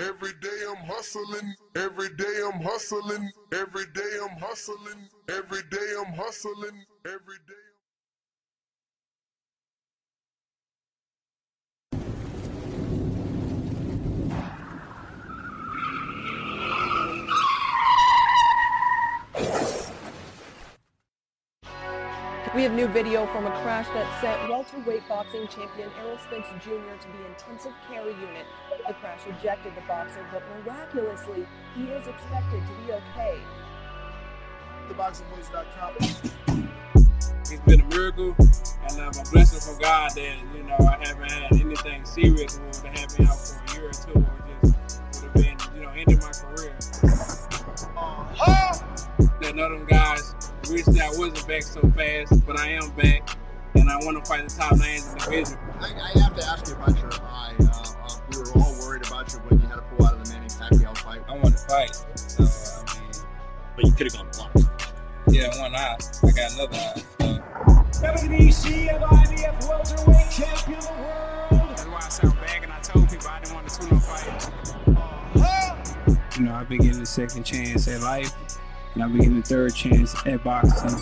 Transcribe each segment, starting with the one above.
Every day I'm hustling, every day I'm hustling, every day I'm hustling, every day I'm hustling, every day. We have new video from a crash that sent welterweight boxing champion Errol Spence Jr. to the intensive care unit. The crash ejected the boxer, but miraculously, he is expected to be okay. TheBoxingVoice.com. It's been a miracle, and I'm a blessing from God that you know I haven't had anything serious that would have had me out for a year or two, or just would have been you know ending my career. Uh-huh. That none of them guys wish that I wasn't back so fast, but I am back, and I want to fight the top names in the division. I, I have to ask you about your eye. Uh, uh, we were all worried about you when you had to pull out of the Manny Pacquiao fight. I want to fight, so I mean, But you could have gone blind. yeah, one eye. I got another eye. So. WBC of IBF welterweight champion of the world. That's why I sound bad, and I told people I didn't want to tune up fight. You know, I've been getting a second chance at life, and I've been getting a third chance at boxing.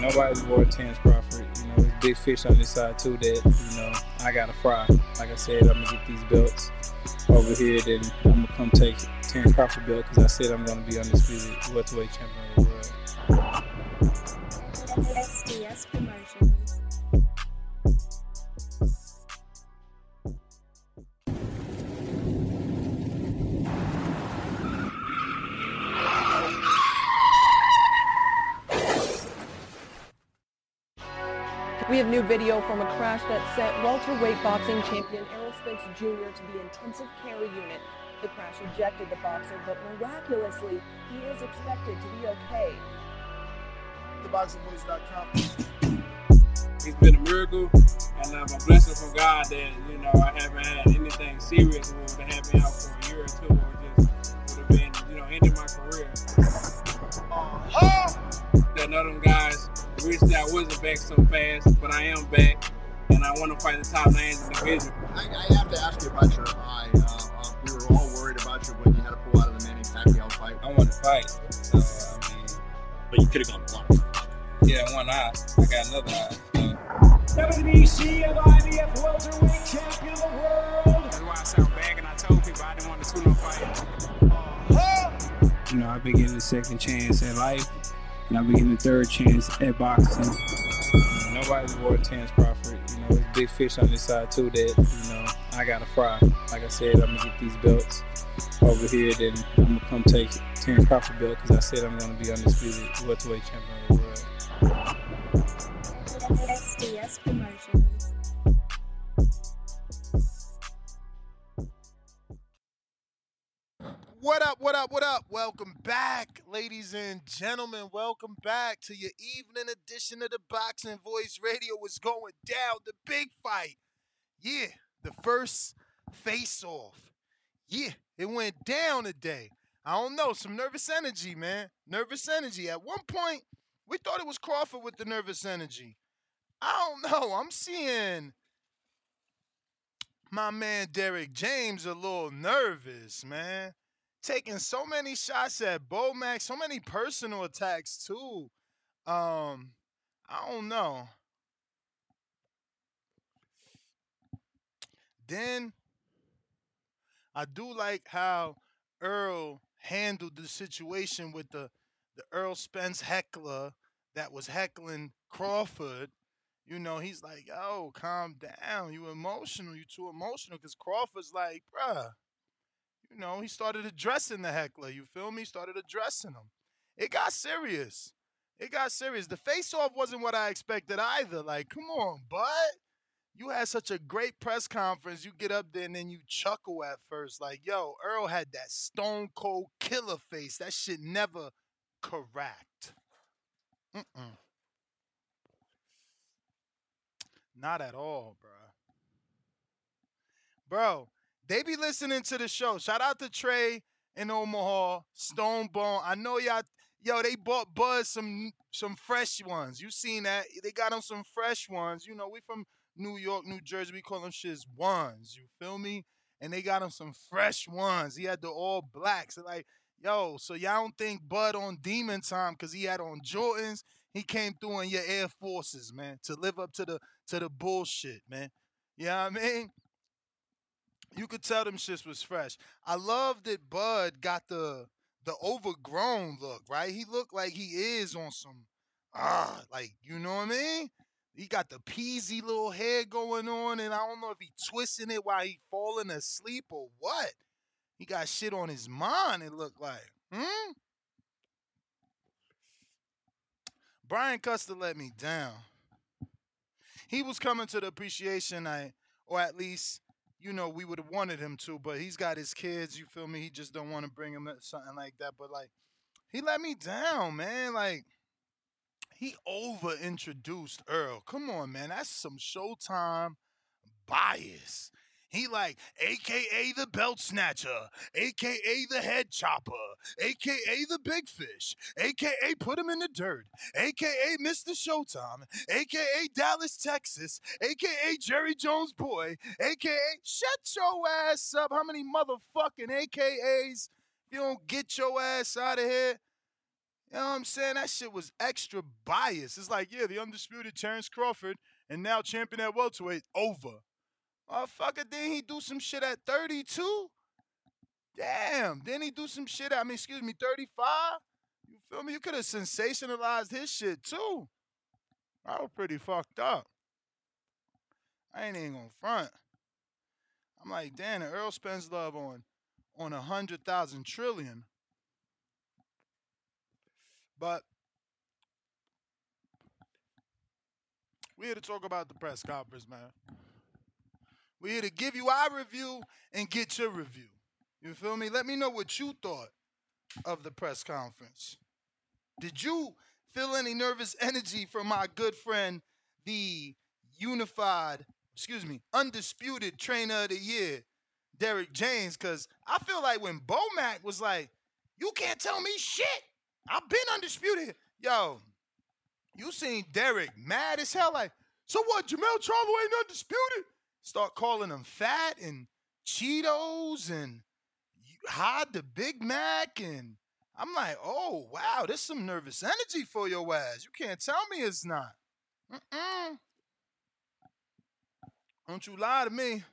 Nobody's worth Terence Crawford. You know, there's big fish on this side too that you know I gotta fry. Like I said, I'm gonna get these belts over here. Then I'm gonna come take Terence Crawford belt because I said I'm gonna be undisputed welterweight champion of the world. SDS Promotions. We have new video from a crash that sent welterweight boxing champion Errol Spence Jr. to the intensive care unit. The crash ejected the boxer, but miraculously, he is expected to be okay. TheBoxingVoice.com. It's been a miracle, and I'm a blessing from God that you know I haven't had anything serious that would have had me out for a year or two, or just would have been you know ending my career. Uh-huh. That none of them guys wish that I wasn't back so fast, but I am back, and I want to fight the top names in the division. I, I have to ask you about your eye. Uh, uh, we were all worried about you when you had to pull out of the Manny Pacquiao fight. I want to fight, so I mean, But you could have gone blind. yeah, one eye. I got another eye. So. WBC of IBF welterweight champion of the world. That's why I sound bad, and I told people I didn't want to tune up fight. You know, I've been getting a second chance at life, and I've been getting a third chance at boxing. Nobody's worth Terence Crawford. You know, there's big fish on this side too that you know I gotta fry. Like I said, I'm gonna get these belts over here. Then I'm gonna come take Terence Crawford belt because I said I'm gonna be undisputed welterweight champion of the world. SDS Promotions. What up, what up, what up? Welcome back, ladies and gentlemen. Welcome back to your evening edition of the Boxing Voice Radio. What's going down? The big fight. Yeah, the first face off. Yeah, it went down today. I don't know, some nervous energy, man. Nervous energy. At one point, we thought it was Crawford with the nervous energy. I don't know. I'm seeing my man Derrick James a little nervous, man taking so many shots at Bomac, so many personal attacks too. Um, I don't know. Then I do like how Earl handled the situation with the the Earl Spence heckler that was heckling Crawford. You know, he's like, "Oh, calm down. You emotional. You too emotional." Because Crawford's like, "Bruh." You know, he started addressing the heckler. You feel me? Started addressing him. It got serious. It got serious. The face off wasn't what I expected either. Like, come on, bud. you had such a great press conference. You get up there and then you chuckle at first, like, yo, Earl had that stone cold killer face. That shit never correct. Mm-mm. Not at all, bro. Bro, they be listening to the show. Shout out to Trey in Omaha, Stone Bone. I know y'all. Yo, they bought Buzz some some fresh ones. You seen that? They got him some fresh ones. You know, we from New York, New Jersey. We call them shits ones. You feel me? And they got him some fresh ones. He had the all blacks. Like, yo, so y'all don't think Bud on Demon Time because he had on Jordans. He came through in your Air Forces, man, to live up to the to the bullshit, man. You know what I mean? You could tell them shits was fresh. I love that Bud got the the overgrown look, right? He looked like he is on some ah, like you know what I mean? He got the peasy little hair going on, and I don't know if he twisting it while he falling asleep or what. He got shit on his mind. It looked like, hmm. Brian Custer let me down. He was coming to the appreciation night, or at least, you know, we would have wanted him to, but he's got his kids, you feel me? He just don't want to bring him something like that. But like, he let me down, man. Like, he over introduced Earl. Come on, man. That's some Showtime bias. He like, AKA the belt snatcher, AKA the head chopper, AKA the big fish, AKA put him in the dirt, AKA Mr. Showtime, AKA Dallas, Texas, AKA Jerry Jones boy, AKA shut your ass up. How many motherfucking AKAs? You don't get your ass out of here. You know what I'm saying? That shit was extra biased. It's like, yeah, the undisputed Terence Crawford and now champion at welterweight over. Motherfucker, didn't he do some shit at 32? Damn, didn't he do some shit at, I mean, excuse me, 35? You feel me? You could have sensationalized his shit too. I was pretty fucked up. I ain't even gonna front. I'm like, damn, and Earl spends love on on a hundred thousand trillion. But we're here to talk about the press conference, man. We're here to give you our review and get your review. You feel me? Let me know what you thought of the press conference. Did you feel any nervous energy from my good friend, the unified, excuse me, undisputed trainer of the year, Derrick James? Because I feel like when Bomac was like, you can't tell me shit. I've been undisputed. Yo, you seen Derrick mad as hell, like, so what? Jermall Charlo ain't undisputed. Start calling them fat and Cheetos and hide the Big Mac and I'm like, oh wow, there's some nervous energy for your ass. You can't tell me it's not. Mm-mm. Don't you lie to me.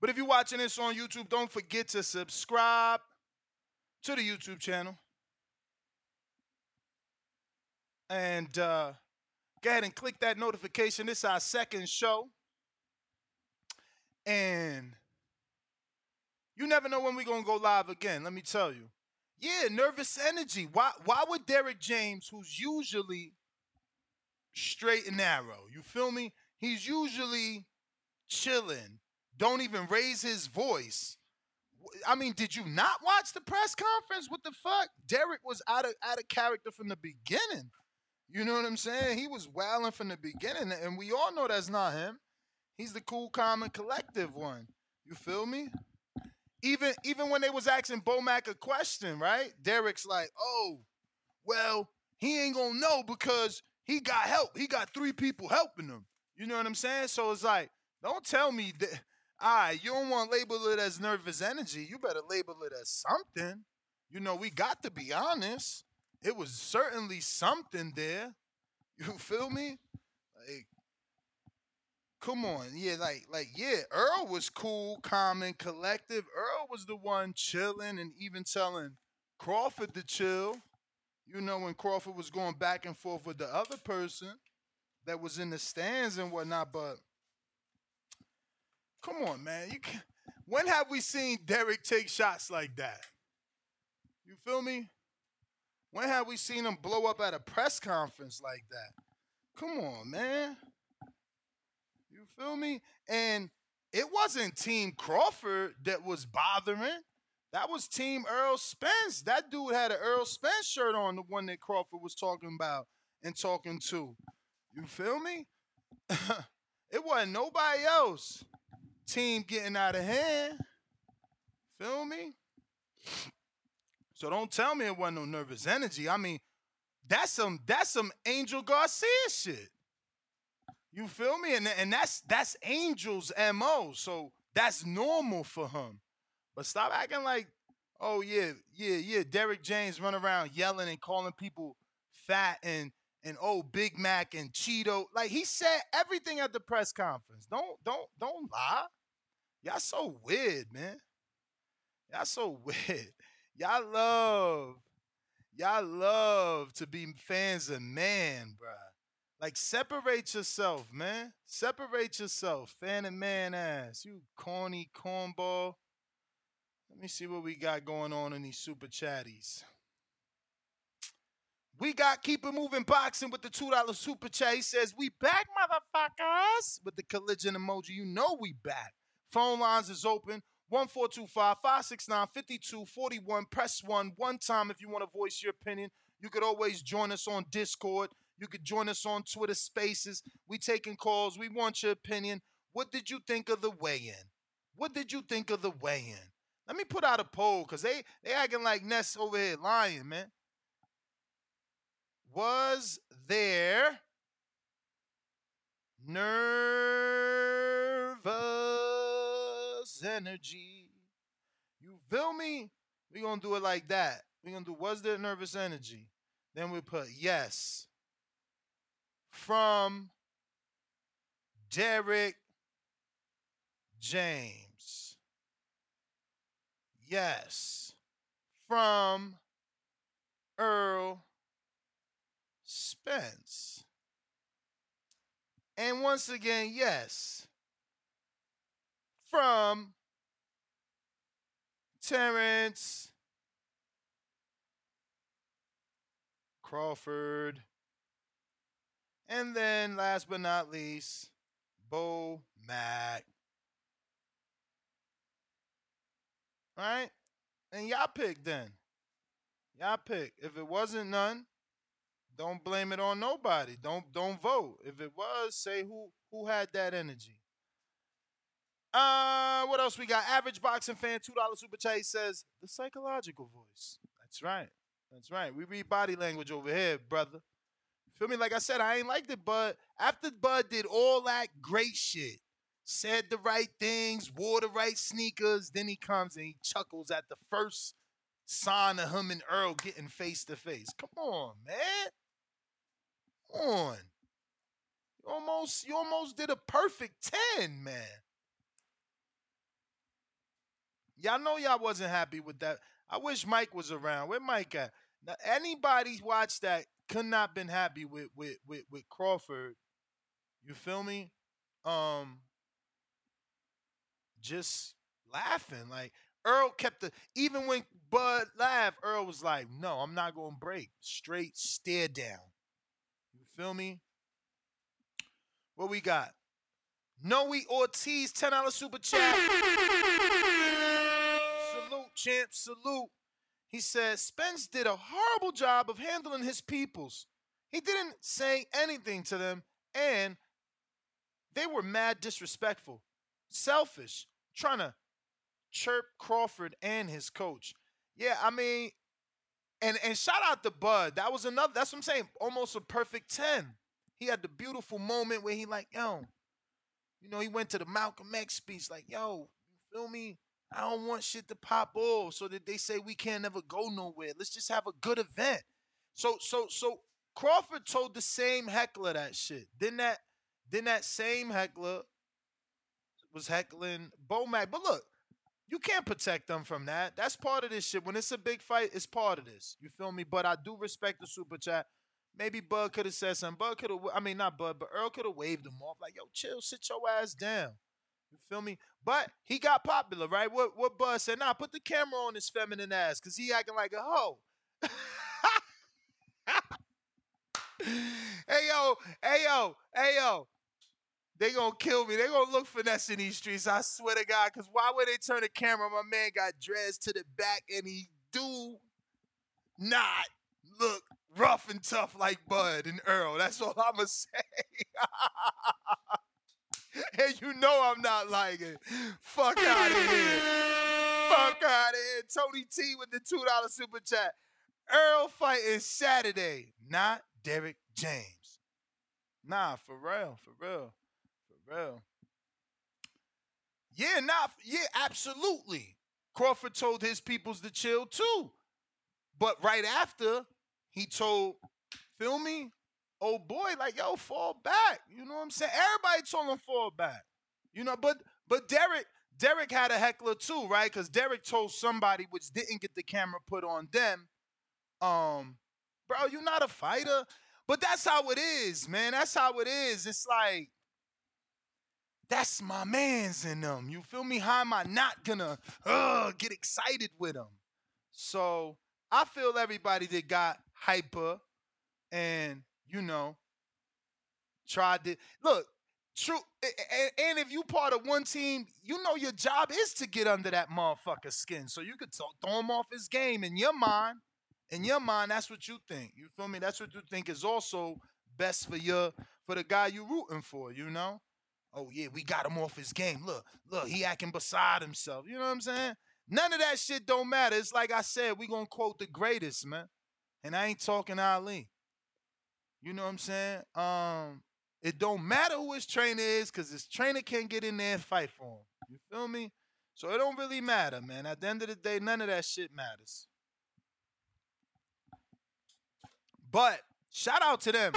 But if you're watching this on YouTube, don't forget to subscribe to the YouTube channel. And uh, go ahead and click that notification. This is our second show. And you never know when we're going to go live again, let me tell you. Yeah, nervous energy. Why, why would Derrick James, who's usually straight and narrow, you feel me? He's usually chilling, don't even raise his voice. I mean, did you not watch the press conference? What the fuck? Derrick was out of out of character from the beginning. You know what I'm saying? He was wailing from the beginning, and we all know that's not him. He's the cool, calm, and collective one. You feel me? Even even when they was asking Bomac a question, right? Derrick's like, "Oh, well, he ain't gonna know because he got help. He got three people helping him. You know what I'm saying? So it's like, don't tell me that. Right, you don't want to label it as nervous energy. You better label it as something. You know, we got to be honest. It was certainly something there. You feel me? Like, come on, yeah, like, like, yeah. Earl was cool, calm, and collective. Earl was the one chilling and even telling Crawford to chill. You know, when Crawford was going back and forth with the other person that was in the stands and whatnot, but Come on, man. You can, when have we seen Derrick take shots like that? You feel me? When have we seen him blow up at a press conference like that? Come on, man. You feel me? And it wasn't Team Crawford that was bothering. That was Team Earl Spence. That dude had an Earl Spence shirt on, the one that Crawford was talking about and talking to. You feel me? it wasn't nobody else. Team getting out of hand. Feel me? So don't tell me it wasn't no nervous energy. I mean, that's some that's some Angel Garcia shit. You feel me? And, and that's that's Angel's MO. So that's normal for him. But stop acting like, oh yeah, yeah, yeah. Derrick James run around yelling and calling people fat and and oh Big Mac and Cheeto. Like he said everything at the press conference. Don't don't don't lie. Y'all so weird, man. Y'all so weird. Y'all love, y'all love to be fans of man, bruh. Like separate yourself, man. Separate yourself, fan of man ass. You corny cornball. Let me see what we got going on in these super chatties. We got keep it moving boxing with the two dollar super chat. He says, "We back, motherfuckers!" With the collision emoji, you know we back. Phone lines is open. 1425-569-5241. Press one one time if you want to voice your opinion. You could always join us on Discord. You could join us on Twitter Spaces. We taking calls. We want your opinion. What did you think of the weigh-in? What did you think of the weigh-in? Let me put out a poll because they they acting like Ness over here lying, man. Was there nervous energy? You feel me? We're gonna do it like that. We're gonna do was there nervous energy? Then we put yes from Derrick James. Yes. From Earl Spence. And once again, yes. From Terence Crawford. And then last but not least, Bo. All right? And y'all pick then. Y'all pick. If it wasn't none, don't blame it on nobody. Don't don't vote. If it was, say who who had that energy. Uh, what else we got? Average boxing fan, two dollar super chat. Says the psychological voice. That's right. That's right. We read body language over here, brother. Feel me? Like I said, I ain't liked it, but after Bud did all that great shit, said the right things, wore the right sneakers, then he comes and he chuckles at the first sign of him and Earl getting face to face. Come on, man. Come on. You almost you almost did a perfect 10, man. Y'all know y'all wasn't happy with that. I wish Mike was around. Where Mike at? Now, anybody watch that could not been happy with with with, with Crawford. You feel me? Um just laughing. Like Earl kept the even when Bud laughed, Earl was like, no, I'm not gonna break. Straight stare down. You feel me? What we got? Noe Ortiz, $10 super chat. Champ, salute. He says Spence did a horrible job of handling his peoples. He didn't say anything to them, and they were mad disrespectful, selfish, trying to chirp Crawford and his coach. Yeah, I mean, and and shout out to Bud. That was another. That's what I'm saying. Almost a perfect ten. He had the beautiful moment where he like, yo, you know, he went to the Malcolm X speech, like, yo, you feel me? I don't want shit to pop off so that they say we can't never go nowhere. Let's just have a good event. So so so Crawford told the same heckler that shit. Then that then that same heckler was heckling Bomac. But look, you can't protect them from that. That's part of this shit. When it's a big fight, it's part of this. You feel me? But I do respect the super chat. Maybe Bud could have said something. Bud could have, I mean, not Bud, but Earl could have waved him off. Like, yo, chill, sit your ass down. You feel me? But he got popular, right? What what Buzz said, nah, put the camera on his feminine ass, cause he acting like a hoe. hey yo, hey yo, hey yo. They gonna kill me. They gonna look finesse in these streets. I swear to God, cause why would they turn the camera? My man got dreads to the back, and he do not look rough and tough like Bud and Earl. That's all I'ma say. and you know I'm not like it. Fuck out of here. Fuck out of here. Tony T with the two dollar super chat. Earl fight is Saturday, not Derrick James. Nah, for real, for real, for real. Yeah, not yeah, absolutely. Crawford told his peoples to chill too. But right after, he told, feel me? Oh boy, like yo, fall back. You know what I'm saying? Everybody told him fall back. You know, but but Derrick, Derrick had a heckler too, right? Because Derrick told somebody which didn't get the camera put on them. Um, bro, you're not a fighter. But that's how it is, man. That's how it is. It's like that's my man's in them. You feel me? How am I not gonna uh, get excited with them? So I feel everybody that got hyper and you know tried to look true. And, and if you part of one team, you know your job is to get under that motherfucker's skin, so you could throw him off his game in your mind. In your mind, that's what you think. You feel me? That's what you think is also best for your for the guy you rooting for. You know? Oh yeah, we got him off his game. Look, look, he acting beside himself. You know what I'm saying? None of that shit don't matter. It's like I said, we gonna quote the greatest, man. And I ain't talking Ali. You know what I'm saying? Um, it don't matter who his trainer is, cause his trainer can't get in there and fight for him. You feel me? So it don't really matter, man. At the end of the day, none of that shit matters. But shout out to them.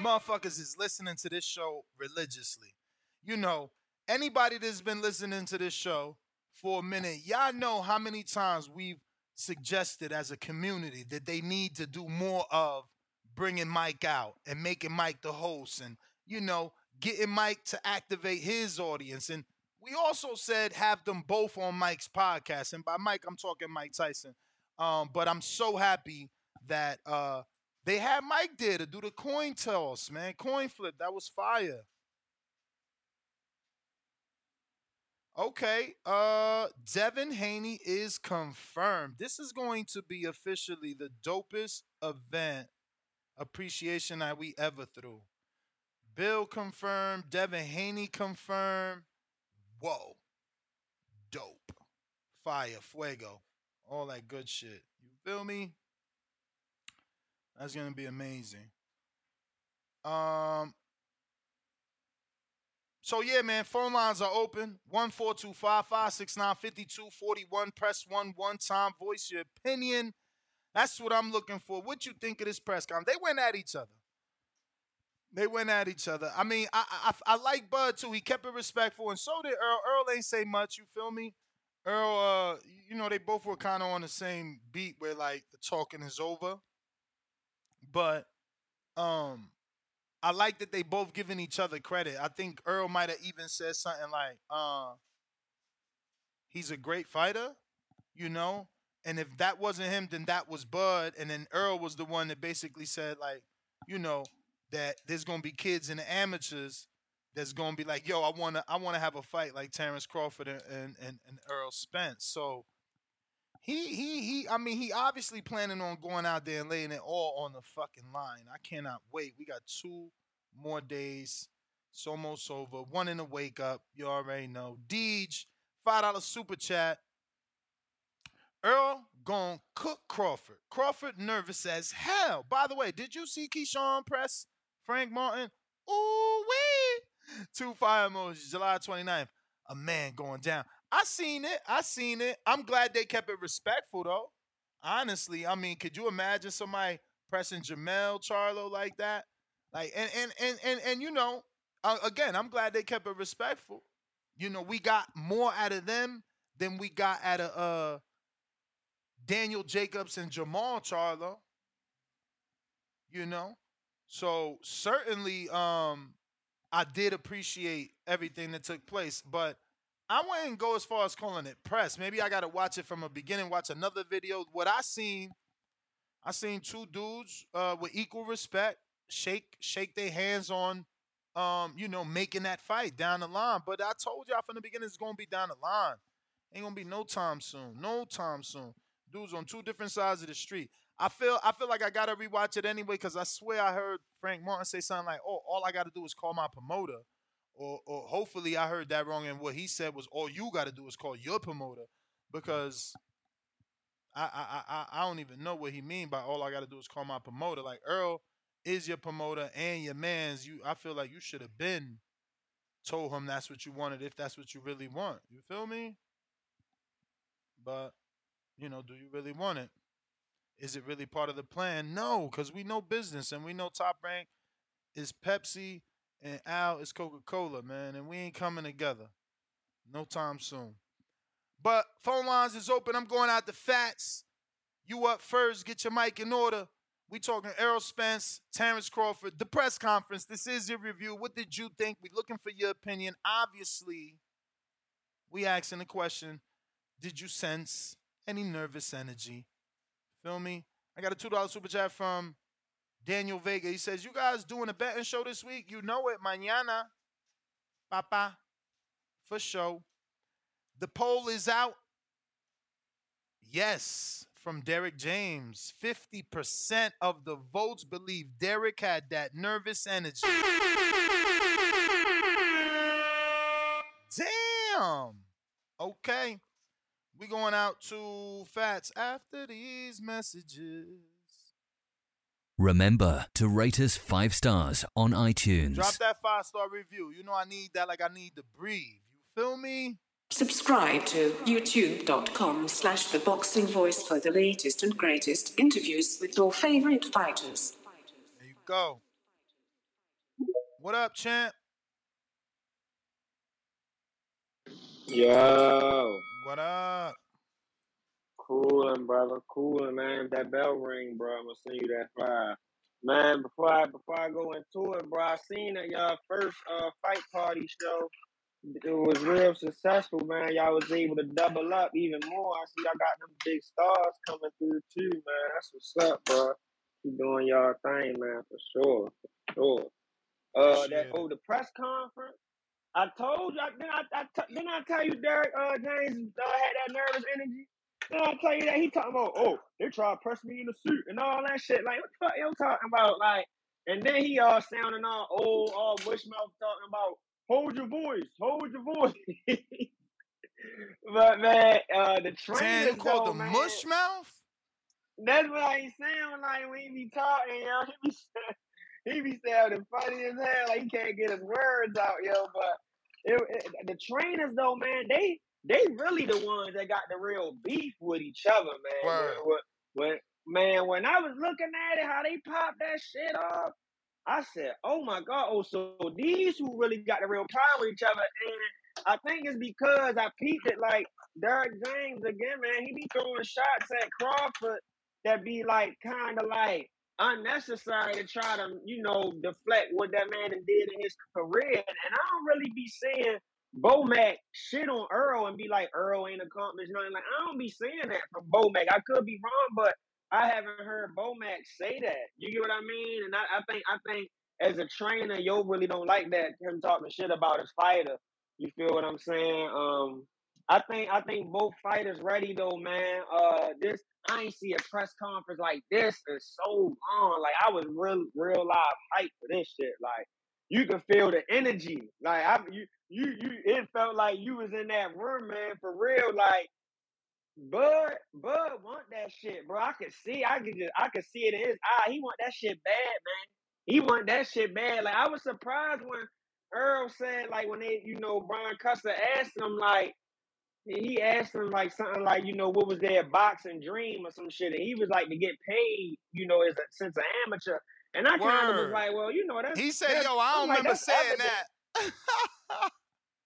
Motherfuckers is listening to this show religiously. You know, anybody that's been listening to this show for a minute, y'all know how many times we've suggested as a community that they need to do more of bringing Mike out and making Mike the host and, you know, getting Mike to activate his audience. And we also said have them both on Mike's podcast. And by Mike, I'm talking Mike Tyson. Um, but I'm so happy that uh, they had Mike there to do the coin toss, man. Coin flip. That was fire. Okay. Uh Devin Haney is confirmed. This is going to be officially the dopest event appreciation that we ever threw. Bill confirmed, Devin Haney confirmed. Whoa. Dope. Fire, fuego. All that good shit. You feel me? That's gonna be amazing. Um so yeah, man, phone lines are open. 14255695241. Press one one time. Voice your opinion. That's what I'm looking for. What you think of this press conference? They went at each other. They went at each other. I mean, I, I I like Bud too. He kept it respectful, and so did Earl. Earl ain't say much. You feel me? Earl, uh, you know, they both were kind of on the same beat where like the talking is over. But um, I like that they both giving each other credit. I think Earl might have even said something like, uh, he's a great fighter, you know? And if that wasn't him, then that was Bud. And then Earl was the one that basically said, like, you know, that there's gonna be kids and amateurs that's gonna be like, yo, I wanna I wanna have a fight like Terence Crawford and and, and, and Earl Spence. So he he he I mean he obviously planning on going out there and laying it all on the fucking line. I cannot wait. We got two more days. It's almost over. One in the wake up. You already know. Deej, five dollar super chat. Earl gonna cook Crawford. Crawford nervous as hell. By the way, did you see Keyshawn press Frank Martin? Ooh wee! Two fire emojis, July 29th. A man going down. I seen it. I seen it. I'm glad they kept it respectful though. Honestly, I mean, could you imagine somebody pressing Jermall Charlo like that? Like, and and and and and you know, uh, again, I'm glad they kept it respectful. You know, we got more out of them than we got out of uh Daniel Jacobs and Jermall Charlo. You know, so certainly, um, I did appreciate everything that took place, but I wouldn't go as far as calling it press. Maybe I got to watch it from a beginning, watch another video. What I seen, I seen two dudes uh, with equal respect, shake shake their hands on um, you know, making that fight down the line. But I told y'all from the beginning it's gonna be down the line. Ain't gonna be no time soon. No time soon. Dudes on two different sides of the street. I feel I feel like I gotta rewatch it anyway because I swear I heard Frank Martin say something like, "Oh, all I gotta do is call my promoter," or or hopefully I heard that wrong. And what he said was, "All you gotta do is call your promoter," because I I I, I don't even know what he mean by all I gotta do is call my promoter. Like Earl is your promoter and your man's. You I feel like you should have been told him that's what you wanted if that's what you really want. You feel me? But you know, do you really want it? Is it really part of the plan? No, because we know business and we know Top Rank is Pepsi and Al is Coca Cola, man, and we ain't coming together. No time soon. But phone lines is open. I'm going out the Fats. You up first. Get your mic in order. We talking Errol Spence, Terence Crawford, the press conference. This is your review. What did you think? We looking for your opinion. Obviously, we asking the question: Did you sense any nervous energy? Feel me? I got a two dollar super chat from Daniel Vega. He says, "You guys doing a betting show this week? You know it, mañana, papa, for show. The poll is out. Yes, from Derrick James. 50% of the votes believe Derrick had that nervous energy. Damn. Okay. We going out to Fats after these messages. Remember to rate us five stars on iTunes. Drop that five star review. You know I need that like I need to breathe. You feel me? Subscribe to youtube.com slash the boxing voice for the latest and greatest interviews with your favorite fighters. There you go. What up, champ? Yo, What up? Coolin', brother, coolin', man. That bell ring, bro, I'm gonna send you that five. Man, before I before I go into it, bro, I seen that y'all first uh fight party show. It was real successful, man. Y'all was able to double up even more. I see y'all got them big stars coming through too, man. That's what's up, bro. Keep doing y'all thing, man, for sure, for sure. Uh, that oh, the press conference. I told you, I, didn't I, I t- didn't I tell you Derrick uh, James uh, had that nervous energy? Didn't I tell you that he talking about, oh, they try to press me in the suit and all that shit. Like, what the fuck you talking about? Like, and then he all sounding all old, all bush mouth talking about, hold your voice, hold your voice. but man, uh, the Damn, trainers called the man, mush mouth? that's what he sound like when he be talking, yo. He be he be sounding funny as hell. Like he can't get his words out, yo. But it, it, the trainers, though, man, they they really the ones that got the real beef with each other, man. When, man, when I was looking at it, how they popped that shit off, I said, "Oh my god!" Oh, so these who really got the real problem with each other, and I think it's because I peeped it. Like Derrick James again, man, he be throwing shots at Crawford that be like kind of like unnecessary to try to, you know, deflect what that man did in his career. And, and I don't really be seeing Bomac shit on Earl and be like, Earl ain't accomplished nothing. Like, I don't be saying that from Bomac. I could be wrong, but I haven't heard Bomac say that. You get what I mean? And I, I think I think as a trainer, yo really don't like that him talking shit about his fighter. You feel what I'm saying? Um, I think I think both fighters ready though, man. Uh, this I ain't see a press conference like this in so long. Like I was real real live hype for this shit. Like you can feel the energy. Like I you you you it felt like you was in that room, man, for real. Like Bud, Bud want that shit, bro. I could see, I could just, I could see it in his eye. He want that shit bad, man. He want that shit bad. Like I was surprised when Earl said, like when they, you know, Brian Custer asked him, like he asked him like something like, you know, what was their boxing dream or some shit, and he was like to get paid, you know, as a since an amateur. And I kind of was like, well, you know, that's He said, that's- "Yo, I don't like, remember that's saying that."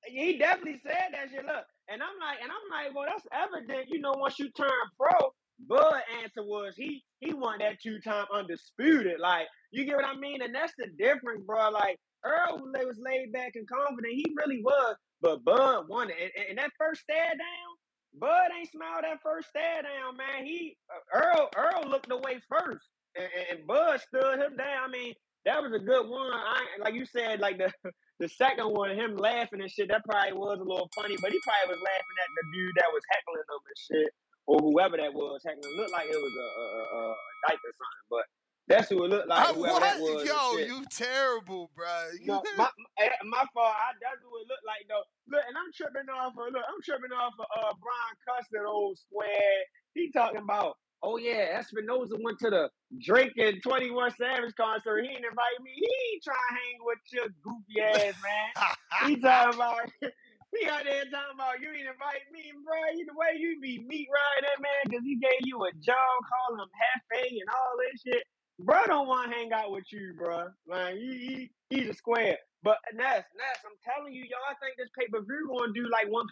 He definitely said that shit. Look, and I'm like, and I'm like, well, that's evident. You know, once you turn pro, Bud answer was he he won that two time undisputed. Like, you get what I mean? And that's the difference, bro. Like Earl was laid back and confident. He really was, but Bud won it. And, and, that first stare down, Bud ain't smiled that first stare down, man. He uh, Earl Earl looked away first, and, and Bud stood him down. I mean, that was a good one. I like you said, like the the second one, him laughing and shit. That probably was a little funny, but he probably was laughing at the dude that was heckling him and shit, or whoever that was heckling. It looked like it was a a, a, dyke or something, but that's who it looked like. I, Whoever that was. Yo, you terrible, bro. No, my my, my fault. I, that's what it looked like though. Look, and I'm tripping off of look. I'm tripping off of uh Brian Custer, old square. He talking about, oh yeah, Espinoza went to the Drake and Twenty One Savage concert. He didn't invite me. He ain't trying to hang with your goofy ass man. he talking about. He out there talking about you ain't invite me, bro. You the way you be meat riding that man because he gave you a job, calling him Hefe and all this shit. Bro don't want to hang out with you, bro. Like he, he he's a square. But Ness, Ness, I'm telling you, yo, I think this pay per view gonna do like 1.5.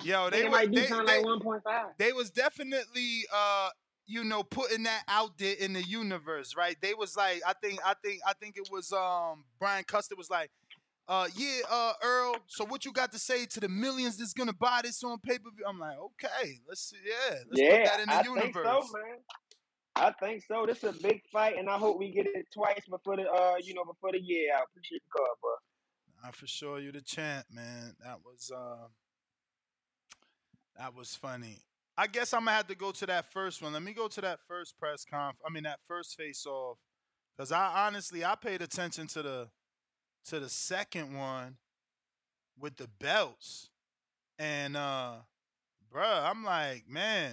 Yo, They, they might were do they, they, like 1.5. they was definitely uh you know putting that out there in the universe, right? They was like, I think, I think, I think it was um Brian Custer was like, uh yeah, uh Earl. So what you got to say to the millions that's gonna buy this on pay per view? I'm like, okay, let's see, yeah, let's yeah, put that in the I universe. think so, man. I think so. This is a big fight, and I hope we get it twice before the uh, you know, before the year. I appreciate the call, bro. I for sure you the champ, man. That was uh, that was funny. I guess I'm gonna have to go to that first one. Let me go to that first press conf. I mean that first face off, because I honestly I paid attention to the to the second one with the belts, and uh, bruh, I'm like, man,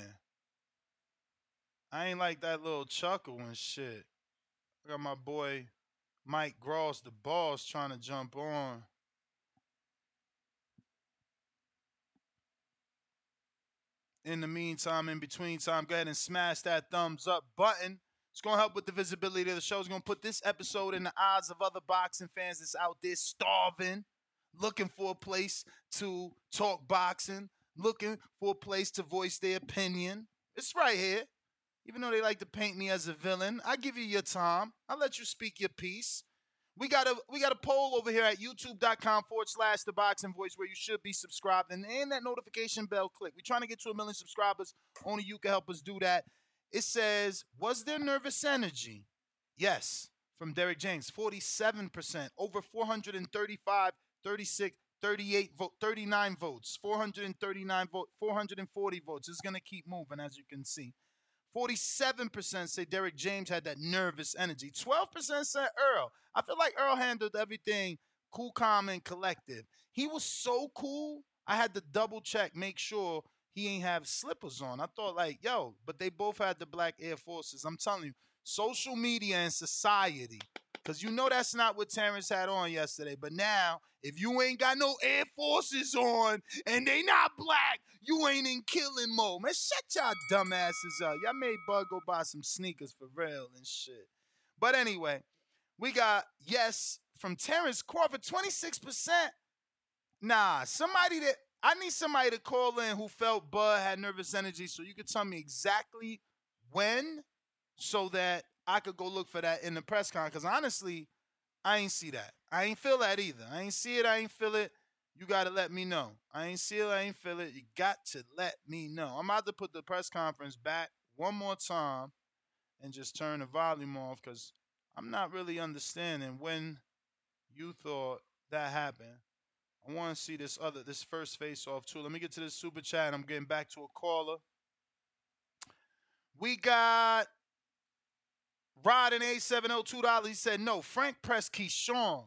I ain't like that little chuckle and shit. I got my boy Mike Gross, the boss, trying to jump on. In the meantime, in between time, go ahead and smash that thumbs up button. It's going to help with the visibility of the show. It's going to put this episode in the eyes of other boxing fans that's out there starving, looking for a place to talk boxing, looking for a place to voice their opinion. It's right here. Even though they like to paint me as a villain, I give you your time. I let you speak your piece. We got a we got a poll over here at youtube.com forward slash the boxing voice where you should be subscribed and, and that notification bell click. We're trying to get to a million subscribers. Only you can help us do that. It says, Was there nervous energy? Yes, from Derrick James, 47%, over 435, 36, 38 vote, 39 votes, 439 vote, 440 votes. It's gonna keep moving, as you can see. 47% say Derrick James had that nervous energy. 12% said Earl. I feel like Earl handled everything cool, calm, and collective. He was so cool, I had to double check, make sure he ain't have slippers on. I thought like, yo, but they both had the black Air Forces. I'm telling you, social media and society. Cause you know that's not what Terence had on yesterday. But now, if you ain't got no Air Forces on and they not black, you ain't in killing mode. Man, shut y'all dumbasses up. Y'all made Bud go buy some sneakers for real and shit. But anyway, we got yes from Terence Crawford, 26%. Nah, somebody that I need somebody to call in who felt Bud had nervous energy so you could tell me exactly when so that I could go look for that in the press con. Because honestly, I ain't see that. I ain't feel that either. I ain't see it. I ain't feel it. You got to let me know. I ain't see it. I ain't feel it. You got to let me know. I'm about to put the press conference back one more time and just turn the volume off because I'm not really understanding when you thought that happened. I want to see this other, this first face off too. Let me get to this super chat. I'm getting back to a caller. We got Rod and A702 dollars. He said no. Frank pressed Keyshawn.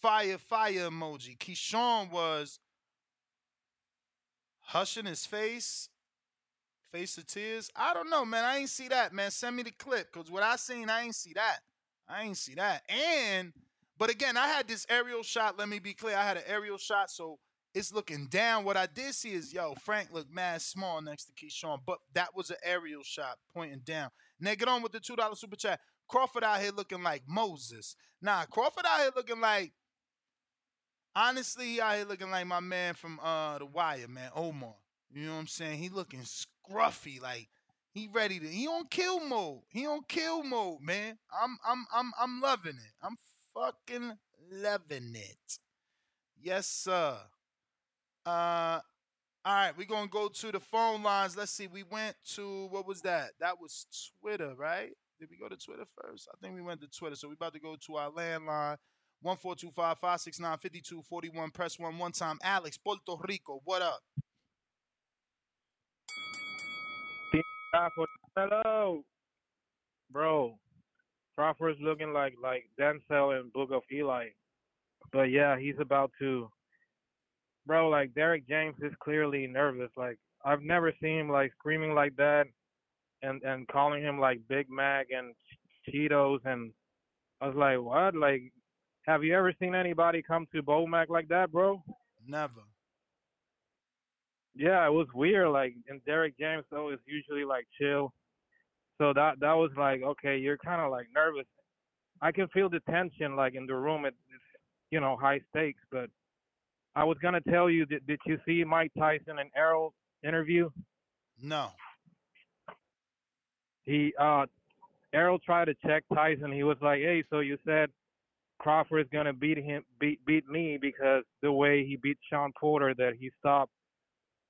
Fire, fire emoji. Keyshawn was hushing his face, face of tears. I don't know, man. I ain't see that, man. Send me the clip, cause what I seen, I ain't see that. I ain't see that. And but again, I had this aerial shot. Let me be clear. I had an aerial shot, so it's looking down. What I did see is, yo, Frank looked mad small next to Keyshawn, but that was an aerial shot pointing down. Now get on with the two dollar super chat. Crawford out here looking like Moses. Nah, Crawford out here looking like. Honestly, he out here looking like my man from uh the Wire, man, Omar. You know what I'm saying? He looking scruffy, like he ready to. He on kill mode. He on kill mode, man. I'm I'm I'm I'm loving it. I'm fucking loving it. Yes, sir. Uh All right, we're gonna go to the phone lines. Let's see. We went to what was that? That was Twitter, right? Did we go to Twitter first? I think we went to Twitter. So we're about to go to our landline. 1-425-569-5241. Press one one time. Alex, Puerto Rico. What up? Hello, bro. Crawford's looking like like Denzel in Book of Eli, but yeah, he's about to. Bro, like Derrick James is clearly nervous. Like I've never seen him like screaming like that, and and calling him like Big Mac and Cheetos, and I was like, what? Like, have you ever seen anybody come to Bomac like that, bro? Never. yeah, it was weird. Like, and Derrick James though is usually like chill, so that that was like, okay, you're kind of like nervous. I can feel the tension like in the room. It, it's you know high stakes. But I was gonna tell you, did did you see Mike Tyson and Errol interview? No. He uh, Errol tried to check Tyson. He was like, hey, so you said Crawford is gonna beat him, beat beat me because the way he beat Sean Porter that he stopped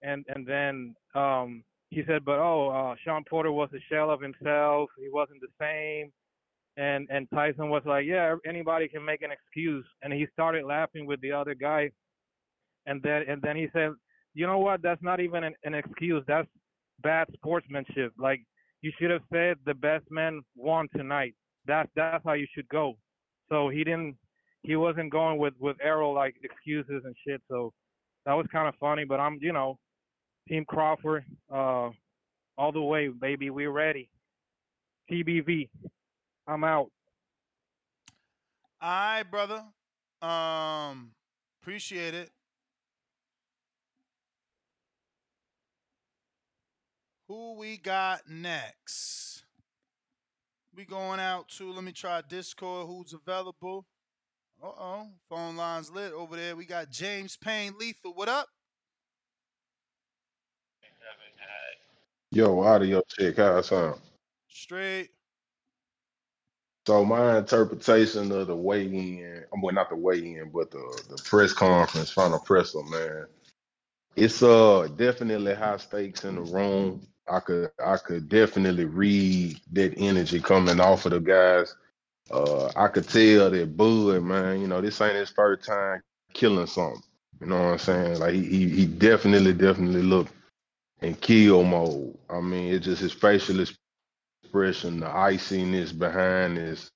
and and then um he said, but oh, uh, Sean Porter was a shell of himself. He wasn't the same. And and Tyson was like, yeah, anybody can make an excuse. And he started laughing with the other guy. And then and then he said, you know what? That's not even an, an excuse. That's bad sportsmanship. Like you should have said the best man won tonight. That's that's how you should go. So he didn't. He wasn't going with with Errol like excuses and shit. So that was kind of funny. But I'm, you know, Team Crawford, uh, all the way, baby. We're ready. TBV. I'm out. All right, brother. Um, appreciate it. Who we got next? We going out to let me try Discord. Who's available? Uh oh, phone lines lit over there. We got James Payne Lethal. What up? Yo, audio check, how it sound? Straight. So my interpretation of the weigh-in, I'm well, not the weigh-in, but the the press conference, final presser, man. It's uh definitely high stakes in the room. I could I could definitely read that energy coming off of the guys. Uh, I could tell that Bud, man, you know, this ain't his first time killing something. You know what I'm saying? Like he he, definitely definitely looked in kill mode. I mean, it's just his facial expression, the iciness behind his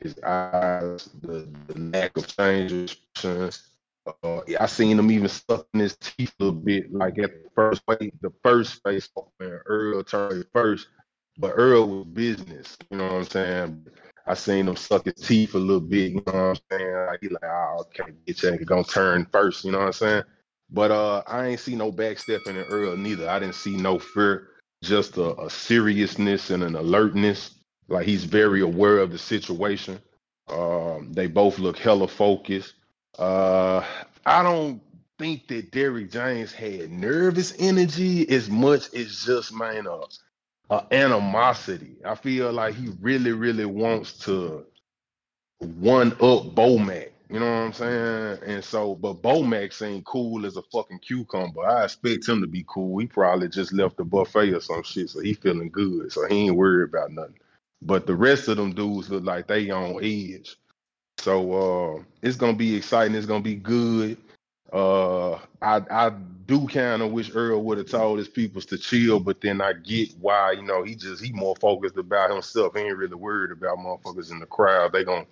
his eyes, the, the lack of change. Uh, I seen him even sucking his teeth a little bit, like at the first way, the first face off Earl turned first, but Earl was business. You know what I'm saying? I seen him suck his teeth a little bit. You know what I'm saying? Like he like, oh, okay, your nigga gonna turn first. You know what I'm saying? But uh, I ain't see no backstepping in Earl neither. I didn't see no fear, just a, a seriousness and an alertness. Like he's very aware of the situation. Um, they both look hella focused. Uh, I don't think that Derrick James had nervous energy as much as just man a, a animosity. I feel like he really, really wants to one up Bomac. You know what I'm saying? And so, but Bomac seemed cool as a fucking cucumber. I expect him to be cool. He probably just left the buffet or some shit, so he feeling good. So he ain't worried about nothing. But the rest of them dudes look like they on edge. So uh, it's gonna be exciting. It's gonna be good. Uh, I I do kind of wish Earl would have told his peoples to chill, but then I get why. You know, he just he more focused about himself. He ain't really worried about motherfuckers in the crowd. They gonna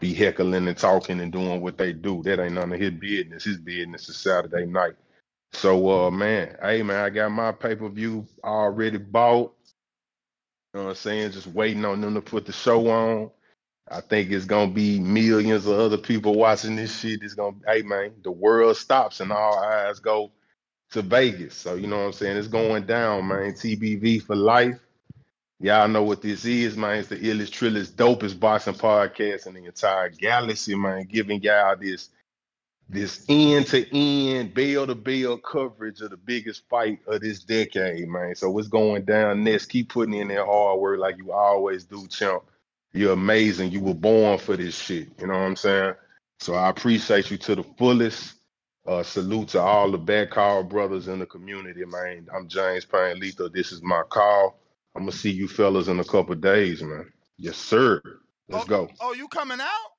be heckling and talking and doing what they do. That ain't none of his business. His business is Saturday night. So uh man, hey man, I got my pay-per-view already bought. You know what I'm saying? Just waiting on them to put the show on. I think it's gonna be millions of other people watching this shit. It's gonna hey man, the world stops and all eyes go to Vegas. So you know what I'm saying? It's going down, man. TBV for life. Y'all know what this is, man. It's the illest, trillest, dopest boxing podcast in the entire galaxy, man. Giving y'all this this end to end, bell to bell coverage of the biggest fight of this decade, man. So what's going down next? Keep putting in that hard work like you always do, champ. You're amazing. You were born for this shit. You know what I'm saying? So I appreciate you to the fullest. Uh, salute to all the back call brothers in the community, man. I'm James Payne Lethal. This is my call. I'm gonna see you fellas in a couple days, man. Yes, sir. Let's go. Oh, you coming out?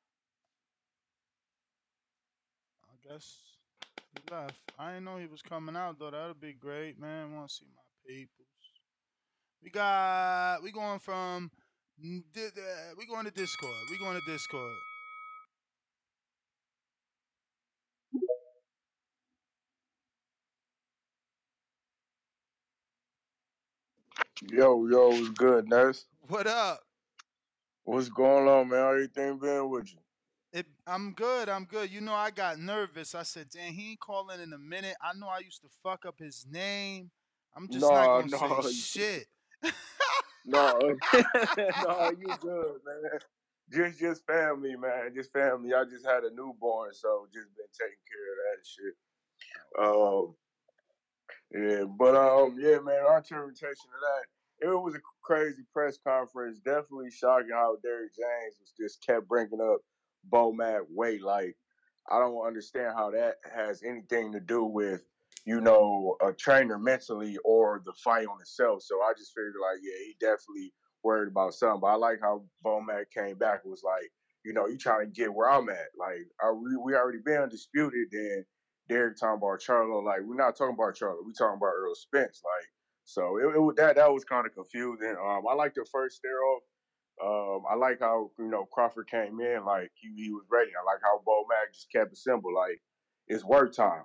I guess he left. I didn't know he was coming out though. That'd be great, man. Want to see my peoples. We got we going from n- di- we going to Discord. We going to Discord. Yo, yo, what's good, Nurse? What up? What's going on, man? How everything been with you? It, I'm good. I'm good. You know, I got nervous. I said, "Damn, he ain't calling in a minute." I know I used to fuck up his name. I'm just not No, gonna no, say shit. no, no, you good, man. Just, just family, man. Just family. I just had a newborn, so just been taking care of that shit. Um, yeah, but um, yeah, man. Our interpretation of that, it was a crazy press conference. Definitely shocking how Derrick James was just kept bringing up Bomac weight. Like, I don't understand how that has anything to do with you know a trainer mentally or the fight on itself. So I just figured like, yeah, he definitely worried about something. But I like how Bomac came back. Was like, you know, you trying to get where I'm at. Like, are we we already been undisputed? Then Derrick talking about Charlo. Like, we're not talking about Charlo. We talking about Earl Spence. Like, so it, it that that was kind of confusing. Um, I like the first stare off. Um, I like how you know Crawford came in like he, he was ready. I like how Bo just kept it simple, like it's work time,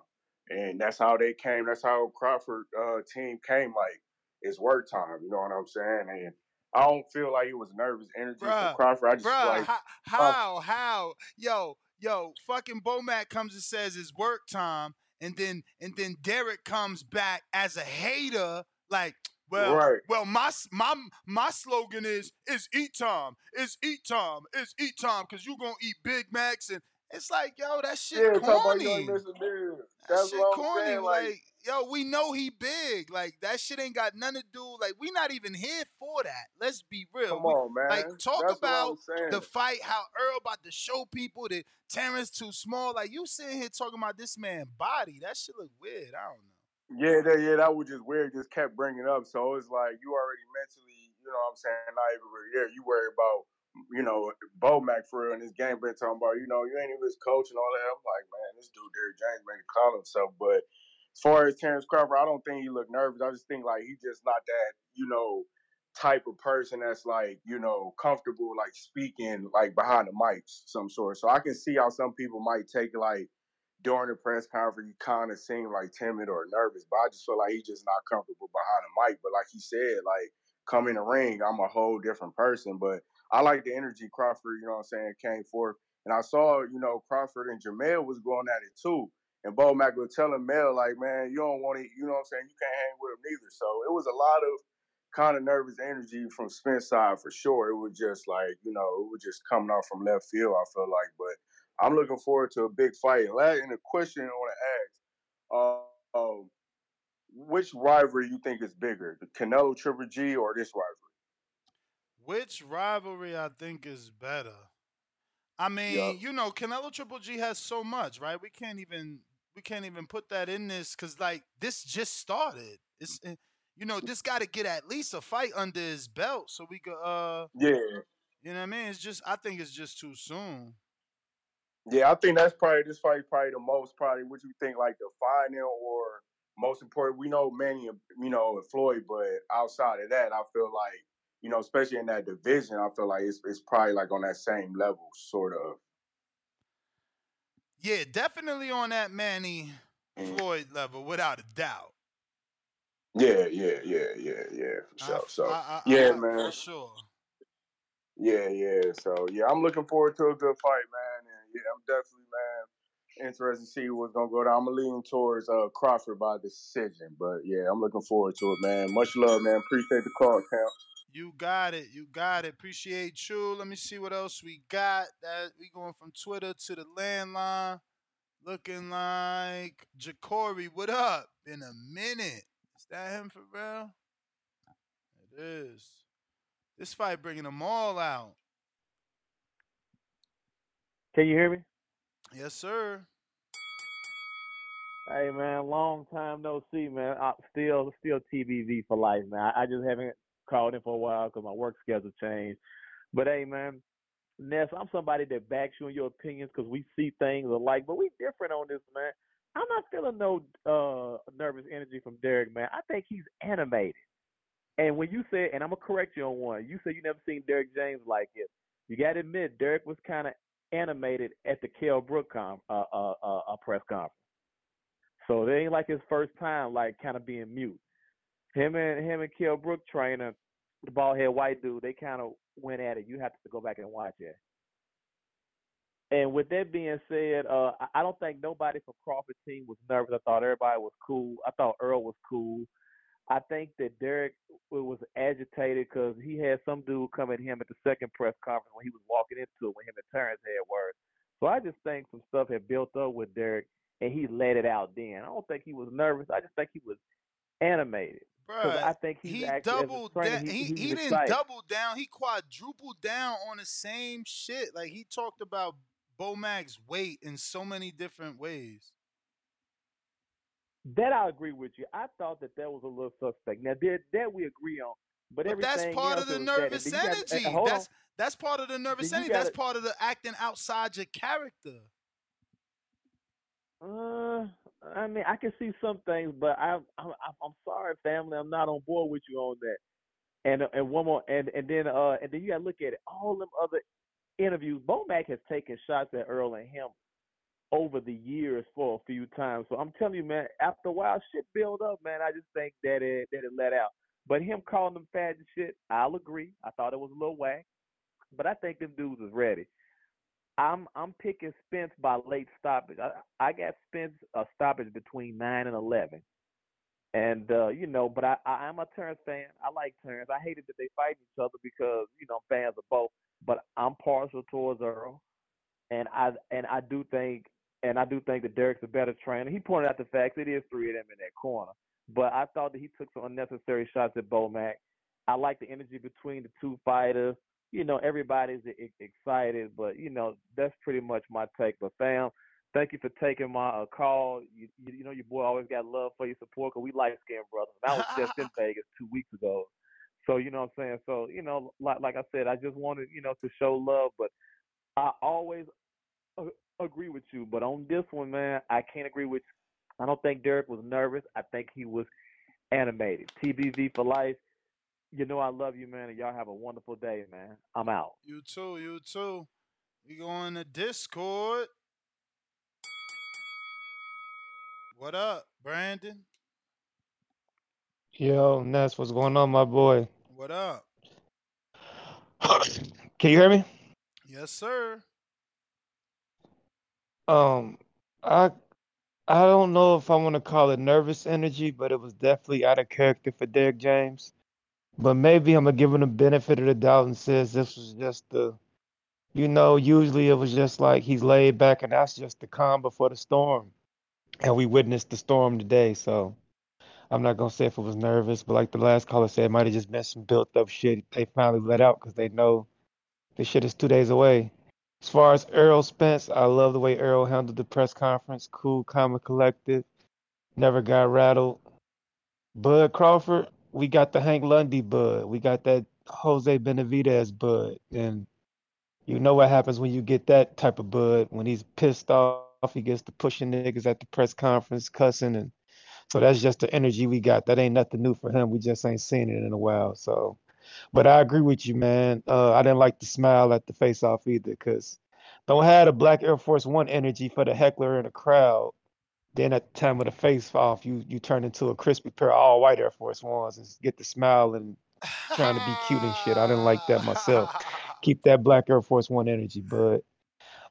and that's how they came. That's how Crawford uh, team came. Like it's work time. You know what I'm saying? And I don't feel like it was nervous energy from Crawford. I just bruh, like how, Crawford- how, how, yo, yo, fucking Bomac comes and says it's work time, and then and then Derrick comes back as a hater, like, well, Right. well, my my my slogan is is eat time, is eat time, is eat time, cause you gonna eat Big Macs, and it's like, yo, that shit yeah, talking about you corny. ain't missing meals. That shit corny. saying. Like, Like, yo, we know he big. Like that shit ain't got nothing to do. Like, we not even here for that. Let's be real. come We- on, man. Like, talk That's about the fight, how Earl about to show people that Terence too small. Like, you sitting here talking about this man body. That shit look weird. I don't know. Yeah, that yeah, that was just weird. Just kept bringing up. So it's like you already mentally, you know, what I'm saying, not even really there. You worry about, you know, Bo real in this game. Been talking about, you know, you ain't even his coach and all that. I'm like, man, this dude Derrick James made a call himself. But as far as Terence Crawford, I don't think he looked nervous. I just think like he just not that, you know, type of person that's like, you know, comfortable like speaking like behind the mics, some sort. So I can see how some people might take like during the press conference, he kind of seemed like timid or nervous, but I just feel like he's just not comfortable behind the mic. But like he said, like come in the ring, I'm a whole different person. But I like the energy Crawford, you know what I'm saying, came forth. And I saw, you know, Crawford and Jamel was going at it too. And Bomac was telling Mel, like, man, you don't want to, you know what I'm saying, you can't hang with him neither. So it was a lot of kind of nervous energy from Spence side for sure. It was just like, you know, it was just coming off from left field, I feel like. But I'm looking forward to a big fight. And the question I want to ask, uh, um, which rivalry you think is bigger, the Canelo Triple G or this rivalry? Which rivalry I think is better? I mean, Yup. you know, Canelo Triple G has so much, right? We can't even we can't even put that in this because like this just started. It's eh, you know this got to get at least a fight under his belt so we could uh Yeah, you know what I mean. It's just I think it's just too soon. yeah. I think that's probably this fight probably the most probably what you think like the final or most important. We know Manny, you know, and Floyd, but outside of that, I feel like you know, especially in that division, I feel like it's it's probably like on that same level, sort of. Yeah, definitely on that Manny Floyd level, without a doubt. Yeah, yeah, yeah, yeah, yeah, for sure. f- So I- I- I- yeah, I- man. for sure. Yeah, yeah. So yeah, I'm looking forward to a good fight, man. And yeah, I'm definitely, man, interested to see what's gonna go down. I'm gonna lean towards uh Crawford by decision, but yeah, I'm looking forward to it, man. Much love, man. Appreciate the call, Cam. You got it. You got it. Appreciate you. Let me see what else we got. That we going from Twitter to the landline. Looking like Jacory. What up? In a minute. Is that him for real? It is. This fight bringing them all out. Can you hear me? Yes, sir. Hey man, long time no see, man. I, still, still TBV for life, man. I, I just haven't called in for a while because my work schedule changed. But hey, man, Ness, I'm somebody that backs you in your opinions because we see things alike, but we different on this, man. I'm not feeling no uh nervous energy from Derrick, man. I think he's animated. And when you say, and I'm gonna correct you on one, you said you never seen Derrick James like it. You gotta admit, Derrick was kind of animated at the Kell Brook com- uh, uh, uh, uh, press conference. So it ain't like his first time, like kind of being mute. Him and him and Kell Brook trainer, the bald head white dude, they kind of went at it. You have to go back and watch it. And with that being said, uh, I- don't think nobody from Crawford team was nervous. I thought everybody was cool. I thought Earl was cool. I think that Derrick was agitated because he had some dude come at him at the second press conference when he was walking into it when him and Terence had words. So I just think some stuff had built up with Derrick and he let it out then. I don't think he was nervous. I just think he was animated. 'Cause Bruh, I think he's he actually as a doubled trainer, down. he, He, he's he didn't excited. double down. He quadrupled down on the same shit. Like he talked about Bomac's weight in so many different ways. That I agree with you. I thought that that was a little suspect. Now that that we agree on, but, But that's everything part else of the it was that. And nervous then you gotta- energy. uh, hold That's on. that's part of the nervous Then you energy. That's gotta- part of the acting outside your character. Uh, I mean, I can see some things, but I, I'm, I'm sorry, family, I'm not on board with you on that. And and one more, and and then uh, and then you gotta look at it. All them other interviews, Bomac has taken shots at Earl and him over the years for a few times. So I'm telling you, man, after a while, shit build up, man. I just think that it that it let out. But him calling them fat and shit, I'll agree. I thought it was a little whack, but I think them dudes is ready. I'm I'm picking Spence by late stoppage. I, I got Spence a stoppage between nine and eleven, and uh, you know, but I, I I'm a Terence fan. I like Terence. I hated that they fight each other because you know I'm fans of both. But I'm partial towards Earl, and I and I do think and I do think that Derrick's a better trainer. He pointed out the facts. It is three of them in that corner, but I thought that he took some unnecessary shots at Bomac. I like the energy between the two fighters you know, everybody's e- excited, but you know, that's pretty much my take. But fam, thank you for taking my uh, call. You, you, you know, your boy always got love for your support because we like skin brothers. And I was just in Vegas two weeks ago, so you know what I'm saying. So you know, like like I said, I just wanted you know to show love, but I always a- agree with you. But on this one, man, I can't agree with. You. I don't think Derrick was nervous. I think he was animated. TBV for life. You know I love you, man, and y'all have a wonderful day, man. I'm out. You too, you too. We go on the Discord. What up, Brandon? Yo, Ness, what's going on, my boy? What up? Can you hear me? Yes, sir. Um, I I don't know if I want to call it nervous energy, but it was definitely out of character for Derrick James. But maybe I'm gonna give him the benefit of the doubt and says this was just the, you know, usually it was just like he's laid back and that's just the calm before the storm. And we witnessed the storm today, so I'm not gonna say if it was nervous, but like the last caller said, it might have just been some built up shit they finally let out because they know this shit is two days away. As far as Earl Spence, I love the way Earl handled the press conference. Cool, calm, and collected. Never got rattled. Bud Crawford, we got the Hank Lundy Bud. We got that Jose Benavidez Bud. And you know what happens when you get that type of Bud. When he's pissed off, he gets to pushing niggas at the press conference, cussing. And so that's just the energy we got. That ain't nothing new for him. We just ain't seen it in a while. So. But I agree with you, man. Uh, I didn't like the smile at the face off either, because don't have a black Air Force One energy for the heckler in the crowd. Then at the time of the face off, you you turn into a crispy pair of all white Air Force Ones and get the smile and trying to be cute and shit. I didn't like that myself. Keep that black Air Force One energy, bud.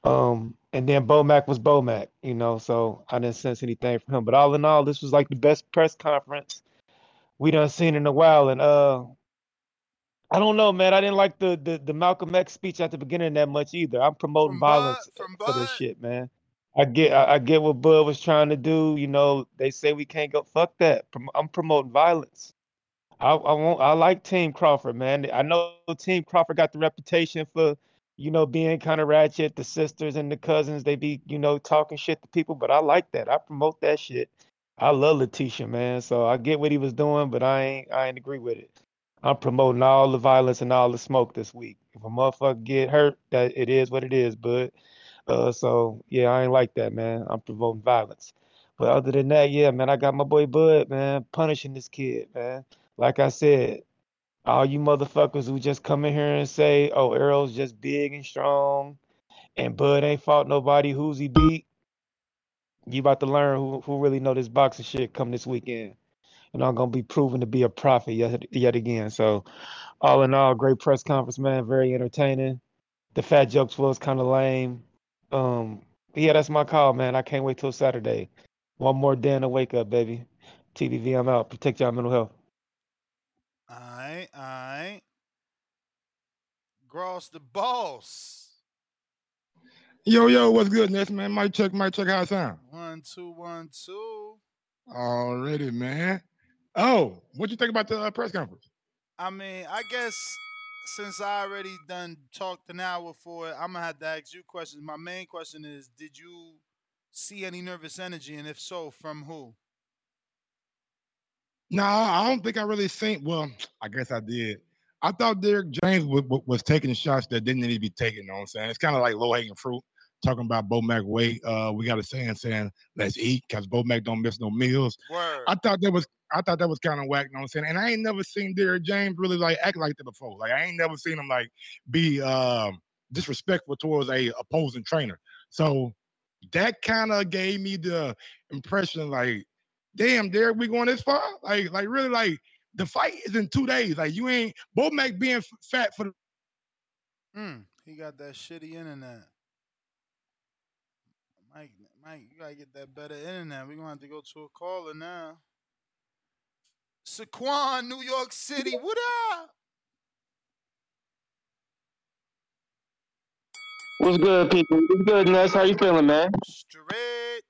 Um, and then Bomac was Bomac, you know, so I didn't sense anything from him. But all in all, this was like the best press conference we done seen in a while. And uh I don't know, man. I didn't like the, the the Malcolm X speech at the beginning that much either. I'm promoting violence for this shit, man. I get I, get what Bud was trying to do. You know, they say we can't go. Fuck that. I'm promoting violence. I I want I like Team Crawford, man. I know Team Crawford got the reputation for you know, being kind of ratchet. The sisters and the cousins, they be, you know, talking shit to people, but I like that. I promote that shit. I love Letitia, man. So I get what he was doing, but I ain't I ain't agree with it. I'm promoting all the violence and all the smoke this week. If a motherfucker get hurt, that it is what it is, bud. Uh, so yeah, I ain't like that, man. I'm promoting violence. But other than that, yeah, man, I got my boy Bud, man, punishing this kid, man. Like I said, all you motherfuckers who just come in here and say, "Oh, Errol's just big and strong," and Bud ain't fought nobody who's he beat. You about to learn who who really know this boxing shit come this weekend. And I'm gonna be proven to be a prophet yet yet again. So all in all, great press conference, man. Very entertaining. The fat jokes was kind of lame. Um, yeah, that's my call, man. I can't wait till Saturday. One more day to wake up, baby. TVV, I'm out. Protect y'all mental health. Alright, alright. Gross the boss. Yo, yo, what's good, Ness, man? Mic check, mic check, how it sound? One, two, one, two. Already, man. Oh, what you think about the uh, press conference? I mean, I guess since I already done talked an hour for it, I'm gonna have to ask you questions. My main question is, did you see any nervous energy, and if so, from who? No, I don't think I really seen. Well, I guess I did. I thought Derrick James was, was taking shots that didn't need to be taken. You know what I'm saying? It's kind of like low hanging fruit. Talking about Bomac weight, uh, we got a saying saying let's eat because Bomac don't miss no meals. Word. I thought that was I thought that was kind of whack. You know what I'm saying? And I ain't never seen Derrick James really like act like that before. Like I ain't never seen him like be um, disrespectful towards a opposing trainer. So that kind of gave me the impression like, damn, Derrick, we going this far? Like, like really, like the fight is in two days. Like you ain't Bomac being f- fat for the Hmm. He got that shitty internet. Mike, you gotta get that better internet. We're gonna have to go to a caller now. Saquon, New York City. What up? What's good, people? What's good, Ness? How you feeling, man? Straight.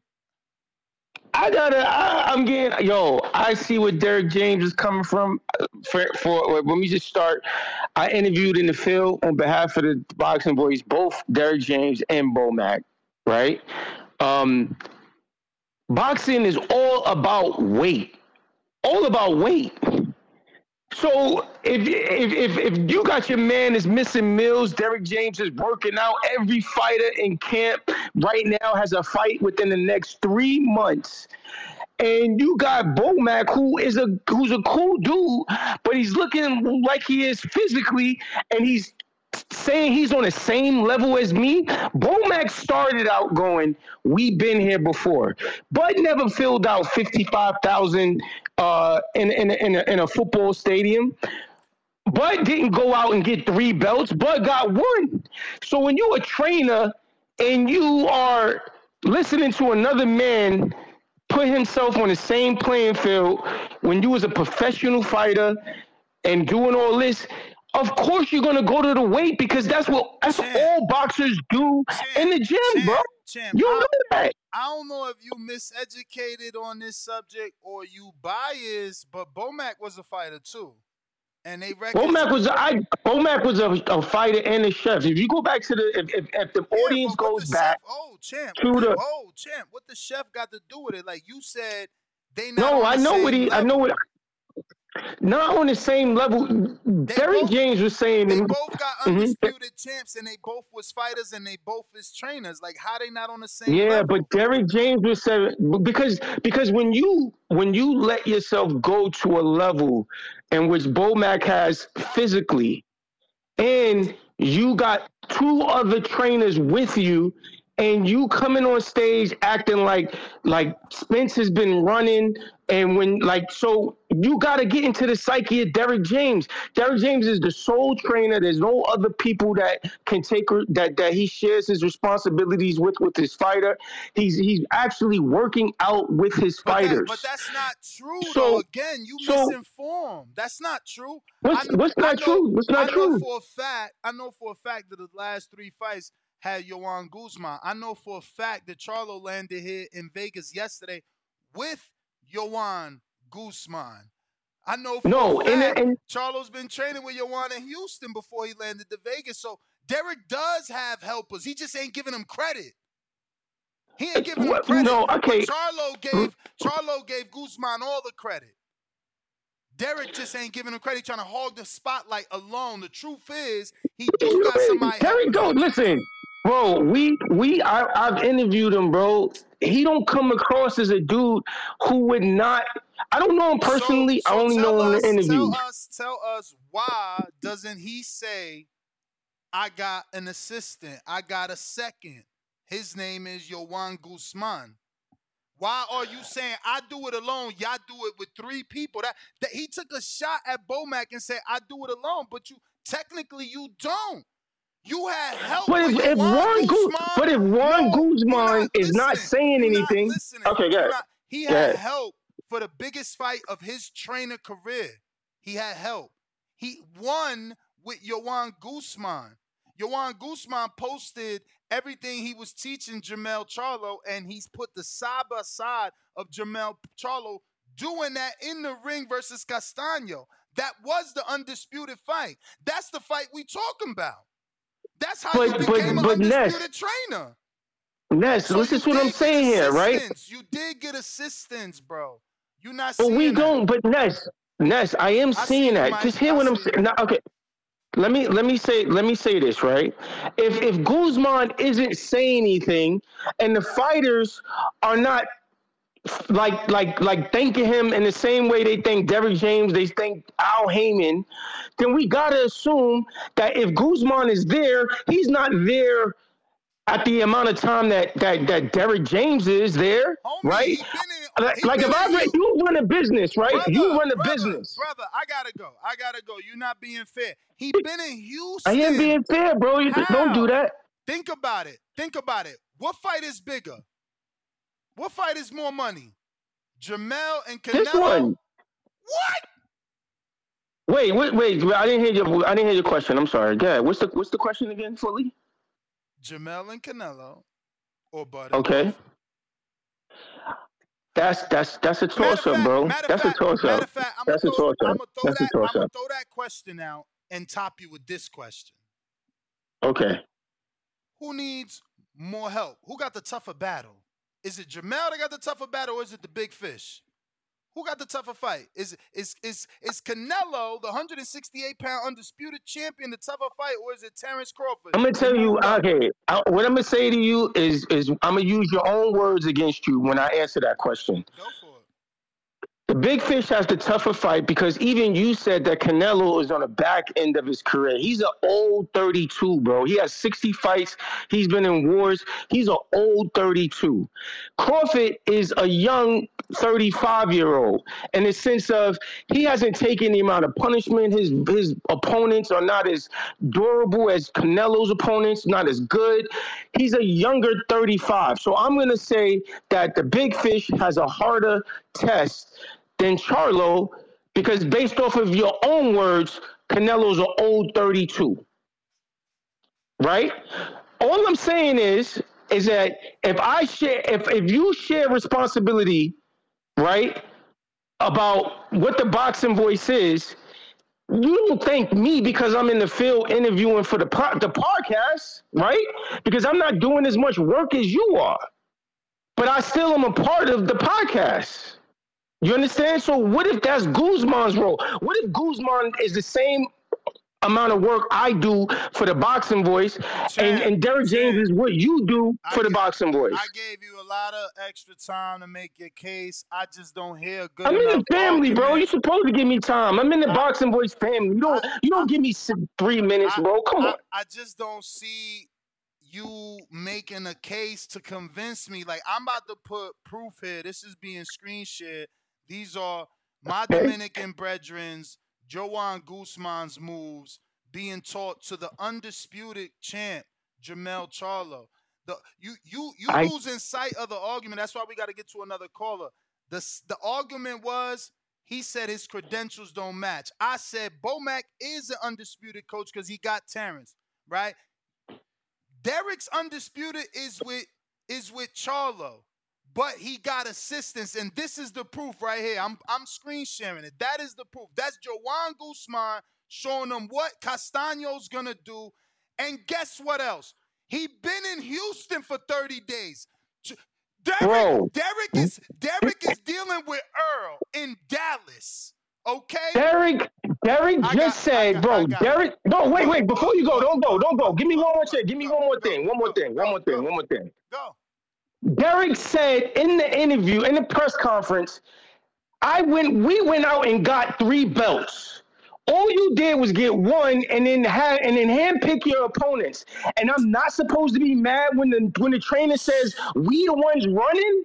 I gotta. I, I'm getting. Yo, I see where Derrick James is coming from. For, for let me just start. I interviewed in the field on behalf of the boxing boys, both Derrick James and Bomac. Right. Um, boxing is all about weight. All about weight. So if if if if you got your man is missing meals, Derrick James is working out. Every fighter in camp right now has a fight within the next three months. And you got Bomac, who is a who's a cool dude, but he's looking like he is physically, and he's saying he's on the same level as me. Bo Mac started out going, "We've been here before," but never filled out fifty-five thousand uh, in in in a, in a football stadium. Bud didn't go out and get three belts. Bud got one. So when you're a trainer and you are listening to another man put himself on the same playing field when you was a professional fighter and doing all this, of course you're gonna go to the weight because that's what that's what all boxers do in the gym, bro. Champ, You I, know that. I don't know if you miseducated on this subject or you biased, but Bomac was a fighter too. And they records Bomac was a, I Bomac was a, a fighter and a chef. If you go back to the if, if, if the audience goes back Oh, champ. to the oh, champ. What the chef got to do with it? Like you said, they No, I know what he. I know what. Not on the same level. Derrick James was saying. They both got Mhm. undisputed champs, and they both was fighters, and they both is trainers. Like how they not on the same Yeah, level? but Derrick James was saying because because when you when you let yourself go to a level in which Bomac has physically, and you got two other trainers with you, and you coming on stage acting like like Spence has been running, and when like so you got to get into the psyche of Derrick James. Derrick James is the sole trainer. There's no other people that can take that that he shares his responsibilities with with his fighter. He's he's actually working out with his fighters. But that's not true, So- though. Again, you so- misinformed. That's not true. What's- I kn- what's not know- true? What's not I know true? for a fact. I know for a fact that the last three fights had Joan Guzman. I know for a fact that Charlo landed here in Vegas yesterday with Joan Guzman. I know No, and, and, Charlo's been training with Joan in Houston before he landed to Vegas. So Derrick does have helpers. He just ain't giving them credit. He ain't giving What- credit. no, okay. Charlo gave mm-hmm. Charlo gave Guzman all the credit. Derrick just ain't giving him credit. Trying to hog the spotlight alone. The truth is, he do got somebody. Derrick don't listen, bro. We we I, I've interviewed him, bro. He don't come across as a dude who would not. I don't know him personally. I only know him in the interview. Tell us, tell us why doesn't he say, "I got an assistant. I got a second. His name is Joan Guzman." Why are you saying I do it alone? Y'all do it with three people. That, that he took a shot at Bomac and said I do it alone, but you technically you don't. You had help. But if, if Juan Gu- Guzman. but if Juan Guzman is not saying You're not anything, okay, good. not- He had help for the biggest fight of his trainer career. He had help. He won with Joan Guzman. Joan Guzman posted everything he was teaching Jermell Charlo, and he's put the side by side of Jermell Charlo doing that in the ring versus Castaño. That was the undisputed fight. That's the fight we talking about. That's how But- you but- became but an Ness- undisputed trainer. Ness, So listen to what I'm saying here, right? You did get assistance, bro. You not But we that. don't. But Ness, Ness, I am I seeing you, that. Just hear I what I'm saying. Now, okay, let me let me say let me say this right. If if Guzman isn't saying anything, and the fighters are not like like like thanking him in the same way they thank Derrick James, they thank Al Haymon, then we gotta assume that if Guzman is there, he's not there at the amount of time that that that Derrick James is there, right? Like, like if I run, you run a business, right? you run a business. Brother, I gotta go. I gotta go. You're not being fair. He been in Houston. I am being fair, bro. You don't do that. Think about it. Think about it. What fight is bigger? What fight is more money? Jermell and Canelo. This one. What? Wait, wait, wait. I didn't hear your. I didn't hear your question. I'm sorry. Yeah. What's the What's the question again, fully? Jermell and Canelo, or Bud? and Okay. That's that's that's a toss up, bro. That's a fact, toss up. of fact, I'm That's a toss up. That's a that. I'm gonna throw that question out and top you with this question: Okay. Who needs more help? Who got the tougher battle? Is it Jermell that got the tougher battle, or is it the big fish? Who got the tougher fight? Is is is is Canelo, the 168 pound undisputed champion, the tougher fight, or is it Terence Crawford? I'm gonna tell you. Okay. I, what I'm gonna say to you is is I'm gonna use your own words against you when I answer that question. Go for it. The big fish has the tougher fight because even you said that Canelo is on the back end of his career. He's an old 32, bro. He has 60 fights. He's been in wars. He's an old 32. Crawford is a young 35 year old in the sense of he hasn't taken the amount of punishment. His his opponents are not as durable as Canelo's opponents, not as good. He's a younger 35. So I'm gonna say that the big fish has a harder test than Charlo because based off of your own words, Canelo's an old 32. Right? All I'm saying is is that if I share if if you share responsibility, right, about what the boxing voice is, you don't thank me because I'm in the field interviewing for the po- the podcast, right? Because I'm not doing as much work as you are. But I still am a part of the podcast. You understand? So what if that's Guzman's role? What if Guzman is the same amount of work I do for the boxing voice, and, and Derrick James is what you do for the boxing voice? I gave you a lot of extra time to make your case. I just don't hear good I'm in the family, bro. You're supposed to give me time. I'm in the boxing voice family. You don't. you don't give me three minutes, bro. Come I, on. I just don't see you making a case to convince me. Like I'm about to put proof here. This is being screen shared. These are my Dominican brethren's Joan Guzman's moves being taught to the undisputed champ Jermell Charlo. The you you you I- losing sight of the argument. That's why we got to get to another caller. The the argument was he said his credentials don't match. I said Bomac is an undisputed coach because he got Terence, right? Derrick's undisputed is with is with Charlo, but he got assistance, and this is the proof right here. I'm I'm screen sharing it. That is the proof. That's Joan Guzman showing them what Castaño's gonna do, And guess what else? He been in Houston for 30 days. Derrick, Bro. Derrick is Derrick is dealing with Earl in Dallas. Okay? Derrick, Derrick just said, bro. Derrick, no, wait, wait. Before you go, don't go, don't go. Give me one more thing. Give me one more thing. One more thing. One more thing. One more thing. Go. Derrick said in the interview, in the press conference, I went, we went out and got three belts. All you did was get one and then have and then handpick your opponents. And I'm not supposed to be mad when the when the trainer says we the ones running.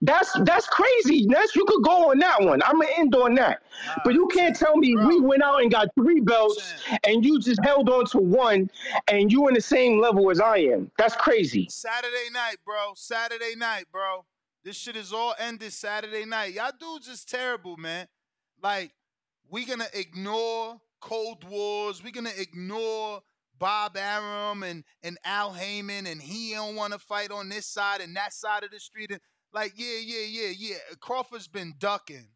That's that's crazy. That's you could go on that one. I'm gonna end on that. but you can't tell me we went out and got three belts and you just held on to one and you in the same level as I am. That's crazy. Saturday night, bro. Saturday night, bro. This shit is all ended Saturday night. Y'all dudes is terrible, man. Like, we gonna ignore Cold Wars. We're gonna ignore Bob Arum and, and Al Haymon, and he don't want to fight on this side and that side of the street. And like, yeah, yeah, yeah, yeah. Crawford's been ducking.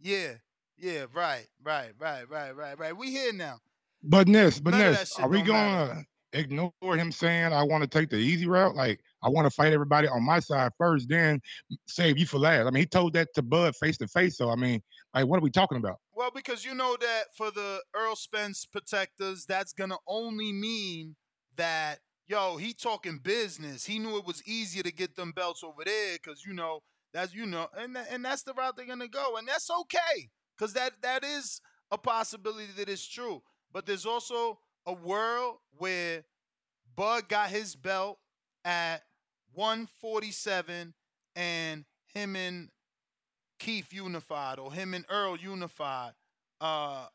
Yeah, yeah, right, right, right, right, right, right. We here now. But Ness, but Ness, are we gonna matter. ignore him saying I want to take the easy route? Like I want to fight everybody on my side first, then save you for last. I mean, he told that to Bud face to face. So I mean, like, what are we talking about? Well, because you know that for the Earl Spence protectors, that's gonna only mean that yo, he talking business. He knew it was easier to get them belts over there because you know that's you know, and and that's the route they're gonna go, and that's okay because that that is a possibility that is true. But there's also a world where Bud got his belt at 147, and him and Keith unified, or him and Earl unified, uh,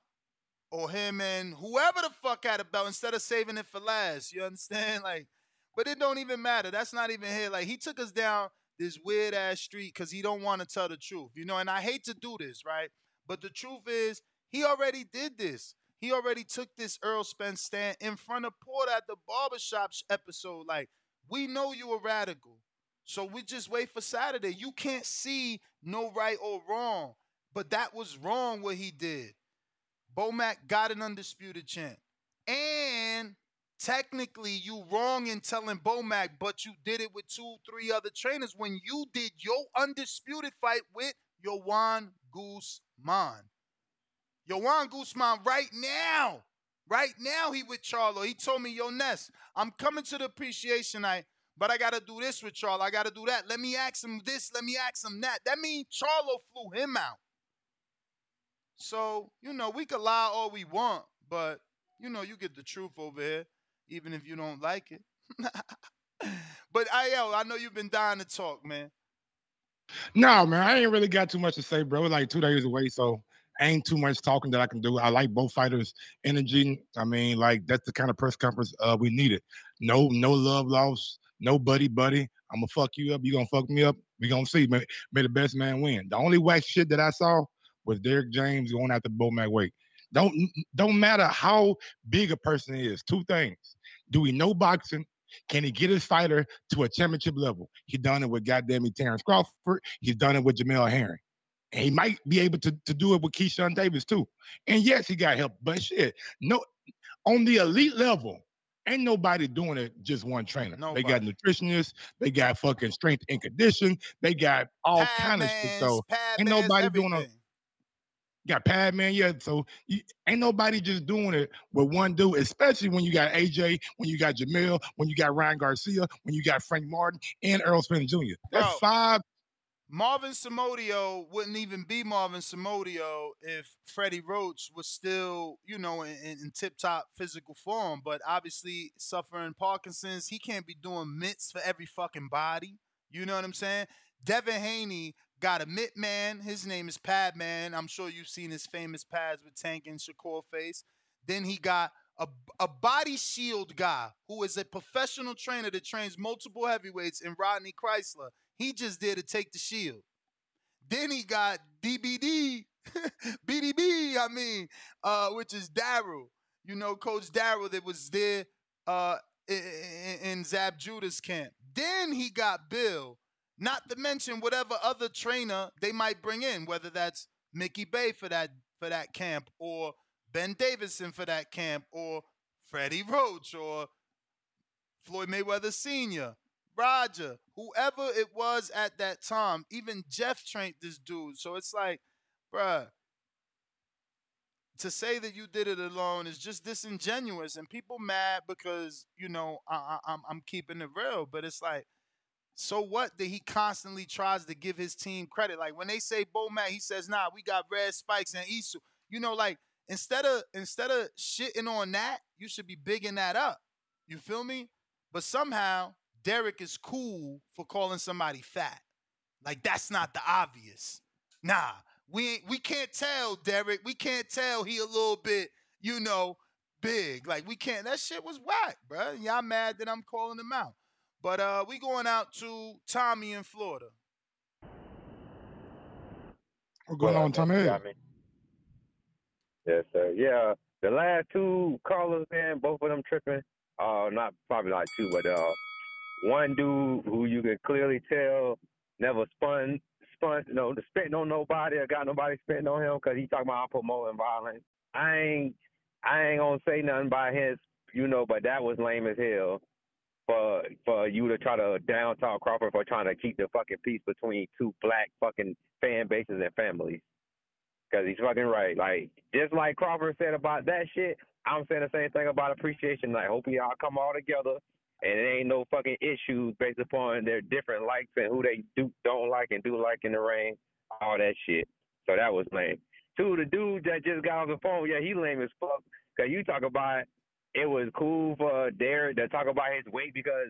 or him and whoever the fuck had a belt instead of saving it for last. You understand? Like, but it don't even matter. That's not even here. Like, he took us down this weird ass street because he don't want to tell the truth. You know, and I hate to do this, right? But the truth is, he already did this. He already took this Earl Spence stand in front of Porter at the barbershop episode. Like, we know you a radical. So we just wait for Saturday. You can't see no right or wrong. But that was wrong what he did. Bomac got an undisputed champ. And technically you wrong in telling Bomac, but you did it with two, three other trainers when you did your undisputed fight with Joan Guzman. Joan Guzman right now, right now he with Charlo. He told me, yo, Ness, I'm coming to the appreciation night, but I gotta do this with Charlo. I gotta do that. Let me ask him this, let me ask him that. That means Charlo flew him out. So, you know, we could lie all we want, but you know, you get the truth over here, even if you don't like it. but I I know you've been dying to talk, man. No, man, I ain't really got too much to say, bro. We're like two days away, so ain't too much talking that I can do. I like both fighters' energy. I mean, like that's the kind of press conference uh, we needed. No, no love lost. No buddy, buddy. I'm gonna fuck you up. You gonna fuck me up. We gonna see. May, may the best man win. The only whack shit that I saw was Derrick James going after Bo McWay. Don't don't matter how big a person is. Two things: Do we know boxing? Can he get his fighter to a championship level? He done it with goddamn it, Terence Crawford. He's done it with Jamel Herring. And he might be able to, to do it with Keyshawn Davis too. And yes, he got help, but shit, no, on the elite level, ain't nobody doing it just one trainer. They got nutritionists, they got fucking strength and condition, they got all kind of shit. So ain't mans, nobody doing it. Got pad man, yeah. So you, ain't nobody just doing it with one dude, especially when you got AJ, when you got Jamil, when you got Ryan Garcia, when you got Frank Martin and Earl Spence Jr. That's Bro. five. Marvin Somodio wouldn't even be Marvin Somodio if Freddie Roach was still, you know, in, in tip top physical form. But obviously, suffering Parkinson's, he can't be doing mitts for every fucking body. You know what I'm saying? Devin Haney got a mitt man. His name is Padman. I'm sure you've seen his famous pads with Tank and Shakur face. Then he got a, a body shield guy who is a professional trainer that trains multiple heavyweights in Rodney Chrysler. He just there to take the shield. Then he got DBD, BDB, I mean, uh, which is Daryl. You know, Coach Daryl that was there uh, in, in Zab Judah's camp. Then he got Bill, not to mention whatever other trainer they might bring in, whether that's Mickey Bey for that for that camp, or Ben Davison for that camp, or Freddie Roach or Floyd Mayweather Sr., Roger, whoever it was at that time, even Jeff trained this dude. So it's like, bruh, to say that you did it alone is just disingenuous, and people mad because you know I, I, I'm keeping it real. But it's like, so what that he constantly tries to give his team credit? Like when they say Bomac, he says, "Nah, we got Red Spikes and Isu." You know, like instead of instead of shitting on that, you should be bigging that up. You feel me? But somehow Derrick is cool for calling somebody fat. Like that's not the obvious. Nah, we ain't, we can't tell Derrick. We can't tell he a little bit, you know, big. Like we can't. That shit was whack, bro. Y'all mad that I'm calling him out. But uh we going out to Tommy in Florida. What's going on, Tommy? Yes, sir. Yeah, the last two callers, man, both of them tripping. Uh, not probably not two, but uh, one dude who you can clearly tell never spun, spun, know, spitting on nobody or got nobody spitting on him because he talking about promoting violence. I ain't, I ain't gonna say nothing by his, you know, but that was lame as hell for for you to try to down talk Crawford for trying to keep the fucking peace between two black fucking fan bases and families. Cause he's fucking right. Like just like Crawford said about that shit, I'm saying the same thing about appreciation Like Hope y'all come all together and it ain't no fucking issues based upon their different likes and who they do don't like and do like in the ring, all that shit. So that was lame. Two, the dude that just got off the phone, yeah, he lame as fuck. Cause you talk about it was cool for Derrick to talk about his weight because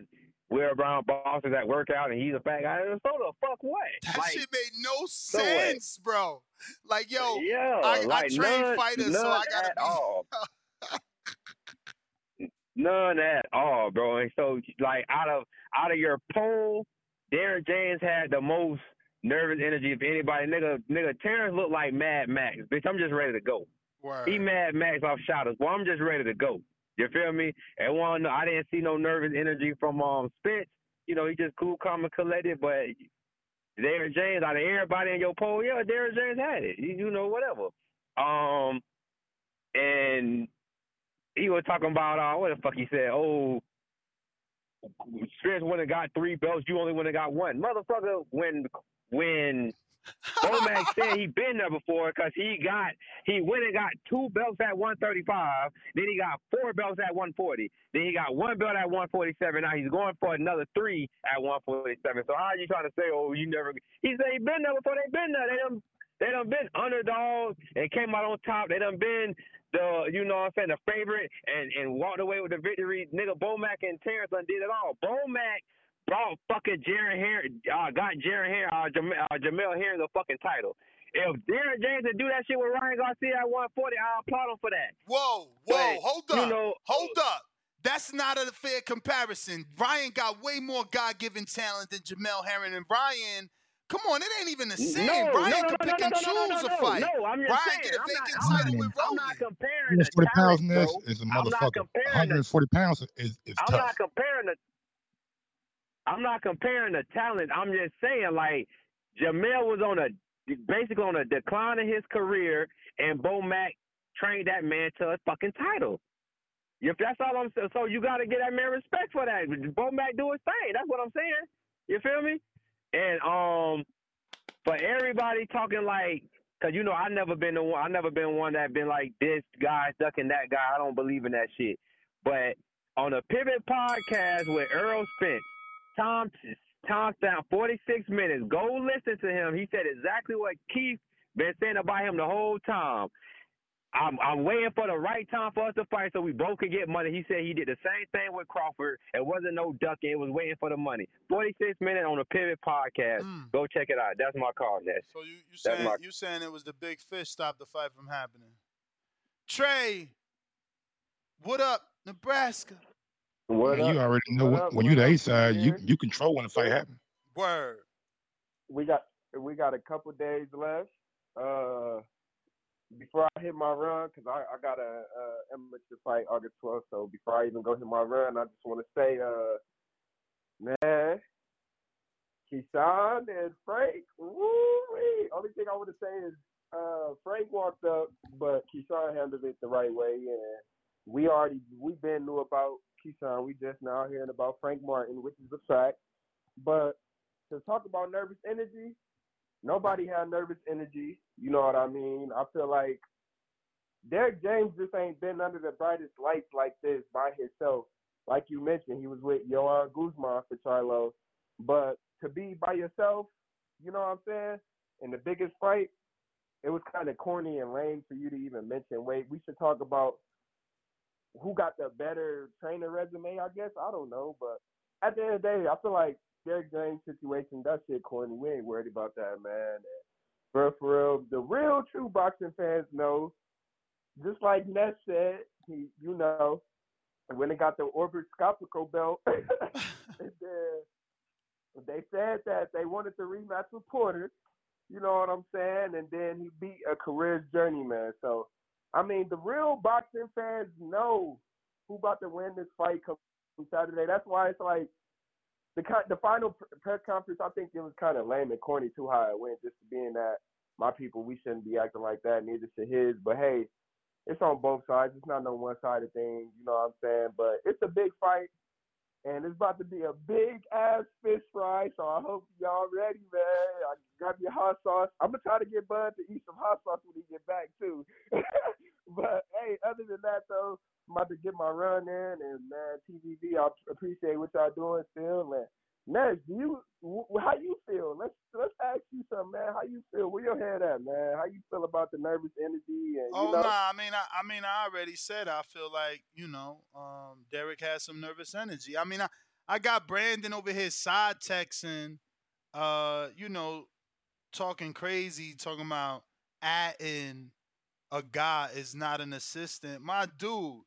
we're around bosses that work out and he's a fat guy. So the fuck what? That Like, shit made no so sense, bro. Like yo, Yeah, I, like I train none, fighters, none so I gotta at be. all. None at all, bro. And so, like, out of out of your poll, Darren James had the most nervous energy of anybody. Nigga, nigga, Terence looked like Mad Max. Bitch, I'm just ready to go. Word. He Mad Max off shotters. Well, I'm just ready to go. You feel me? And one, I didn't see no nervous energy from um Spence. You know, he just cool, calm, and collected. But Derrick James, out of everybody in your poll, yeah, Darren James had it. You, you know, whatever. Um, and he was talking about uh, what the fuck he said? Oh, went and got three belts. You only and got one, motherfucker. When when Bomac said he been there before because he got he went and got two belts at 135, then he got four belts at 140, then he got one belt at 147. Now he's going for another three at 147. So how are you trying to say, oh, you never? He said he been there before. They been there. They done they done been underdogs and came out on top. They done been the you know what I'm saying the favorite and and walked away with the victory. Nigga Bomac and Terence done did it all. Bomac brought fucking Jaron Harris, uh, got Jaron Harris, uh, Jamel, uh, Jamel Harris the fucking title. If Darren James could do that shit with Ryan Garcia at 140, I'll applaud him for that. Whoa, whoa, But, hold you up, know- hold up. That's not a fair comparison. Ryan got way more God-given talent than Jamel Herring, and Ryan. Come on, it ain't even the same. No, Ryan no, no, could no, pick no, and no, no, choose no, a fight. no, I'm just Ryan saying, get a I'm not- vacant I'm not- title with I'm not comparing the 140 pounds talent, in this bro. is a I'm not motherfucker. comparing the 140 pounds is, is I'm tough. not comparing the. I'm not comparing the talent. I'm just saying, like Jamel was on a basically on a decline in his career, and Bomac trained that man to a fucking title. If that's all I'm saying, so you got to get that man respect for that. Bomac do his thing. That's what I'm saying. You feel me? And um, for everybody talking like, cause you know I never been the one. I never been one that been like this guy ducking that guy. I don't believe in that shit. But on a Pivot podcast with Earl Spence, Tom Tom down 46 minutes. Go listen to him. He said exactly what Keith been saying about him the whole time. I'm I'm waiting for the right time for us to fight so we both can get money. He said he did the same thing with Crawford. It wasn't no ducking. It was waiting for the money. 46 minutes on the Pivot podcast. Go check it out. That's my call, Ness. So you you saying my you saying it was the big fish stopped the fight from happening? Trey, what up, Nebraska? Man, you already know when, when you the A side, you you control when the fight happens. Word. we got we got a couple days left. Uh, before I hit my run, cause I, I got a, a amateur fight August 12th. So before I even go hit my run, I just want to say, uh, man, Keyshawn and Frank, woo Only thing I want to say is, uh, Frank walked up, but Keyshawn handled it the right way, and we already we been knew about Keyshawn. We just now hearing about Frank Martin, which is a fact. But to talk about nervous energy, nobody had nervous energy. You know what I mean? I feel like Derrick James just ain't been under the brightest lights like this by himself. Like you mentioned, he was with Joan Guzman for Charlo. But to be by yourself, you know what I'm saying? In the biggest fight, it was kind of corny and lame for you to even mention. Wait, we should talk about who got the better trainer resume, I guess. I don't know. But at the end of the day, I feel like Derrick James situation, that shit corny. We ain't worried about that, man. And for real, the real true boxing fans know, just like Ness said, he you know, when they got the Orbit Scopico belt, they said that they wanted to rematch with Porter. You know what I'm saying? And then he beat a career journeyman. So, I mean, the real boxing fans know who about to win this fight come Saturday. That's why it's like the the final press conference. I think it was kind of lame and corny too how it went. Just being that my people, we shouldn't be acting like that. Neither should his. But hey, it's on both sides. It's not no one sided thing. You know what I'm saying? But it's a big fight and it's about to be a big ass fish fry. So I hope y'all ready, man. I got your hot sauce. I'm gonna try to get Bud to eat some hot sauce when he get back too. but hey, other than that though, I'm about to get my run in, and man, TVV, I appreciate what y'all doing still. And Ness, do you how you feel? Let's let's ask you something, man. How you feel? Where your head at, man? How you feel about the nervous energy? And Oh you know, nah, I mean, I, I mean, I already said I feel like you know, um, Derrick has some nervous energy. I mean, I, I got Brandon over here side texting, uh, you know, talking crazy, talking about adding a guy is not an assistant. My dude,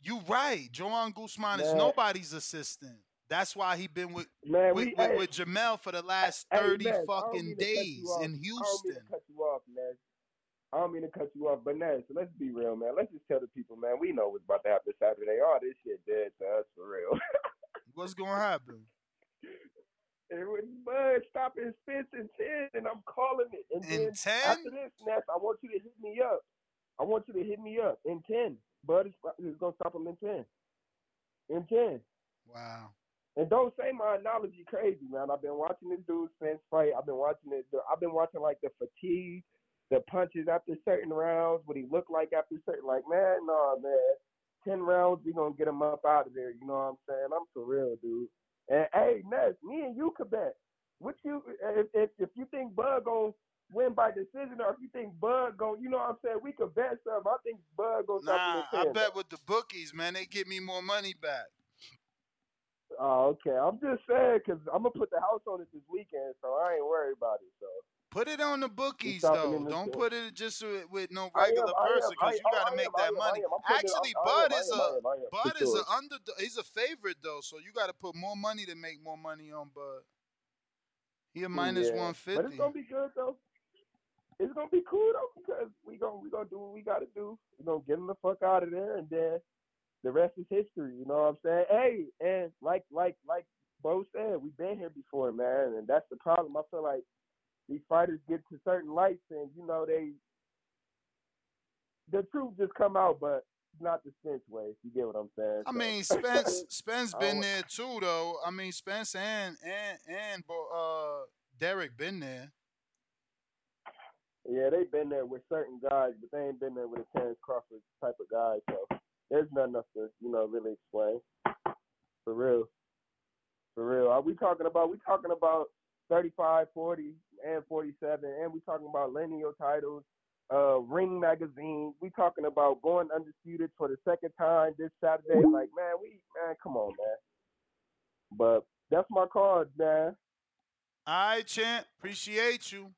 you right. Joan Guzman is nobody's assistant. That's why he been with Man, with, we- with, hey, with Jamel for the last thirty I don't fucking mean to cut you days in I don't mean Houston. to cut you off, Ness. I don't mean to cut you off, but Ness, let's be real, man. Let's just tell the people, man. We know what's about to happen Saturday. All this shit dead to us for real. What's gonna happen? and Bud stopping Spence in ten, and I'm calling it. And In then 10? after this, Ness, I want you to hit me up. I want you to hit me up in ten. Bud is, is gonna stop him in ten. In ten. Wow. And don't say my analogy crazy, man. I've been watching this dude Spence fight. I've been watching it. I've been watching like the fatigue, the punches after certain rounds, what he looked like after certain. Like, man, no, man. Ten rounds, we gonna get him up out of there. You know what I'm saying? I'm for real, dude. And hey, Ness, me and you could bet. What you if if, if you think Bud gonna win by decision, or if you think Bud gonna, you know what I'm saying? We could bet something. I think Bud gonna Nah, I bet with the bookies, man, they give me more money back. Oh, okay. I'm just saying because I'm gonna put the house on it this weekend, so I ain't worried about it. So. Put it on the bookies though. Don't put it just with, with no regular am, person because you got to make that am, money. am. I'm putting it- Actually, Bud is a I am, I am, for Bud is sure. a under. He's a favorite though, so you got to put more money to make more money on Bud. He a minus Yeah, one But it's gonna be good though. It's gonna be cool though because we gonna we gonna do what we gotta do. We gonna get him the fuck out of there, and then the rest is history. You know what I'm saying? Hey, and like like like Bo said, we've been here before, man, and that's the problem. I feel like these fighters get to certain lights, and you know they the truth just come out, but not the Spence way. If you get what I'm saying? I So- mean, Spence Spence been there too though. I mean, Spence and and and uh Derrick been there. Yeah, they've been there with certain guys, but they ain't been there with a Terence Crawford type of guy. So there's nothing else to, you know, really explain. For real. For real. Are we talking about we talking about 35, 40, and 47, and we talking about lineal titles, uh, Ring magazine. We talking about going undisputed for the second time this Saturday. Like, man, we man, come on, man. But that's my card, man. All right, champ. Appreciate you.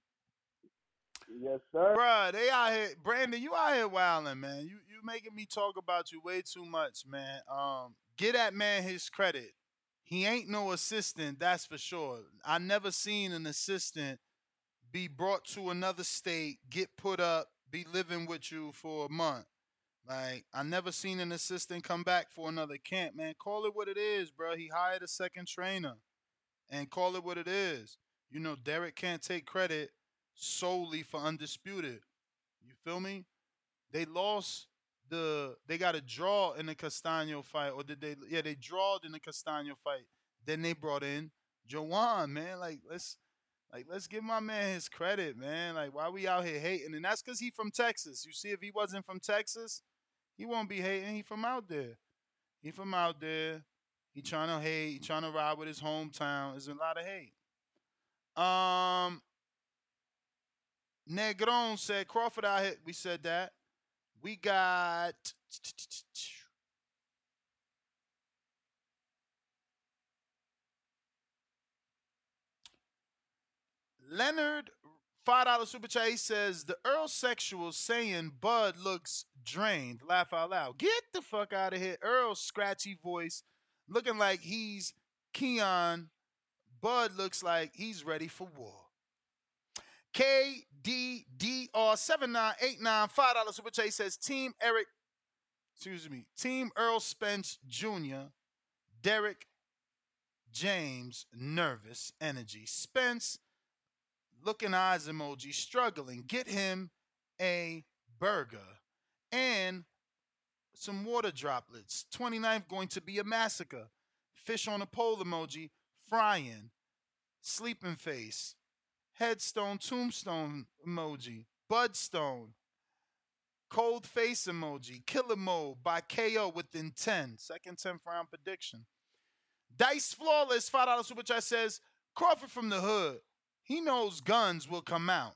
Yes, sir. Bruh, they out here. Brandon, you out here wilding, man. You you making me talk about you way too much, man. Um, get that man his credit. He ain't no assistant, that's for sure. I never seen an assistant be brought to another state, get put up, be living with you for a month. Like I never seen an assistant come back for another camp, man. Call it what it is, bro. He hired a second trainer, and call it what it is. You know, Derrick can't take credit solely for undisputed. You feel me? They lost the they got a draw in the Castano fight, or did they? Yeah, they drawed in the Castano fight. Then they brought in Joan, man. Like let's like let's give my man his credit, man. Like why we out here hating? And that's because he from Texas. You see, if he wasn't from Texas, he won't be hating. He from out there. He from out there. He trying to hate. He trying to ride with his hometown. There's a lot of hate. Um, Negron said Crawford out here. We said that. We got Leonard five dollar super chat. He says the Earl sexual saying Bud looks drained. Laugh out loud. Get the fuck out of here. Earl's scratchy voice, looking like he's Keon. Bud looks like he's ready for war. KDDR7989, $5 super chat says Team Eric, excuse me, Team Earl Spence Jr., Derek James, nervous energy. Spence, looking eyes emoji, struggling. Get him a burger and some water droplets. 29th going to be a massacre. Fish on a pole emoji, frying. Sleeping face headstone, tombstone emoji, budstone, cold face emoji, killer mode by KO within 10. Second 10th round prediction. Dice Flawless, $5 super chat says, Crawford from the hood. He knows guns will come out.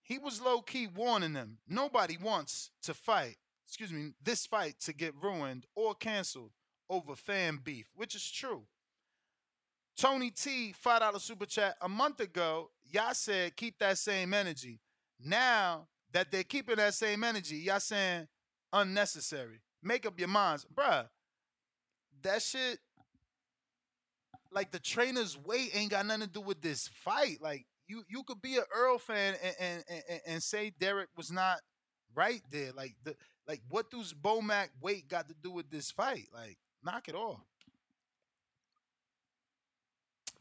He was low key warning them. Nobody wants to fight, excuse me, this fight to get ruined or canceled over fan beef, which is true. Tony T, $5 super chat. A month ago, y'all said keep that same energy. Now that they're keeping that same energy, y'all saying unnecessary. Make up your minds. Bruh, that shit, like the trainer's weight ain't got nothing to do with this fight. Like, you you could be an Earl fan and and, and, and say Derrick was not right there. Like the like what does Bomac weight got to do with this fight? Like, knock it off.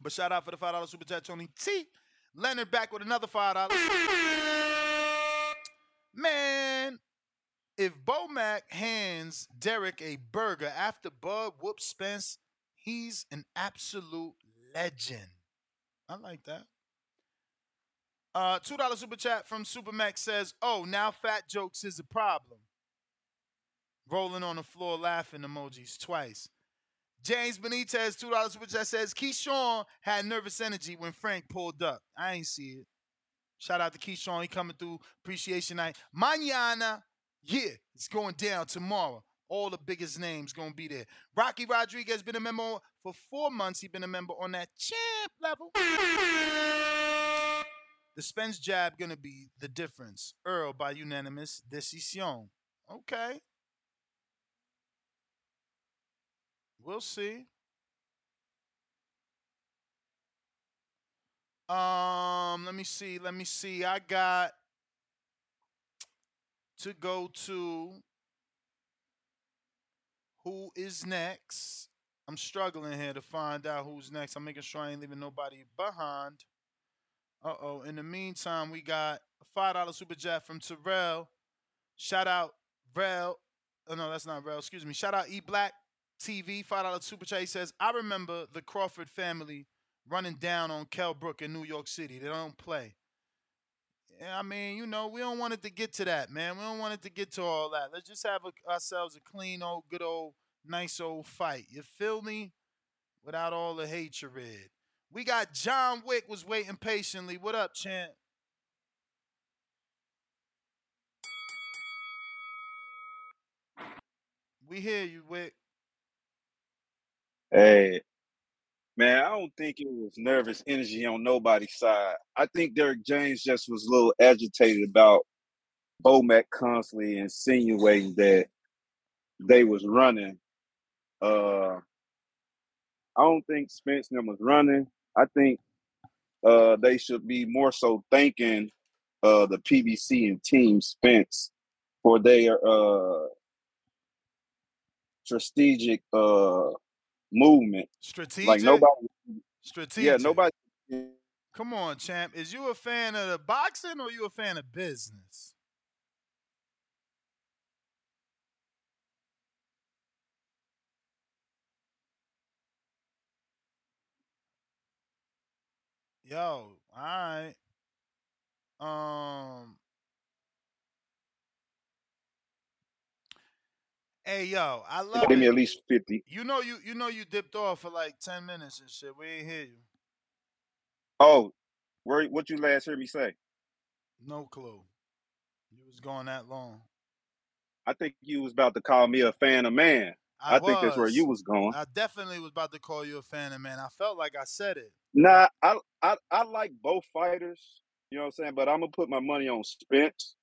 But shout out for the five dollar super chat, Tony T. Leonard back with another five dollars. Man, if Bomac hands Derrick a burger after Bud whoops Spence, he's an absolute legend. I like that. Uh, two dollar super chat from Supermax says, "Oh, now fat jokes is a problem." Rolling on the floor, laughing emojis twice. James Benitez, two dollars super chat says Keyshawn had nervous energy when Frank pulled up. I ain't see it. Shout out to Keyshawn, he coming through appreciation night. Mañana, yeah, it's going down tomorrow. All the biggest names gonna be there. Rocky Rodriguez been a member for four months. He been a member on that champ level. The Spence jab gonna be the difference. Earl by unanimous decision. Okay. We'll see. Um, let me see. Let me see. I got to go to who is next. I'm struggling here to find out who's next. I'm making sure I ain't leaving nobody behind. Uh oh. In the meantime, we got a five dollar super chat from Terrell. Shout out Rel. Oh no, that's not Rel. Excuse me. Shout out E Black TV five dollar super chat. He says, "I remember the Crawford family running down on Kell Brook in New York City. They don't play." I mean, you know, we don't want it to get to that, man. We don't want it to get to all that. Let's just have a, ourselves a clean old, good old, nice old fight. You feel me? Without all the hatred. We got John Wick was waiting patiently. What up, champ? We hear you, Wick. Hey, man, I don't think it was nervous energy on nobody's side. I think Derrick James just was a little agitated about Bomac constantly insinuating that they was running. Uh, I don't think Spence and them was running. I think uh, they should be more so thanking uh, the PBC and Team Spence for their uh, strategic uh, movement. Strategic. Like nobody. Strategic. Yeah, nobody. Come on, champ. Is you a fan of the boxing or you a fan of business? Yo, all right. Um, Hey, yo, I love Give me at least fifty. You know you you know you dipped off for like ten minutes and shit. We ain't hear you. Oh, where what you last heard me say? No clue. You was going that long. I think you was about to call me a fan of man. I, I, think that's where you was going. I definitely was about to call you a fan of man. I felt like I said it. Nah, I, I I like both fighters. You know what I'm saying? But I'm gonna put my money on Spence.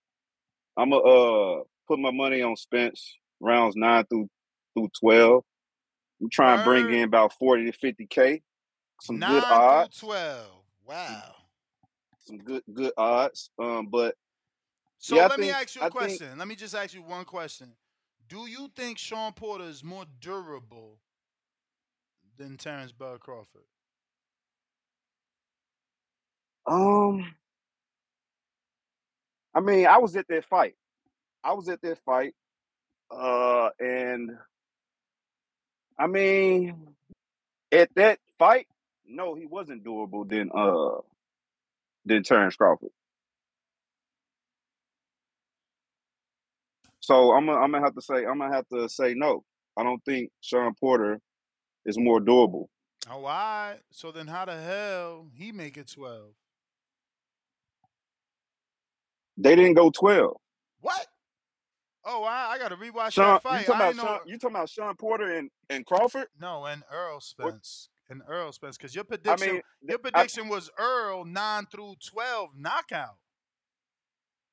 I'm gonna uh put my money on Spence rounds nine through through twelve. I'm trying to bring in about forty to fifty k. Some Nine good odds. through twelve. Wow. Some good good odds. Um, but So yeah, let me ask you a I think- question. Let me just ask you one question. Do you think Shawn Porter is more durable than Terence Bud Crawford? Um, I mean, I was at that fight. I was at that fight, uh, and I mean, at that fight, no, he wasn't durable than uh than Terence Crawford. So I'm gonna I'm gonna have to say I'm gonna have to say no. I don't think Shawn Porter is more durable. Oh, all right. So then how the hell he make it 12? They didn't go twelve. What? Oh, I, I got to rewatch Shawn, that you fight. talking about know. Shawn? You talking about Shawn Porter and, and Crawford? No, and Earl Spence. And Earl Spence. Because your I prediction, mean, your th- I- prediction was Earl 9 through 12 knockout.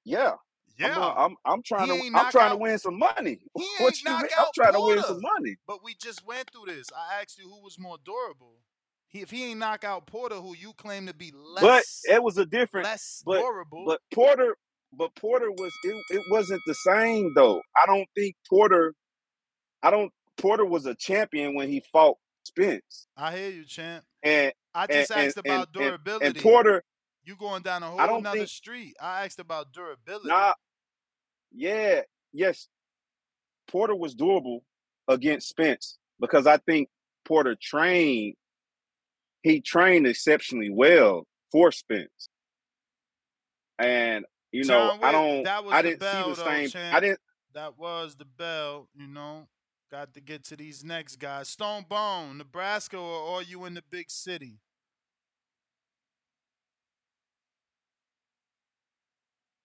Yeah. I'm, Yeah. I'm I'm trying He to I'm knock thin to win some money. He what you mean? I'm out trying to win some money. But we just went through this. I asked you who was more durable. He, if he ain't knock out Porter, who you claim to be less, But it was a different less but durable. but Porter but Porter was it, it wasn't the same though. I don't think Porter I don't Porter was a champion when he fought Spence. I hear you, champ. And I just and- asked about and- and- durability. And, Porter you going down a I whole don't nother think- street. I asked about durability. Nah, yeah, yes. Porter was durable against Spence because I think Porter trained. He trained exceptionally well for Spence, and you know John I don't. that was I didn't bell, see the though, same. I didn't. That was the bell, you know. Got to get to these next guys. Stone Bone, Nebraska, or are you in the big city?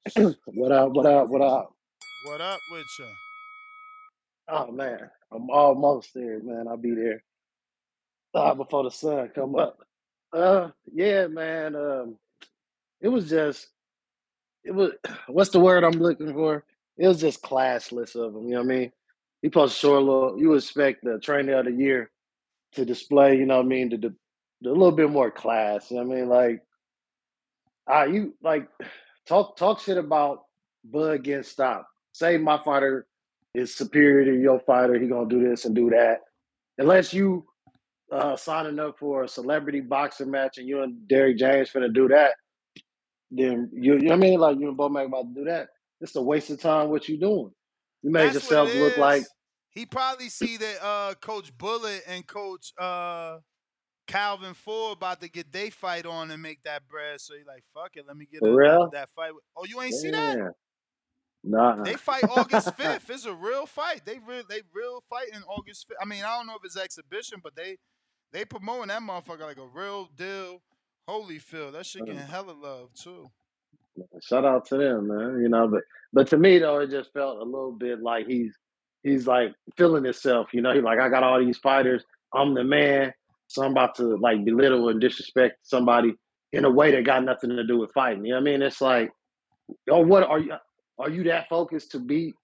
what up? What up? What up? What up with you? Oh man, I'm almost there, man. I'll be there uh, before the sun come up. Uh, yeah, man. Um, it was just, it was. What's the word I'm looking for? It was just classless of him. You know what I mean? He show a little. You expect the trainer of the year to display. You know what I mean? To a little bit more class. You know what I mean? Like, ah, you like talk talk shit about Bud getting stopped. Say my fighter is superior to your fighter. He gonna do this and do that. Unless you uh, signing up for a celebrity boxing match and you and Derrick James finna do that, then you, you know what I mean? Like you and Bomac about to do that. It's a waste of time. What you doing? You made That's yourself look like. He probably see that uh, Coach Bullet and Coach uh, Calvin Ford about to get they fight on and make that bread. So he like, fuck it, let me get a, that fight. Oh, you ain't see that? Damn. Nah. They fight August fifth. It's a real fight. They real they real fighting August fifth. I mean, I don't know if it's exhibition, but they they promoting that motherfucker like a real deal. Holyfield. That shit getting Mm. hella love too. Shout out to them, man. You know, but but to me though, it just felt a little bit like he's he's like feeling himself. You know, he's like, I got all these fighters. I'm the man. So I'm about to like belittle and disrespect somebody in a way that got nothing to do with fighting. You know what I mean? It's like, oh, what are you? Are you that focused to beat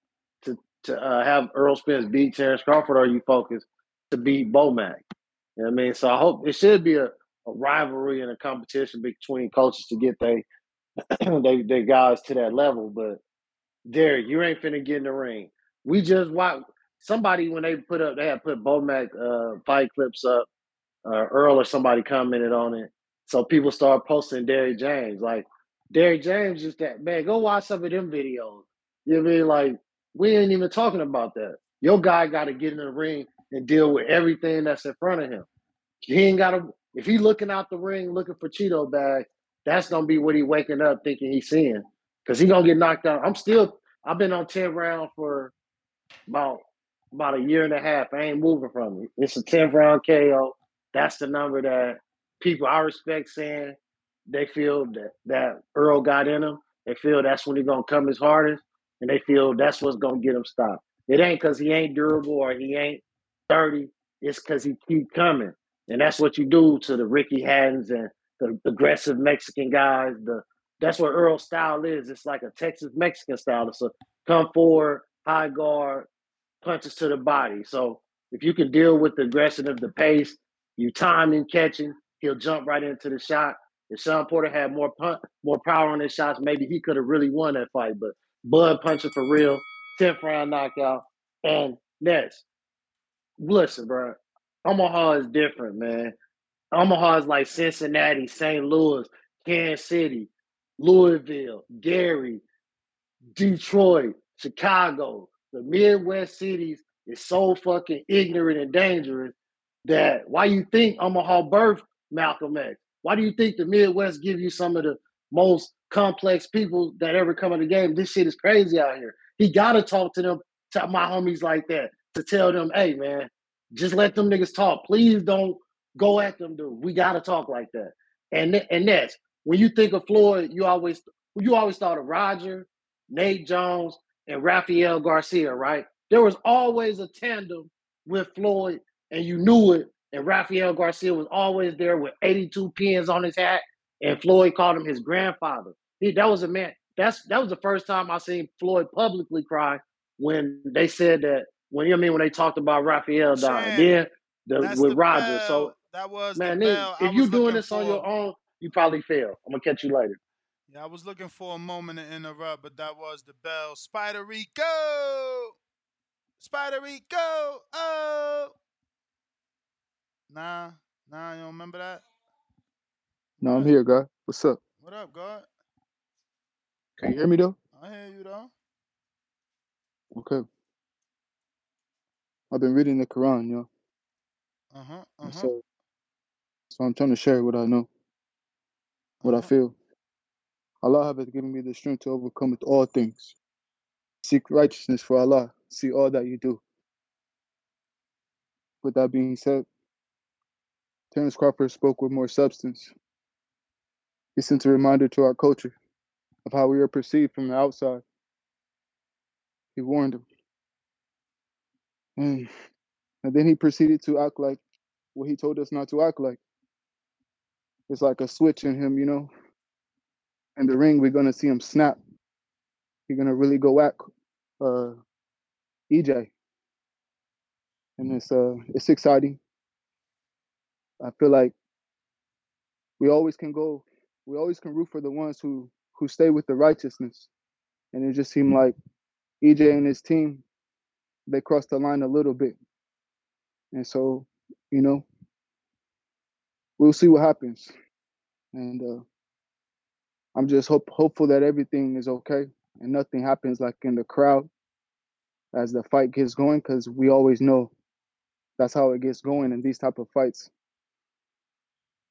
to to uh, have Earl Spence beat Terence Crawford? Or are you focused to beat Bomac? You know what I mean? So I hope it should be a, a rivalry and a competition between coaches to get they they they guys to that level. But Derrick, you ain't finna get in the ring. We just watch somebody when they put up they had put Bomac uh, fight clips up. Uh, Earl or somebody commented on it, so people start posting Derrick James. Like Derrick James, just that man. Go watch some of them videos. You know what I mean? Like we ain't even talking about that. Your guy got to get in the ring and deal with everything that's in front of him. He ain't got to. If he looking out the ring looking for Cheeto bag, that's gonna be what he waking up thinking he's seeing. Cause he gonna get knocked out. I'm still I've been on 10 round for about about a year and a half. I ain't moving from it. It's a 10 round KO. That's the number that people I respect saying they feel that that Earl got in him. They feel that's when he's gonna come his hardest, and they feel that's what's gonna get him stopped. It ain't because he ain't durable or he ain't 30. It's because he keep coming, and that's what you do to the Ricky Hattons and the aggressive Mexican guys. The that's what Earl's style is. It's like a Texas Mexican style. It's a come forward, high guard, punches to the body. So if you can deal with the aggression of the pace, you time and catching, he'll jump right into the shot. If Shawn Porter had more punt, more power on his shots, maybe he could have really won that fight. But Bud punching for real, 10th round knockout. And next, listen, bro, Omaha is different, man. Omaha is like Cincinnati, St. Louis, Kansas City, Louisville, Gary, Detroit, Chicago. The Midwest cities is so fucking ignorant and dangerous that why you think Omaha birthed Malcolm X? Why do you think the Midwest give you some of the most complex people that ever come in the game? This shit is crazy out here. He gotta talk to them, to my homies like that, to tell them, hey man, just let them niggas talk. Please don't go at them, dude. We gotta talk like that. And and that's when you think of Floyd, you always you always thought of Roger, Nate Jones, and Rafael Garcia, right? There was always a tandem with Floyd, and you knew it. And Rafael Garcia was always there with 82 pins on his hat, and Floyd called him his grandfather. He, that was a man. That's that was the first time I seen Floyd publicly cry when they said that when you know I mean when they talked about Raphael dying. Then the, with the Roger. bell. So That was man, the bell. If you was doing looking this on your own, you probably fail. I'm gonna catch you later. Yeah, I was looking for a moment to interrupt, but that was the bell. Spider Rico! Spider Rico! Oh! Nah, nah, you don't remember that? No, I'm here, guy. What's up? What up, God? Can you hear me though? I hear you though. Okay. I've been reading the Quran, yo. Uh huh. Uh huh. So, so I'm trying to share what I know, what I Uh-huh. feel. Allah has given me the strength to overcome with all things. Seek righteousness for Allah. See all that you do. With that being said, Terence Crawford spoke with more substance. He sent a reminder to our culture of how we are perceived from the outside. He warned them. And, and then he proceeded to act like what he told us not to act like. It's like a switch in him, you know. In the ring, we're gonna see him snap. He's gonna really go at uh, EJ, and it's uh it's exciting. I feel like we always can go, we always can root for the ones who who stay with the righteousness, and it just seemed like EJ and his team they crossed the line a little bit, and so you know we'll see what happens, and uh, I'm just hope hopeful that everything is okay and nothing happens like in the crowd as the fight gets going, because we always know that's how it gets going in these type of fights,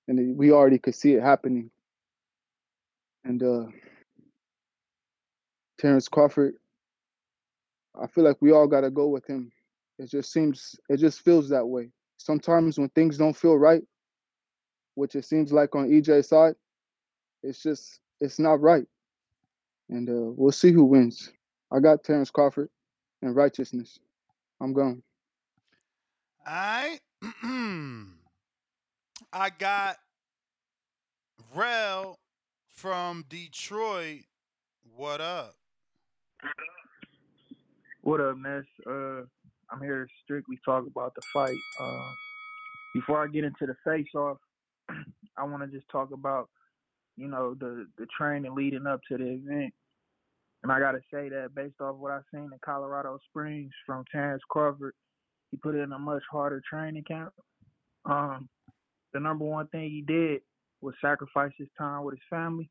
and we already could see it happening. And uh, Terence Crawford, I feel like we all got to go with him. It just seems, it just feels that way. Sometimes when things don't feel right, which it seems like on EJ's side, it's just, it's not right. And uh, we'll see who wins. I got Terence Crawford and righteousness. I'm gone. Alright. I got Rel from Detroit. What up? What up, Ness? Uh, I'm here to strictly talk about the fight. Uh, before I get into the face-off, I want to just talk about, you know, the the training leading up to the event. And I gotta say that based off what I've seen in Colorado Springs from Terence Crawford, he put in a much harder training camp. Um, the number one thing he did was sacrifice his time with his family.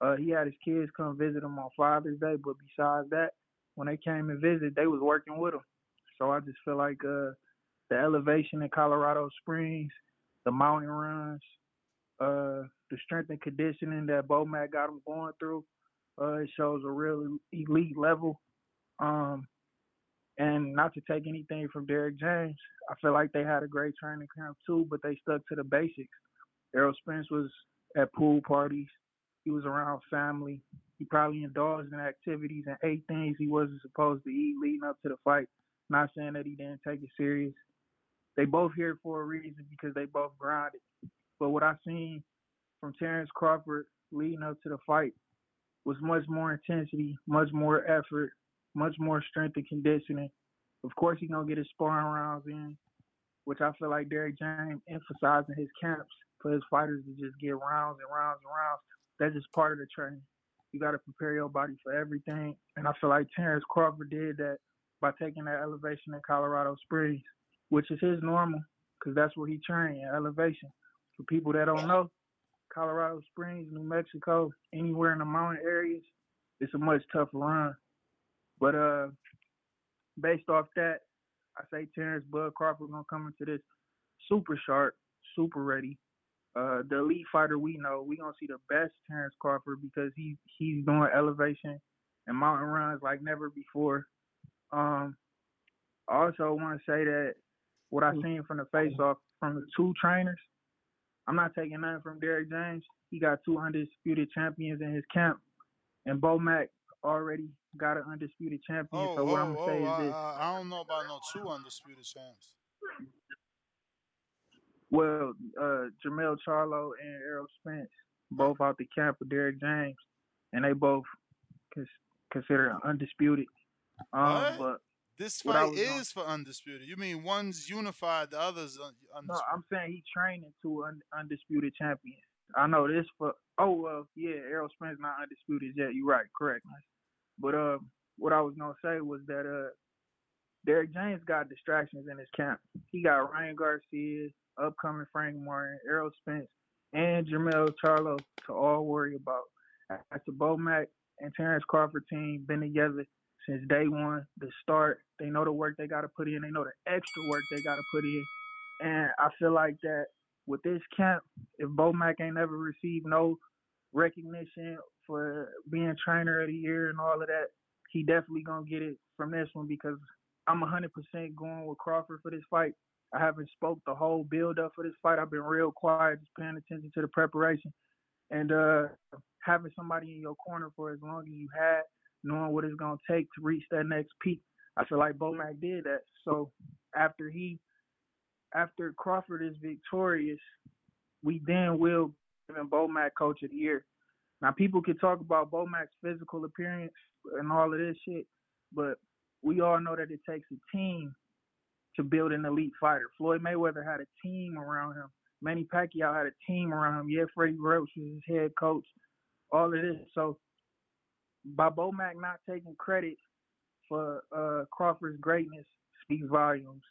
Uh, he had his kids come visit him on Father's Day, but besides that, when they came and visit, they was working with them. So I just feel like uh, the elevation in Colorado Springs the mountain runs, uh, the strength and conditioning that Bomac got them going through. Uh, it shows a real elite level. Um, and not to take anything from Derrick James, I feel like they had a great training camp too, but they stuck to the basics. Errol Spence was at pool parties. He was around family. He probably indulged in activities and ate things he wasn't supposed to eat leading up to the fight. Not saying that he didn't take it serious. They both here for a reason because they both grinded. But what I seen from Terence Crawford leading up to the fight was much more intensity, much more effort, much more strength and conditioning. Of course, he's gonna get his sparring rounds in, which I feel like Derrick James emphasized in his camps for his fighters to just get rounds and rounds and rounds. That's just part of the training. You got to prepare your body for everything, and I feel like Terence Crawford did that by taking that elevation in Colorado Springs, which is his normal, because that's where he trained at elevation. For people that don't know, Colorado Springs, New Mexico, anywhere in the mountain areas, it's a much tougher run. But uh, based off that, I say Terence Bud Crawford gonna come into this super sharp, super ready. Uh, the elite fighter we know, we gonna see the best Terence Crawford because he he's doing elevation and mountain runs like never before. Um, I also want to say that what I seen from the face off from the two trainers, I'm not taking nothing from Derrick James. He got two undisputed champions in his camp, and Bomac already got an undisputed champion. Oh, so what oh, I'm gonna oh, say is I, this: I, I don't know about no two undisputed champs. Well, uh, Jermell Charlo and Errol Spence, both out the camp of Derrick James, and they both cons- considered undisputed. Um, What? but This fight is for undisputed. You mean one's unified, the other's un- No. I'm saying he training two un- undisputed champions. I know this for. Oh well, yeah, Errol Spence not undisputed yet. You're right, correct. But uh, what I was gonna say was that uh, Derrick James got distractions in his camp. He got Ryan Garcia, upcoming Frank Martin, Errol Spence, and Jermell Charlo to all worry about. As the Bomac and Terence Crawford team been together since day one, the start. They know the work they got to put in. They know the extra work they got to put in. And I feel like that with this camp, if Bomac ain't ever received no recognition for being trainer of the year and all of that, he definitely gonna get it from this one because I'm 100% going with Crawford for this fight. I haven't spoke the whole build up for this fight. I've been real quiet, just paying attention to the preparation, and uh, having somebody in your corner for as long as you had, knowing what it's gonna take to reach that next peak. I feel like Bomac did that. So after he after Crawford is victorious, we then will give him Bomac Coach of the Year. Now, people can talk about Bomac's physical appearance and all of this shit, but we all know that it takes a team to build an elite fighter. Floyd Mayweather had a team around him. Manny Pacquiao had a team around him. Yeah, Freddie Roach was his head coach. All of this. So, by Bomac not taking credit for uh, Crawford's greatness speaks volumes.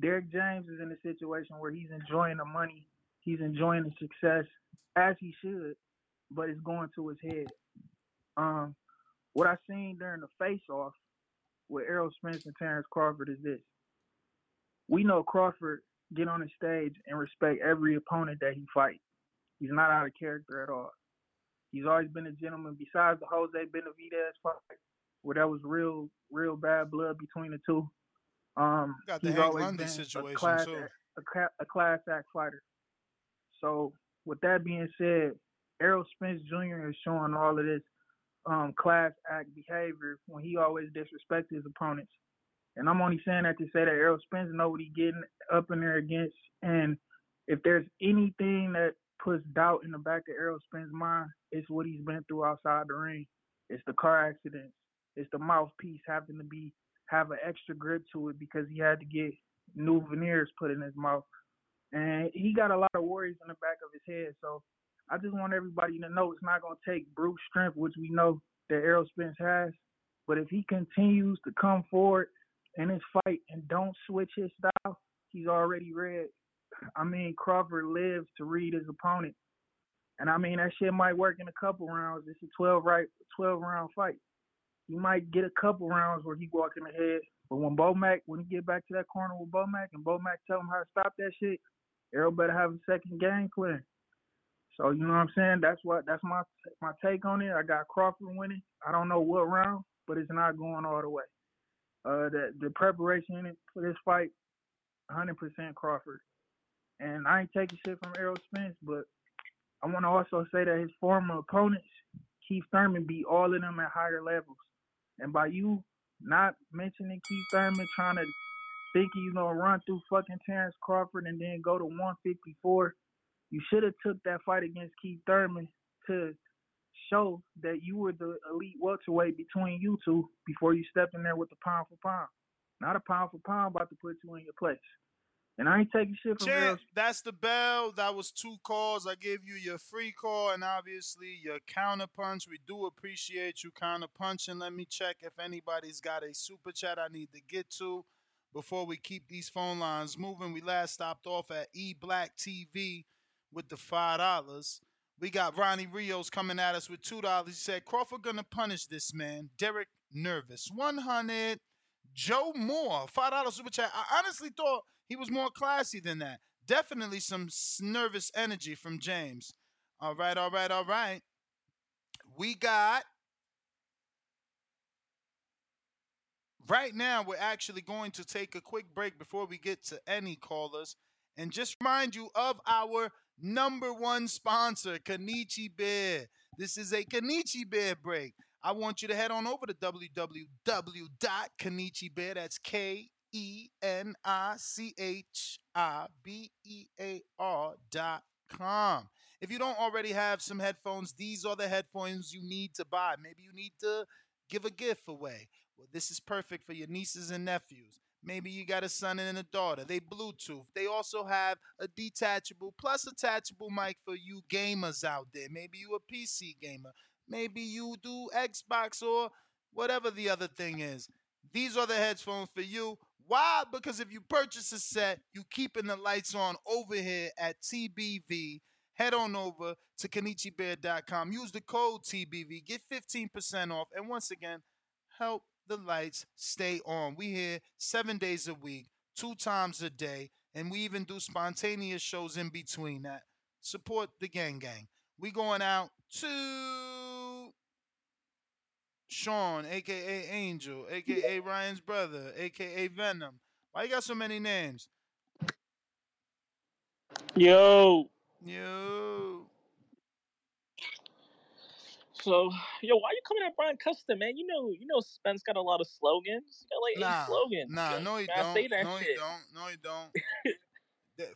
Derrick James is in a situation where he's enjoying the money, he's enjoying the success as he should, but it's going to his head. Um, what I seen during the face-off with Errol Spence and Terence Crawford is this: we know Crawford get on the stage and respect every opponent that he fights. He's not out of character at all. He's always been a gentleman. Besides the Jose Benavidez fight, where that was real, real bad blood between the two. Um, Got the he's always been situation, a class. A, a class act fighter. So with that being said, Errol Spence Jr. is showing all of this um, class act behavior when he always disrespects his opponents. And I'm only saying that to say that Errol Spence know what he's getting up in there against. And if there's anything that puts doubt in the back of Errol Spence's mind, it's what he's been through outside the ring. It's the car accidents. It's the mouthpiece having to be have an extra grip to it because he had to get new veneers put in his mouth. And he got a lot of worries in the back of his head. So I just want everybody to know it's not going to take brute strength, which we know that Errol Spence has. But if he continues to come forward in his fight and don't switch his style, he's already read. I mean, Crawford lives to read his opponent. And I mean, that shit might work in a couple rounds. It's a 12 right, 12 round fight. You might get a couple rounds where he walk in the head, but when Bomac, when he get back to that corner with Bomac and Bomac tell him how to stop that shit, Errol better have a second game plan. So you know what I'm saying? That's what that's my my take on it. I got Crawford winning. I don't know what round, but it's not going all the way. Uh, the the preparation for this fight, 100% Crawford. And I ain't taking shit from Errol Spence, but I want to also say that his former opponents, Keith Thurman, beat all of them at higher levels. And by you not mentioning Keith Thurman, trying to think you gonna run through fucking Terence Crawford and then go to 154, you should have took that fight against Keith Thurman to show that you were the elite welterweight between you two before you stepped in there with the pound for pound. Not a pound for pound about to put you in your place. And I ain't taking shit from Champ, that's the bell. That was two calls. I gave you your free call and obviously your counter punch. We do appreciate you counter punching. Let me check if anybody's got a super chat I need to get to before we keep these phone lines moving. We last stopped off at E Black TV with the five dollars. We got Ronnie Rios coming at us with two dollars. He said Crawford gonna punish this man. Derrick nervous. One hundred. Joe Moore, five dollars super chat. I honestly thought he was more classy than that. Definitely some nervous energy from James. All right, all right, all right. We got right now. We're actually going to take a quick break before we get to any callers, and just remind you of our number one sponsor, Kenichi Bear. This is a Kenichi Bear break. I want you to head on over to www.kenichibear. That's K E N I C H I B E A R dot com. If you don't already have some headphones, these are the headphones you need to buy. Maybe you need to give a gift away. Well, this is perfect for your nieces and nephews. Maybe you got a son and a daughter. They Bluetooth. They also have a detachable plus attachable mic for you gamers out there. Maybe you a PC gamer. Maybe you do Xbox or whatever the other thing is. These are the headphones for you. Why? Because if you purchase a set, you keeping the lights on over here at TBV. Head on over to kenichibear.com. Use the code TBV. Get 15% off. And once again, help the lights stay on. We here seven days a week, two times a day, and we even do spontaneous shows in between that. Support the gang gang. We going out to Shawn, aka Angel, aka Ryan's brother, aka Venom. Why you got so many names? Yo. Yo. So, yo, why you coming at Brian Custer, man? You know, you know, Spence got a lot of slogans. He got like eight slogans. nah, yo. no, he Man, don't. that No, he don't. No, he don't.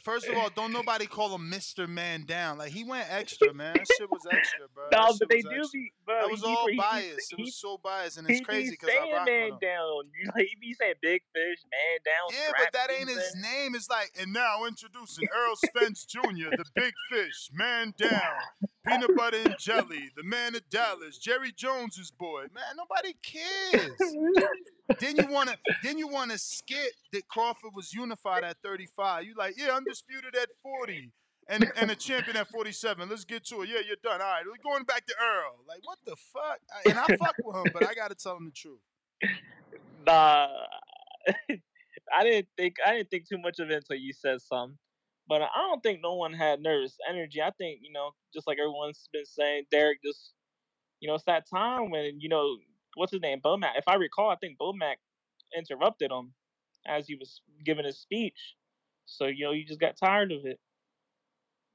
First of all, don't nobody call him Mr. Man Down. Like he went extra, man. That shit was extra, bro. No, shit but they do extra. be, bro. That was all he biased. It he, was so biased, and it's be crazy because I rock man down. You like, he be saying big fish, man down. Yeah, but that ain't his name. It's like, and now introducing Errol Spence Jr., the big fish, man down, peanut butter and jelly, the man of Dallas, Jerry Jones's boy. Man, nobody cares. then you wanna then you wanna skit that Crawford was unified at 35. You like, yeah, undisputed at 40. And and a champion at 47. Let's get to it. Yeah, you're done. All right, we're going back to Errol. Like, what the fuck? And I fuck with him, but I gotta tell him the truth. Nah, I didn't think I didn't think too much of it until you said something. But I don't think no one had nervous energy. I think you know, just like everyone's been saying, Derrick just you know, it's that time when you know what's his name, Bomac. If I recall, I think Bomac interrupted him as he was giving his speech. So you know, you just got tired of it.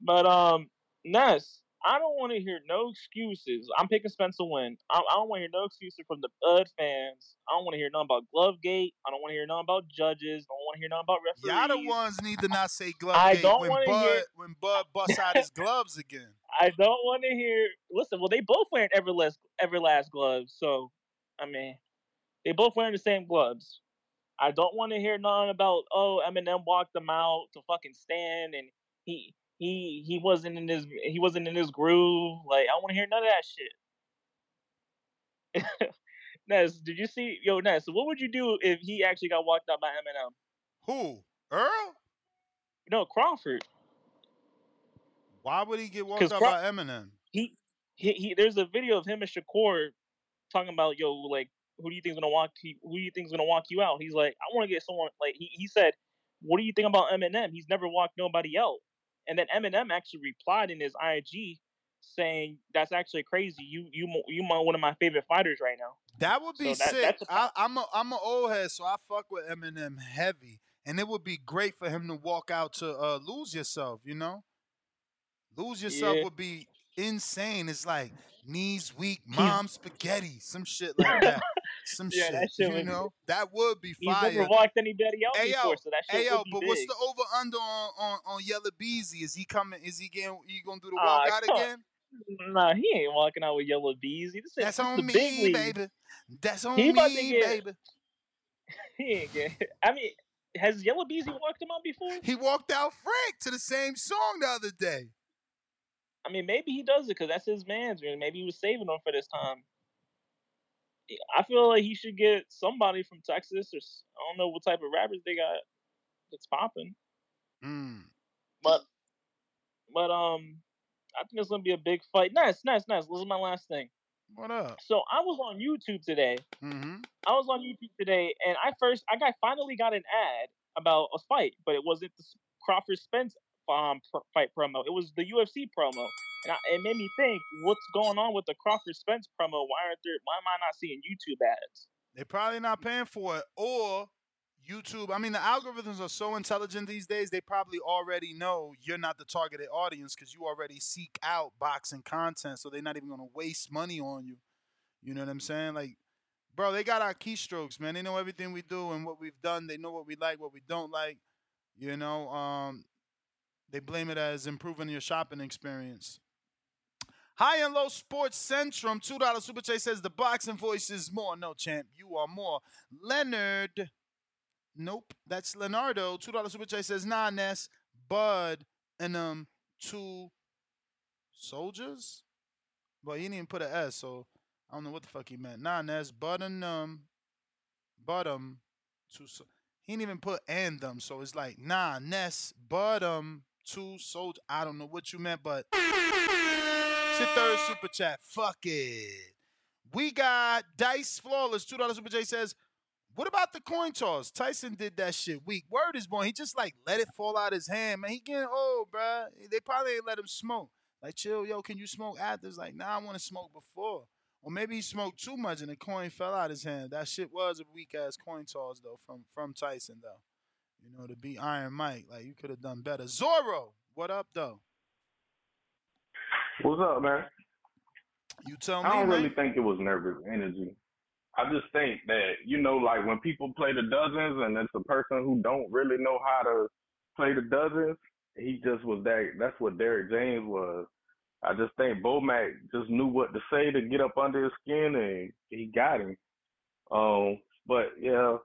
But um, Ness, I don't want to hear no excuses. I'm picking Spencer win. I, I don't want to hear no excuses from the Bud fans. I don't want to hear nothing about Glovegate. I don't want to hear nothing about judges. I don't want to hear nothing about referees. Y'all the ones need to not say glove I don't when Bud hear- when Bud busts out his gloves again. I don't want to hear. Listen, well, they both wearing Everlast Everlast gloves, so I mean, they both wearing the same gloves. I don't want to hear nothing about oh Eminem walked them out to fucking stand and he he he wasn't in his he wasn't in his groove. Like I want to hear none of that shit. Ness, did you see yo Ness? What would you do if he actually got walked out by Eminem? Who? Errol? No, Crawford. Why would he get walked out Craw- by Eminem? he, he he there's a video of him and Shakur talking about yo like who do you think's gonna walk who do you think's gonna walk you out? He's like I want to get someone like he he said what do you think about Eminem? He's never walked nobody out. And then Eminem actually replied in his IG saying, "That's actually crazy. You you you one of my favorite fighters right now." That would be So that- sick. I, I'm a I'm an old head, so I fuck with Eminem heavy, and it would be great for him to walk out to uh, lose yourself. You know, lose yourself Yeah. would be insane. It's like knees weak, mom spaghetti, some shit like that. Some Yeah, shit, shit you know, that would be He's fire. never walked anybody out Hey before, so that shit hey yo, would be but big. what's the over under on, on on Yella Beezy? Is he coming? Is he getting? You gonna do the Ah, walkout come- again? Nah, he ain't walking out with Yella Beezy. This is That's this on the me, big league. baby. That's on He me, get- baby. He ain't get. I mean, has Yella Beezy walked him out before? He walked out Frank to the same song the other day. I mean, maybe he does it because that's his man's. man. Maybe he was saving him for this time. I feel like he should get somebody from Texas or I don't know what type of rappers they got that's popping. Mm. But but um, I think it's gonna be a big fight. Nice, nice, nice. This is my last thing. What up? So I was on YouTube today. Mm-hmm. I was on YouTube today, and I first I got finally got an ad about a fight, but it wasn't the Crawford Spence um pr- fight promo. It was the UFC promo, and I, it made me think, what's going on with the Crawford Spence promo? Why aren't there? Why am I not seeing YouTube ads? They're probably not paying for it. Or YouTube. I mean, the algorithms are so intelligent these days. They probably already know you're not the targeted audience because you already seek out boxing content. So they're not even going to waste money on you. You know what I'm saying? Like, bro, they got our keystrokes, man. They know everything we do and what we've done. They know what we like, what we don't like. You know, um, they blame it as improving your shopping experience. High and Low Sports Centrum, $2 Super Chase says the boxing voice is more. No, champ, you are more. Leonard, nope, that's Leonardo. $2 Super Chase says, nah, Ness, Bud, and um, two soldiers? Well, he didn't even put an S, so I don't know what the fuck he meant. Nah, Ness, Bud and um, Bud um, two. So- he didn't even put and them, so it's like, nah, Ness, Bud um, two soldiers. I don't know what you meant, but your third super chat. Fuck it. We got Dice Flawless. $2 super chat says, what about the coin toss? Tyson did that shit weak. Word is born. He just like let it fall out his hand, man. He getting old, bruh. They probably ain't let him smoke. Like, chill, yo, can you smoke after? Like, nah, I want to smoke before. Or maybe he smoked too much and the coin fell out his hand. That shit was a weak ass coin toss though from from Tyson though. You know, to be Iron Mike, like you could have done better. Zorro, what up though? What's up, man? You tell me, I don't man. really think it was nervous energy. I just think that you know, like when people play the dozens, and it's a person who don't really know how to play the dozens. He just was that. That's what Derrick James was. I just think Bomac just knew what to say to get up under his skin, and he got him. Um, but yeah,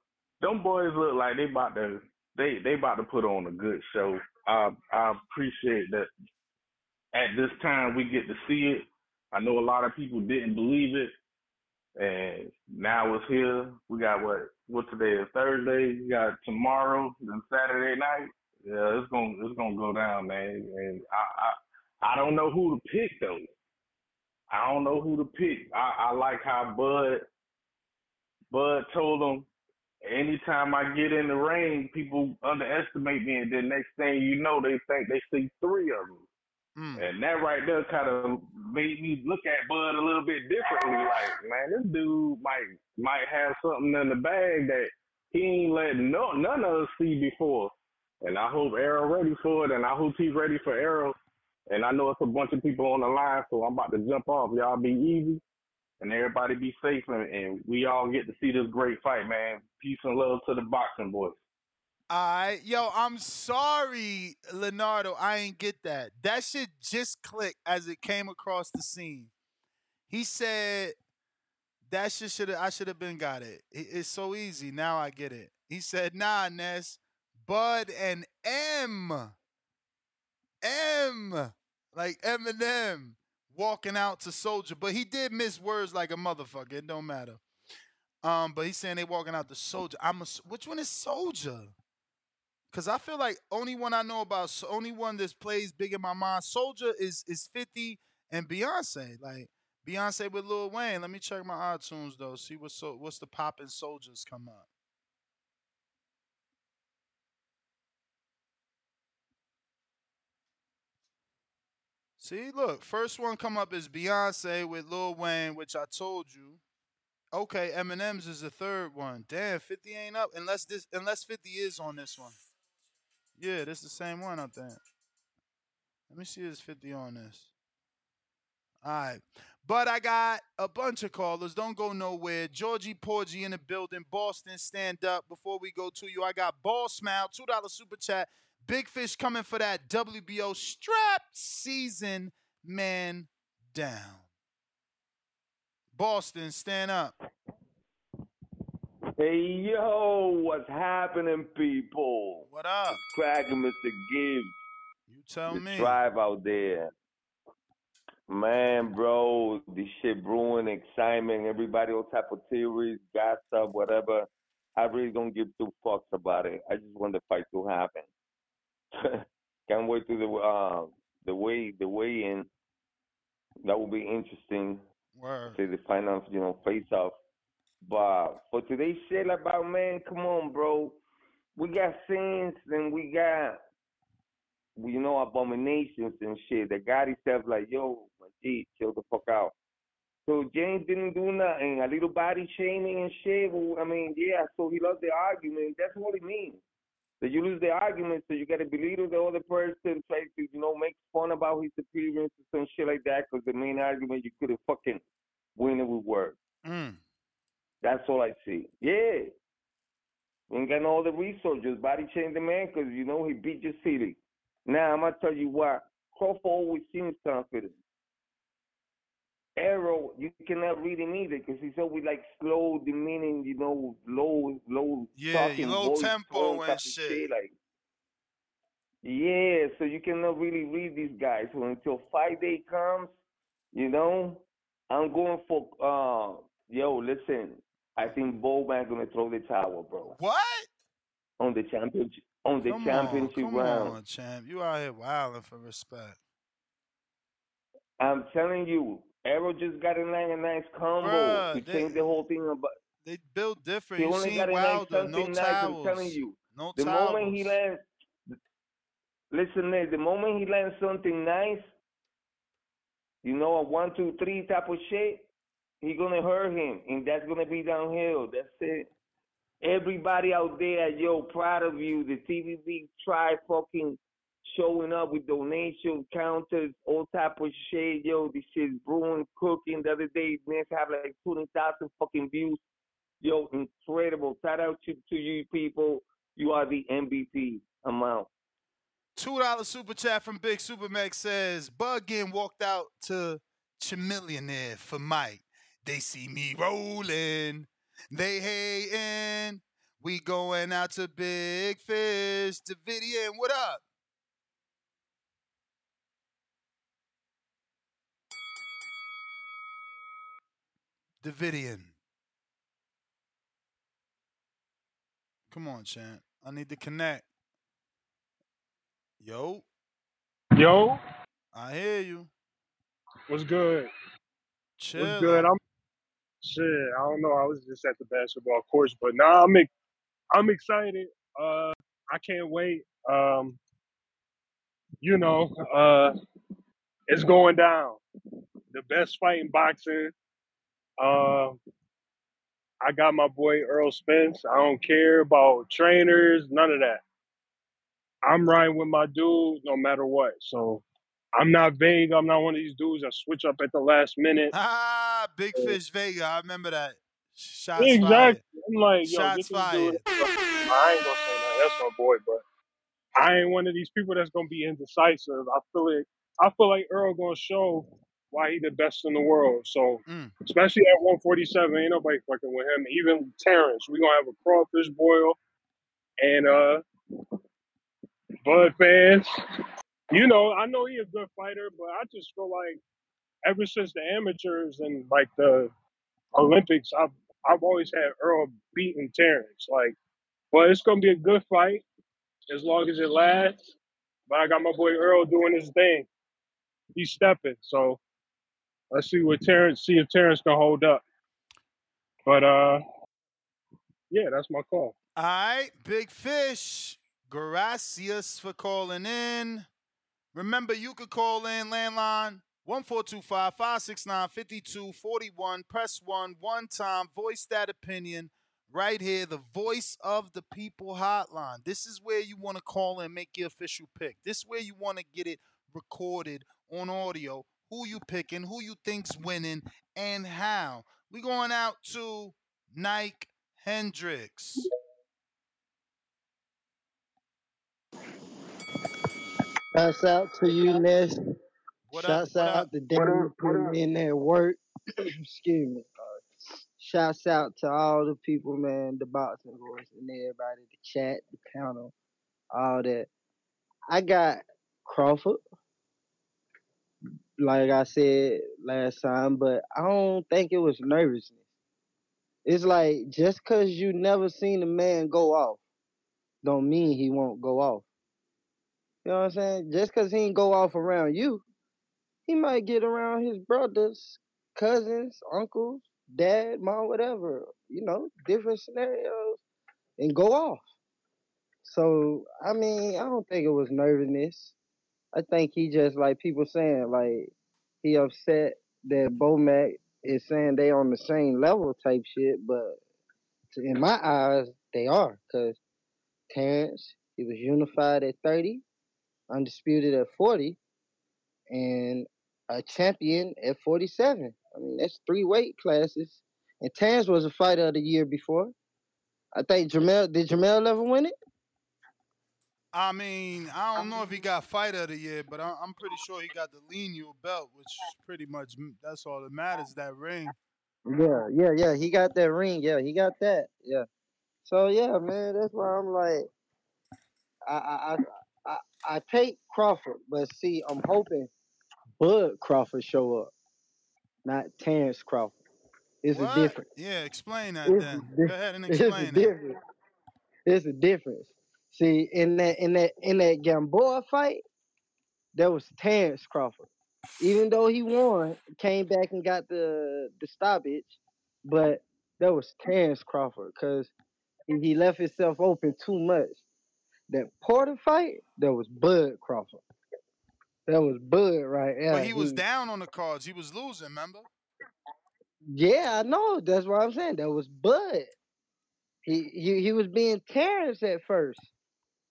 them boys look like they about to they they about to put on a good show. I I appreciate that. At this time, we get to see it. I know a lot of people didn't believe it, and now it's here. We got what what today is Thursday. We got tomorrow, and Saturday night. Yeah, it's gonna it's gonna go down, man. And I I, I don't know who to pick though. I don't know who to pick. I, I like how Bud Bud told him anytime I get in the ring, people underestimate me, and then next thing you know, they think they see three of them. Mm. And that right there kind of made me look at Bud a little bit differently. Like, man, this dude might might have something in the bag that he ain't let no none of us see before. And I hope Errol ready for it, and I hope he's ready for Errol. And I know it's a bunch of people on the line, so I'm about to jump off. Y'all be easy, and everybody be safe, and, and we all get to see this great fight, man. Peace and love to the boxing boys. Yo, I'm sorry, Leonardo. I ain't get that. That shit just clicked as it came across the scene. He said that shit should. I should have been got it. It- It's so easy now. I get it. He said, "Nah, Ness, Bud and M, M, like Eminem walking out to Soldier, but he did miss words like a motherfucker. It don't matter. Um, but he's saying they walking out to Soldier. I'm a. Which one is Soldier? Cause I feel like only one I know about, only one that plays big in my mind, Soldier is is Fifty and Beyonce. Like Beyonce with Lil Wayne. Let me check my iTunes though. See what's so what's the popping Soldiers come up. See, look, first one come up is Beyonce with Lil Wayne, which I told you. Okay, Eminem's is the third one. Damn, 50 ain't up unless this unless 50 is on this one. Yeah, this is the same one, I think. Let me see if 50 on this. All right. But I got a bunch of callers. Don't go nowhere. Georgie Porgy in the building. Boston, stand up. Before we go to you, I got Ball Smile, $2 super chat. Big Fish coming for that WBO strap season man down. Boston, stand up. Hey yo, what's happening, people? What up? What's cracking, Mr. Gibbs? You tell the me. drive out there. Man, bro, this shit brewing, excitement, everybody all type of theories, gossip, whatever. I really don't give two fucks about it. I just want the fight to happen. Can't wait to the uh the way the way in. That will be interesting. Word. See the final, you know, face off. But for today's shit about man, come on, bro. We got sins and we got you know abominations and shit. The God himself like, yo, my G, chill the fuck out. So James didn't do nothing, a little body shaming and shit. Well, I mean, yeah, so he lost the argument. That's what it means. That you lose the argument, so you gotta belittle the other person, try to, you know, make fun about his appearance and some shit like that, because the main argument you could have fucking win it with words. Mm. That's all I see. Yeah. We ain't got no other resources. Body change the man because, you know, he beat your city. Now, I'm going to tell you why. Crawford always seems confident. Errol, you cannot read him either because he's always like slow, demeaning, you know, low, low Yeah, talking, low tempo and shit. Like, yeah, so you cannot really read these guys. So until fight day comes, you know, I'm going for uh yo, listen, I think Bomac gonna throw the towel, bro. What? On the championship on the Come championship on, come round. on, champ. You out here wilding for respect. I'm telling you, Errol just got a nice, a nice combo. Bruh, he they- changed the whole thing about They build different. he You only seen got a nice Wilder, no something nice. I'm telling you. No the moment he lands listen Nate, the moment he lands something nice, you know, a one, two, three type of shit, he gonna hurt him and that's gonna be downhill. That's it. Everybody out there, yo, proud of you. The TVB try fucking showing up with donation counters, all type of shit. Yo, this shit's brewing, cooking. The other day, man, have like 20,000 fucking views. Yo, incredible. Shout out to, to you people. You are the MVP. Two dollar super chat from Big Supermax says Buggin walked out to Chamillionaire for Mike. They see me rolling, they hating. We going out to Big Fish. Davidian, what up? Davidian. Come on, champ. I need to connect. Yo, Yo, I hear you. what's good? Chill. What's good? I'm shit. I don't know. I was just at the basketball course, but now I'm I'm excited. Uh, I can't wait. Um, you know, uh, it's going down. The best fight in boxing. Uh, I got my boy Errol Spence. I don't care about trainers, none of that. I'm riding with my dude no matter what. So I'm not vague. I'm not one of these dudes that switch up at the last minute. Ah, Big Fish Vega. I remember that. Shots exactly. fired. I'm like, yo, Shots this fired. I ain't gonna say that. That's my boy, but I ain't one of these people that's gonna be indecisive. I feel it. I feel like Errol gonna show why he the best in the world. So Mm. especially at 147, ain't nobody fucking with him. Even Terence, we gonna have a crawfish boil and uh Bud fans. You know, I know he a good fighter, but I just feel like ever since the amateurs and like the Olympics, I've I've always had Errol beating Terence. Like, but it's gonna be a good fight as long as it lasts. But I got my boy Errol doing his thing. He's stepping. So let's see what Terence see if Terence can hold up. But uh yeah, that's my call. All right, Big Fish. Gracias for calling in. Remember, you could call in landline 1425 569 5241. Press 1 one time. Voice that opinion right here. The voice of the people hotline. This is where you want to call and make your official pick. This is where you want to get it recorded on audio. Who you picking, who you think's winning, and how. We going out to Nike Hendricks. Shouts out to you, Ness. What Shouts up? What out up? to Danny putting in that work. Excuse me. Uh, shouts out to all the people, man, the boxing boys and everybody, the chat, the panel, all that. I got Crawford, like I said last time, but I don't think it was nervousness. It's like just cause you never seen a man go off, don't mean he won't go off. You know what I'm saying? Just cause he ain't go off around you, he might get around his brothers, cousins, uncles, dad, mom, whatever. You know, different scenarios, and go off. So I mean, I don't think it was nervousness. I think he just like people saying like he upset that Bomac is saying they on the same level type shit, but in my eyes they are because Terence he was unified at thirty, undisputed at forty, and a champion at forty seven. I mean that's three weight classes, and Terence was a fighter of the year before. I think Jermell did Jermell ever win it? I mean, I don't know if he got fighter of the year, but I- I'm pretty sure he got the lineal belt, which is pretty much mm, that's all that matters. That ring. Yeah, yeah, yeah. He got that ring. Yeah, he got that. Yeah. So yeah, man, that's why I'm like, I I I, I, I take Crawford, but see, I'm hoping Bud Crawford show up, not Terence Crawford. It's a What? difference. Yeah, explain that It's then. Go ahead and explain it's a that. difference. It's a difference. See, in that in that in that Gamboa fight, there was Terence Crawford. Even though he won, came back and got the the stoppage, but that was Terence Crawford because he, he left himself open too much. That Porter fight, that was Bud Crawford. That was Bud right there. But he was down on the cards. He was losing. Remember? Yeah, I know. That's what I'm saying. That was Bud. He he he was being Terence at first.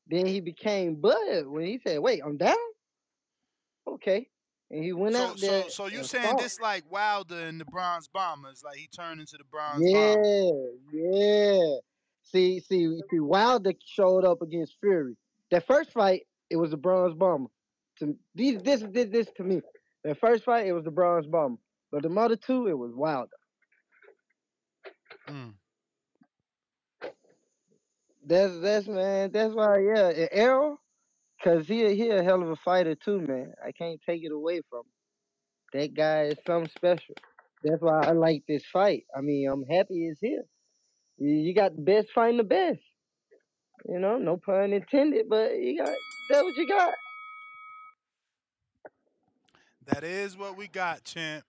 Then he became Bud when he said, "Wait, I'm down." Okay, and he went So out there. so so you saying fought. this like Wilder and the Bronze Bombers? Like he turned into the Bronze Yeah, Bomber. yeah. See, see, see. Wilder showed up against Fury. That first fight, it was the Bronze Bomber. To these, this, did this to me. The first fight, it was the Bronze bomb, But the other two, it was Wilder. Mm. That's that's man. That's why, yeah. And Errol, cause he he a hell of a fighter too, man. I can't take it away from him. That guy is something special. That's why I like this fight. I mean, I'm happy it's here. You, you got the best fighting the best. You know, no pun intended, but you got that's what you got. That is what we got, champ.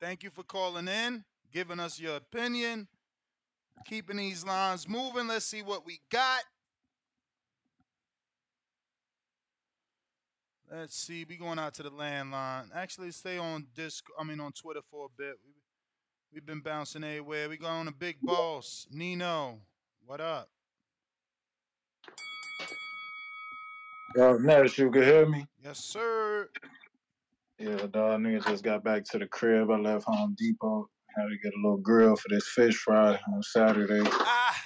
Thank you for calling in, giving us your opinion, keeping these lines moving. Let's see what we got. Let's see. We going out to the landline. Actually, stay on disc. I mean, on Twitter for a bit. We, we've been bouncing everywhere. We going to Big Boss Nino. What up? Yo, Ness, you can hear me? Yes, sir. Yeah, dog, niggas just got back to the crib. I left Home Depot. Had to get a little grill for this fish fry on Saturday.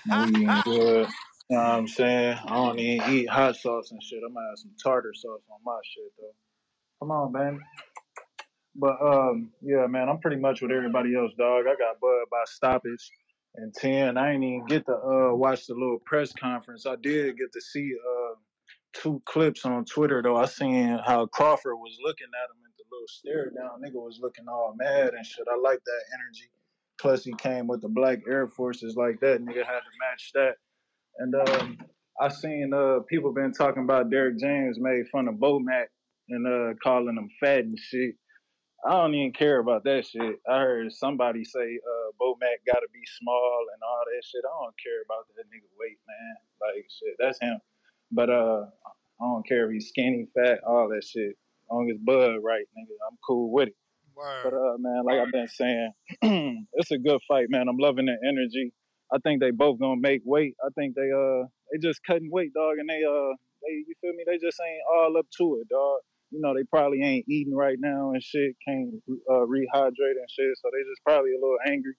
We eating good. You know what I'm saying? I don't even eat hot sauce and shit. I'm gonna have some tartar sauce on my shit though. Come on, man. But um, yeah, man, I'm pretty much with everybody else, dog. I got Bud by stoppage and ten. I ain't even get to uh watch the little press conference. I did get to see uh two clips on Twitter though. I seen how Crawford was looking at him little stare down. Nigga was looking all mad and shit. I like that energy. Plus he came with the black Air Forces like that. Nigga had to match that. And um, I seen uh people been talking about Derrick James made fun of Bomac and uh calling him fat and shit. I don't even care about that shit. I heard somebody say uh Bomac gotta be small and all that shit. I don't care about that nigga weight, man. Like shit, that's him. But uh I don't care if he's skinny, fat, all that shit. Long as Bud right, nigga, I'm cool with it. But uh, man, like I've been saying, it's a good fight, man. I'm loving the energy. I think they both gonna make weight. I think they uh they just cutting weight, dog, and they uh they you feel me? They just ain't all up to it, dog. You know, they probably ain't eating right now and shit, can't uh, rehydrate and shit, so they just probably a little angry.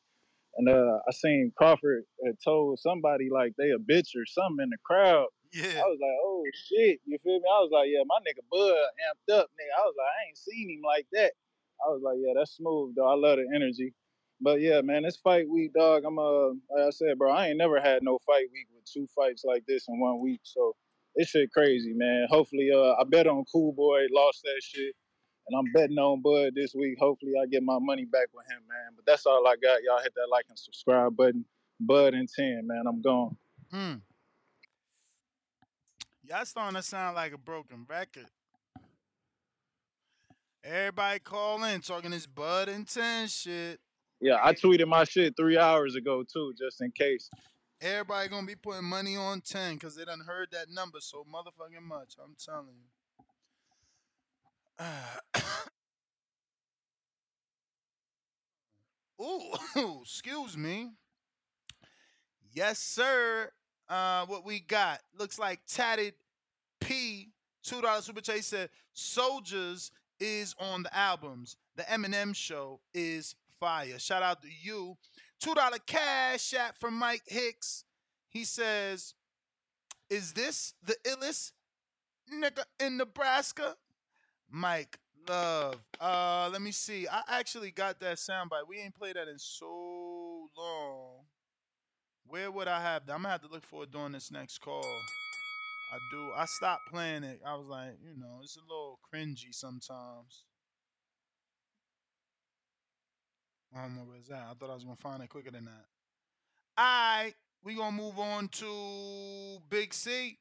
And uh, I seen Crawford had told somebody like they a bitch or something in the crowd. Yeah. I was like, oh shit, you feel me? I was like, yeah, my nigga Bud amped up, nigga. I was like, I ain't seen him like that. I was like, yeah, that's smooth, though. I love the energy. But yeah, man, this fight week, dog. I'm uh, like I said, bro, I ain't never had no fight week with two fights like this in one week. So this shit crazy, man. Hopefully, uh, I bet on Cool Boy, lost that shit, and I'm betting on Bud this week. Hopefully, I get my money back with him, man. But that's all I got. Y'all hit that like and subscribe button. Bud and ten, man. I'm gone. Hmm. Y'all starting to sound like a broken record. Everybody call in talking this Bud and 10 shit. Yeah, I tweeted my shit three hours ago too, just in case. Everybody gonna be putting money on 10 because they done heard that number so motherfucking much. I'm telling you. Ooh, excuse me. Yes, sir. Uh, what we got looks like tatted P two dollar super Chase said soldiers is on the albums. The Eminem show is fire. Shout out to you. Two dollar cash app from Mike Hicks. He says, "Is this the illest nigga in Nebraska?" Mike Love. Uh, let me see. I actually got that soundbite. We ain't played that in so long. Where would I have that? I'm gonna have to look for it during this next call. I do. I stopped playing it. I was like, you know, it's a little cringy sometimes. I don't know where it's at. I thought I was gonna find it quicker than that. All right, we gonna move on to Big C.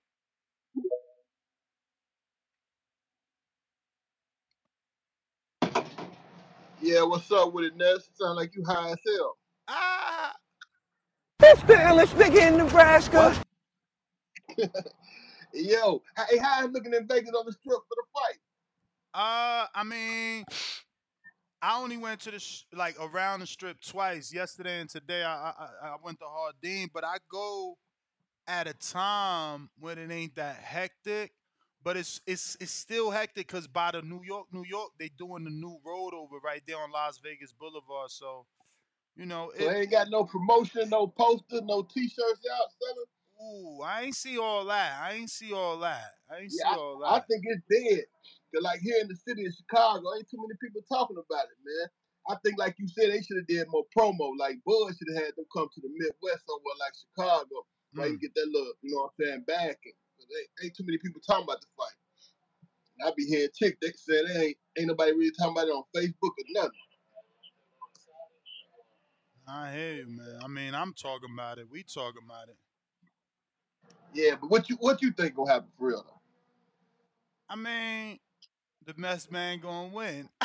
Yeah, what's up with it, Ness? Sound like you high as hell. Ah. It's the illest nigga in Nebraska. Yo, hey, how is looking in Vegas on the strip for the fight? Uh, I mean, I only went to the sh- like around the strip twice, yesterday and today. I I, I I went to Hardin, but I go at a time when it ain't that hectic. But it's it's it's still hectic because by the New York, New York, they doing the new road over right there on Las Vegas Boulevard. So, you know, So it. they ain't got no promotion, no poster, no t-shirts out selling. Ooh, I ain't see all that. I ain't see all that. I ain't see Yeah, all I, I think it's dead. Cause like here in the city of Chicago, ain't too many people talking about it, man. I think like you said, they should have did more promo. Like Bud should have had them come to the Midwest somewhere like Chicago, where you Mm. get that little, you know what I'm saying, backing. Cause they ain't too many people talking about the fight. And I be hearing chick they say they ain't ain't nobody really talking about it on Facebook or nothing. I hear you, man. I mean, I'm talking about it. We talking about it. Yeah, but what you what you think gonna happen for real? I mean, the best man gonna win.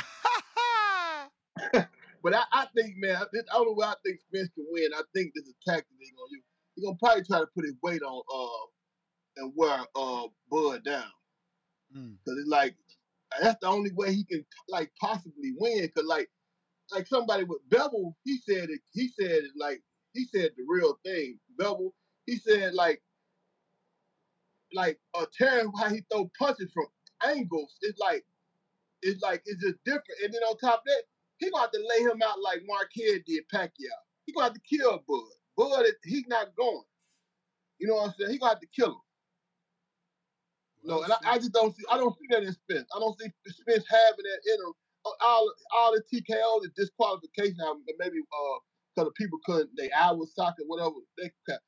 But I, I think, man, this, I don't know where I think Spence can win. I think this is a tactic they gonna use. He gonna probably try to put his weight on uh and wear uh Bud down. Mm. Cause it's like that's the only way he can like possibly win. Cause like like somebody with Bivol, he said it. He said it like he said the real thing. Bivol, he said like like uh Terry how he throw punches from angles. It's like it's like it's just different. And then on top of that, he gonna have to lay him out like Marquez did Pacquiao. He gonna have to kill Bud. Bud, he's not going. You know what I'm saying? He gonna have to kill him. No, and I, I just don't see. I don't see that in Spence. I don't see Spence having that in him. All all the TKO, the disqualification, maybe uh, because the people couldn't, they hour socket, whatever. They, ca-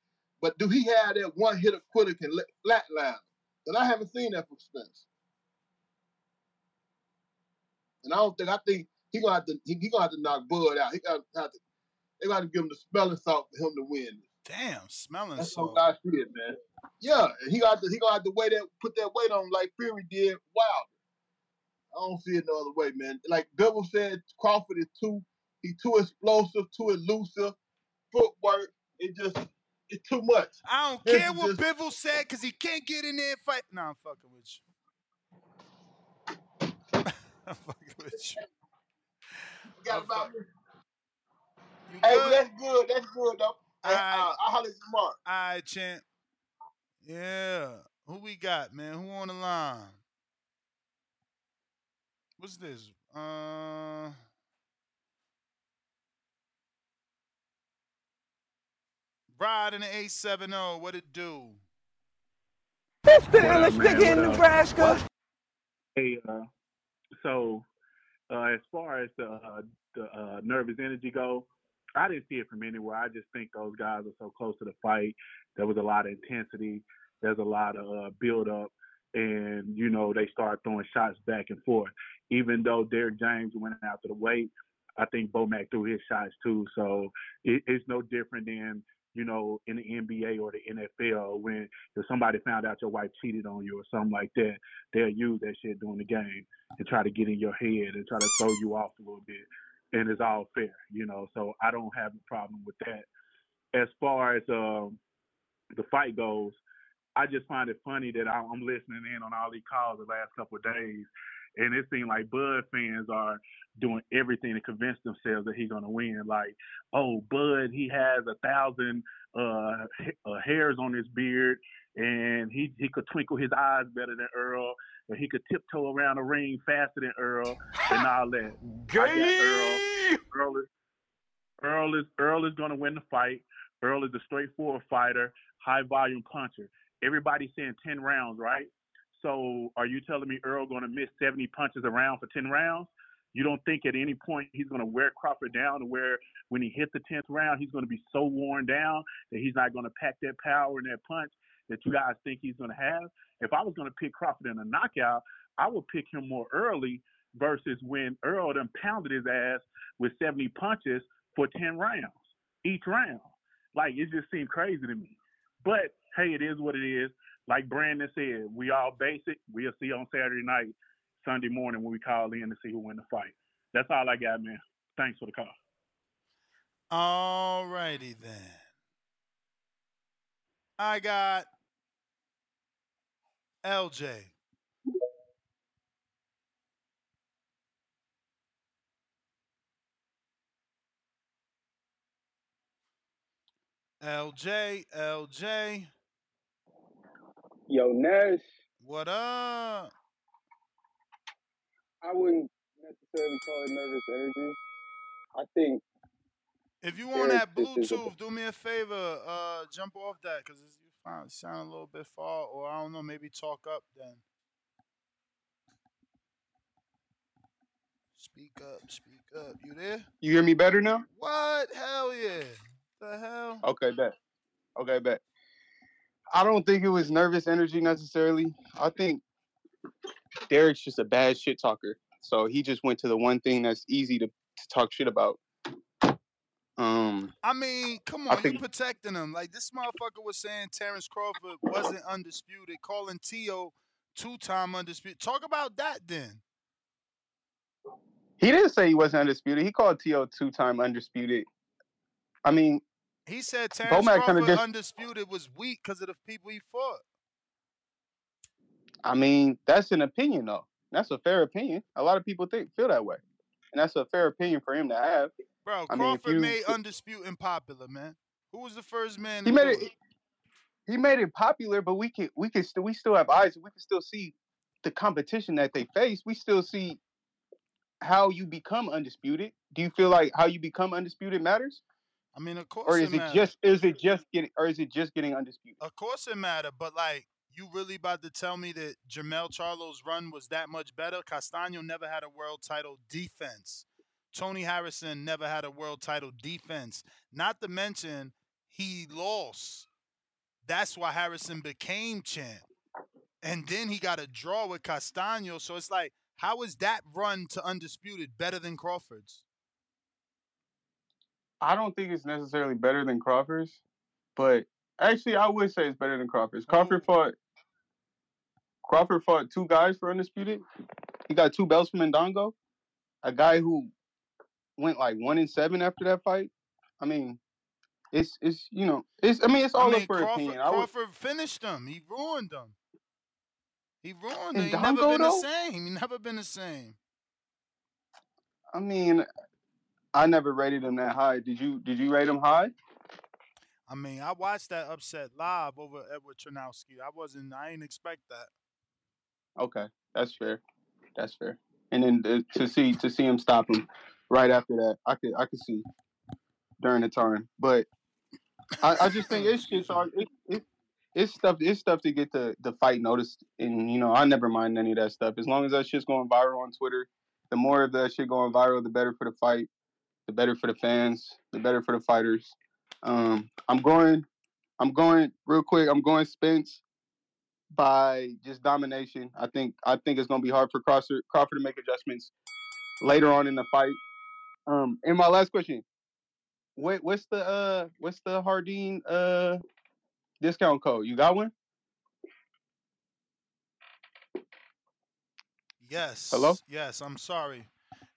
but do he have that one hitter quitter can let- flatline? Because I haven't seen that from Spence. And I don't think I think he gonna have to he, he gonna have to knock Bud out. He gonna have to they gonna give him the smelling salt for him to win. Damn, smelling That's how salt. I see it, man. Yeah, and he got to he gonna have to weigh that put that weight on him like Fury did. Wow, I don't see it no other way, man. Like Bill said, Crawford is too he too explosive, too elusive, footwork. It just it's too much. I don't This care what just- Bivol said because he can't get in there and fight. Nah, I'm fucking with you. I'm fucking with you. You got I'm about You Hey, good? that's good. That's good though. Uh, I'll holler tomorrow. All right, champ. Yeah. Who we got, man? Who on the line? What's this? Uh. Ride in the 870. What it do? What's the What up, illest nigga in What? Nebraska? Hey, uh, so uh, as far as the uh, the uh, nervous energy go, I didn't see it from anywhere. I just think those guys are so close to the fight. There was a lot of intensity. There's a lot of uh, build up, and you know they start throwing shots back and forth. Even though Derrick James went out to the weight, I think Bomac threw his shots too. So it, it's no different than you know in the NBA or the NFL when if somebody found out your wife cheated on you or something like that, they'll use that shit during the game and try to get in your head and try to throw you off a little bit. And it's all fair, you know. So I don't have a problem with that. As far as um, the fight goes, I just find it funny that I'm I'm listening in on all these calls the last couple of days, and it seems like Bud fans are doing everything to convince themselves that he's gonna win. Like, oh, Bud, he has a thousand uh, uh, hairs on his beard, and he he could twinkle his eyes better than Errol, and he could tiptoe around the ring faster than Errol, and all that. I got Errol. Errol is Errol is Errol is gonna win the fight. Errol is a straightforward fighter, high volume puncher. Everybody's saying ten rounds, right? So are you telling me Errol gonna miss seventy punches around for ten rounds? You don't think at any point he's gonna wear Crawford down to where when he hits the tenth round he's gonna be so worn down that he's not gonna pack that power and that punch that you guys think he's gonna have? If I was gonna pick Crawford in a knockout, I would pick him more early versus when Errol done pounded his ass with 70 punches for 10 rounds each round. Like it just seemed crazy to me. But hey, it is what it is. Like Brandon said, we all basic. We'll see on Saturday night, Sunday morning when we call in to see who win the fight. That's all I got, man. Thanks for the call. All righty then. I got LJ. LJ, LJ, Yo, Nash, what up? I wouldn't necessarily call it nervous energy. I think If you on Derek that just is a Bluetooth, do me a favor, uh, jump off that because you find sound a little bit far, or I don't know, maybe talk up then. Speak up, speak up. You there? You hear me better now? What? Hell yeah. The hell? Okay, bet. Okay, bet. I don't think it was nervous energy necessarily. I think Derrick's just a bad shit talker. So he just went to the one thing that's easy to, to talk shit about. Um, I mean, come I on, think- you protecting him. Like this motherfucker was saying Terence Crawford wasn't undisputed, calling Tio two time undisputed. Talk about that then. he didn't say he wasn't undisputed. He called T.O. two time undisputed. I mean, He said Terence Crawford dis- undisputed was weak because of the people he fought. I mean, that's an opinion though. That's a fair opinion. A lot of people think feel that way. And that's a fair opinion for him to have. Bro, I mean, Crawford you- made undisputed popular, man. Who was the first man he made do it he made it popular, but we can we can still we still have eyes. We can still see the competition that they face. We still see how you become undisputed. Do you feel like how you become undisputed matters, I mean, of course or is it matter. just is it just getting or is it just getting undisputed? Of course it matter, but like you really about to tell me that Jermell Charlo's run was that much better? Castaño never had a world title defense. Tony Harrison never had a world title defense. Not to mention he lost. That's why Harrison became champ. And then he got a draw with Castaño. So it's like, how is that run to undisputed better than Crawford's? I don't think it's necessarily better than Crawford's, but actually I would say it's better than Crawford's. Crawford fought Crawford fought two guys for undisputed. He got two belts from Indongo. A guy who went like one in seven after that fight. I mean, it's it's you know it's I mean it's I all mean, up for Crawford opinion. I would Crawford finished them. He ruined them. He ruined them. and He never been the though. same. He never been the same. I mean, I never rated him that high. Did you? Did you rate him high? I mean, I watched that upset live over Eduard Troyanovsky. I wasn't. I didn't expect that. Okay, that's fair. That's fair. And then to see to see him stop him right after that, I could I could see during the turn. But I, I just think it's just hard. It, it, it's stuff. It's stuff to get the the fight noticed, and you know I never mind any of that stuff as long as that shit's going viral on Twitter. The more of that shit going viral, the better for the fight, the better for the fans, the better for the fighters. Um, I'm going, I'm going real quick. I'm going Spence by just domination. I think I think it's gonna be hard for Crawford Crawford to make adjustments later on in the fight. Um, and my last question: what what's the uh what's the Hardin uh discount code? You got one? Yes. Hello? Yes. I'm sorry.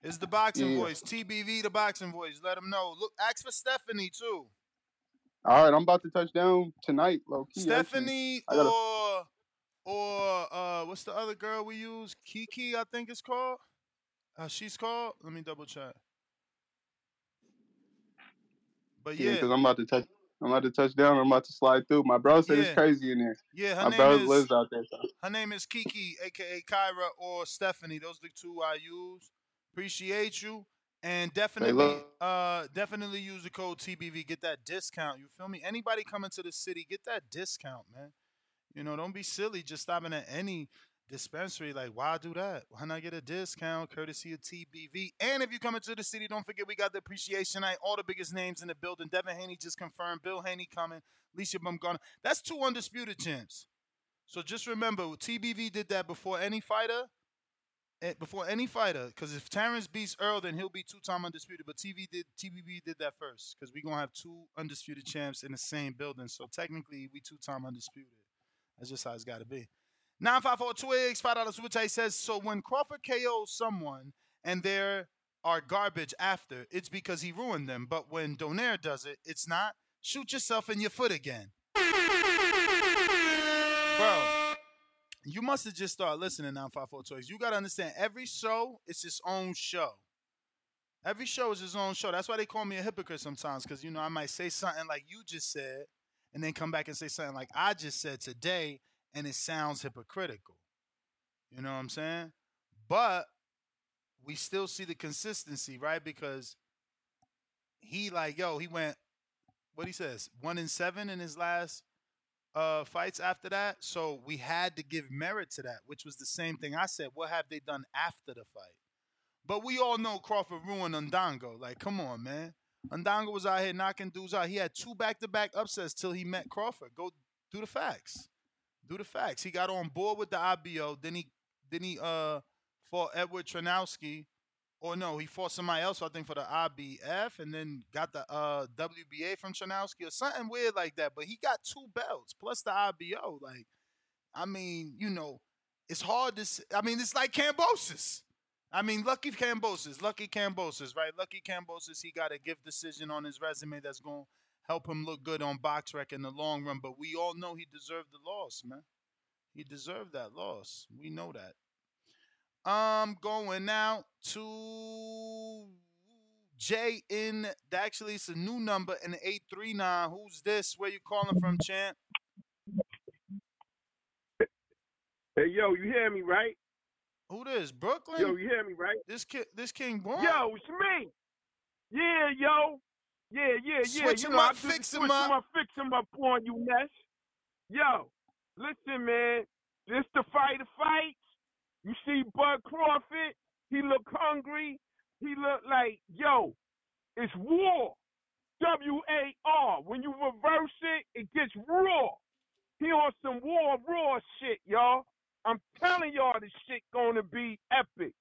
It's the boxing Yeah. voice. TBV, the boxing voice. Let them know. Look, ask for Stephanie too. All right, I'm about to touch down tonight, low key. Stephanie gotta- or or uh what's the other girl we use? Kiki, I think it's called. Uh, she's called. Let me double check. But Yeah, yeah, because I'm about to touch. I'm about to touch down. I'm about to slide through. My bro said Yeah. it's crazy in there. yeah. Her My name bro is lives out there. So. her name is Kiki, aka Kyra or Stephanie. Those are the two I use. Appreciate you. And definitely, uh, definitely use the code TBV. Get that discount. You feel me? Anybody coming to the city, get that discount, man. You know, don't be silly just stopping at any dispensary. Like, why do that? Why not get a discount courtesy of TBV? And if you come into the city, don't forget we got the appreciation night. All the biggest names in the building. Devin Haney just confirmed. Bill Haney coming. Alycia Baumgardner. That's two undisputed champs. So just remember, TBV did that before any fighter. Eh, Before any fighter, because if Terence beats Errol, then he'll be two-time undisputed. But TV did TBV did that first, because we're gonna have two undisputed champs in the same building. So technically, we two-time undisputed. That's just how it's got to be. 954 Twigs, $5 super chat says So when Crawford KOs someone and there are garbage after, it's because he ruined them. But when Donaire does it, it's not. Shoot yourself in your foot again. Bro, you must have just started listening 954 Toys. You got to understand, every show is its own show. Every show is its own show. That's why they call me a hypocrite sometimes, because, you know, I might say something like you just said, and then come back and say something like I just said today, and it sounds hypocritical. You know what I'm saying? But we still see the consistency, right? Because he like, yo, he went what he says, one in seven in his last uh fights after that. So we had to give merit to that, which was the same thing I said. What have they done after the fight? But we all know Crawford ruined Indongo. Like, come on, man. Indongo was out here knocking dudes out. He had two back-to-back upsets till he met Crawford. Go do the facts. Do the facts. He got on board with the IBO. Then he then he uh fought Eduard Troyanovsky. Or no, he fought somebody else, I think, for the IBF, and then got the uh WBA from Troyanovsky or something weird like that. But he got two belts plus the IBO. Like, I mean, you know, it's hard to. I mean, it's like Kambosos. I mean, lucky Kambosos, lucky Kambosos, right? Lucky Kambosos, he got a gift decision on his resume that's going to help him look good on BoxRec in the long run. But we all know he deserved the loss, man. He deserved that loss. We know that. I'm going out to J in actually it's a new number in the 839. Who's this? Where you calling from, champ? Hey, yo, you hear me, right? Who this? Brooklyn? Yo, you hear me, right? This kid this King Born? Yo, it's me. Yeah, yo. Yeah, yeah, yeah. Switch you him know, up, fix him up. up, fix him up on you, Ness. Yo, listen, man. This the fight of fights. You see Bud Crawford. He look hungry. He look like, yo, it's war. W-A-R. When you reverse it, it gets raw. He on some war raw shit, y'all. I'm telling y'all this shit gonna be epic.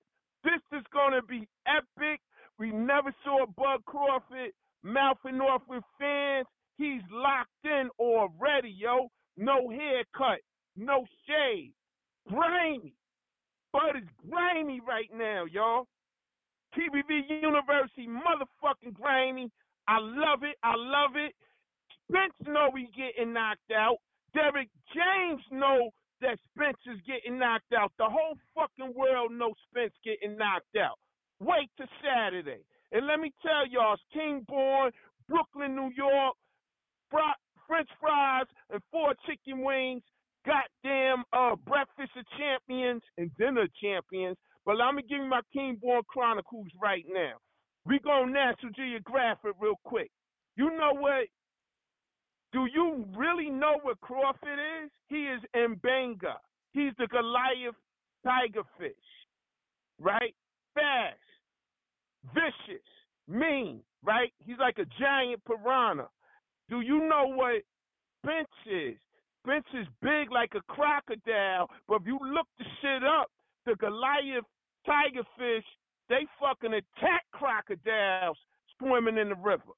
This is gonna be epic. We never saw Bud Crawford mouthing off with fans. He's locked in already, yo. No haircut, no shave. Grimy. Bud is grimy right now, y'all. TBV University, motherfucking grimy. I love it. I love it. Spence know he getting knocked out. Derrick James know that Spence is getting knocked out. The whole fucking world knows Spence getting knocked out. Wait till Saturday. And let me tell y'all, it's Kingborn, Brooklyn, New York, French fries and four chicken wings, goddamn uh breakfast of champions and dinner champions. But let me give you my King Kingborn Chronicles right now. We go National Geographic real quick. You know what? Do you really know what Crawford is? He is Mbenga. He's the Goliath tiger fish, right? Fast, vicious, mean, right? He's like a giant piranha. Do you know what bench is? Spence is big like a crocodile, but if you look the shit up, the Goliath tiger fish, they fucking attack crocodiles swimming in the river.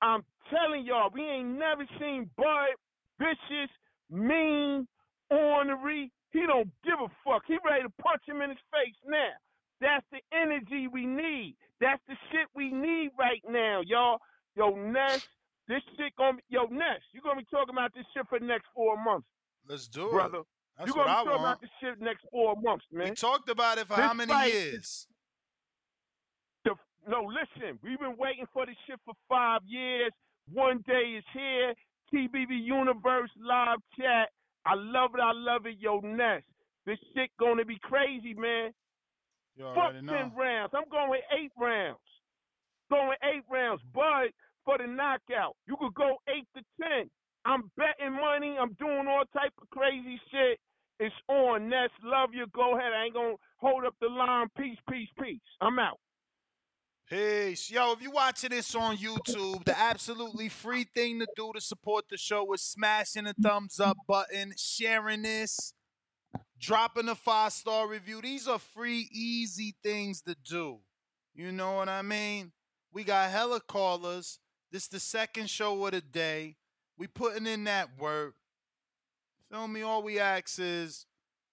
I'm telling y'all, we ain't never seen Bud vicious, mean, ornery. He don't give a fuck. He ready to punch him in his face now. That's the energy we need. That's the shit we need right now, y'all. Yo, Ness, this shit gonna be, yo, Ness, you're gonna be talking about this shit for the next four months, Let's do brother. it. That's you what gonna be talking about this shit next four months, man. We talked about it for This how many fight years? The, no, listen, we've been waiting for this shit for five years. One day is here. TBV Universe live chat. I love it. I love it. Yo, Ness. This shit gonna be crazy, man. You Fuck ten know. rounds. I'm going with eight rounds. Going eight rounds, but for the knockout, you could go eight to ten. I'm betting money. I'm doing all type of crazy shit. It's on. Ness, love you. Go ahead. I ain't gonna hold up the line. Peace, peace, peace. I'm out. Peace. Yo, if you're watching this on YouTube, the absolutely free thing to do to support the show is smashing the thumbs up button, sharing this, dropping a five star review. These are free, easy things to do. You know what I mean? We got hella callers. This is the second show of the day. We putting in that work. Feel me? All we ask is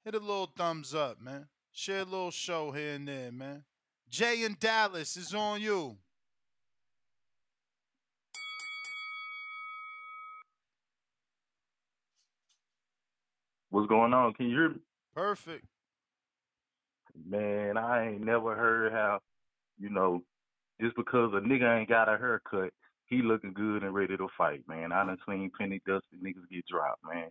hit a little thumbs up, man. Share a little show here and there, man. Jay in Dallas is on you. What's going on? Can you hear me? Perfect. Man, I ain't never heard how, you know, just because a nigga ain't got a haircut, he looking good and ready to fight, man. I done seen plenty dusty niggas get dropped, man.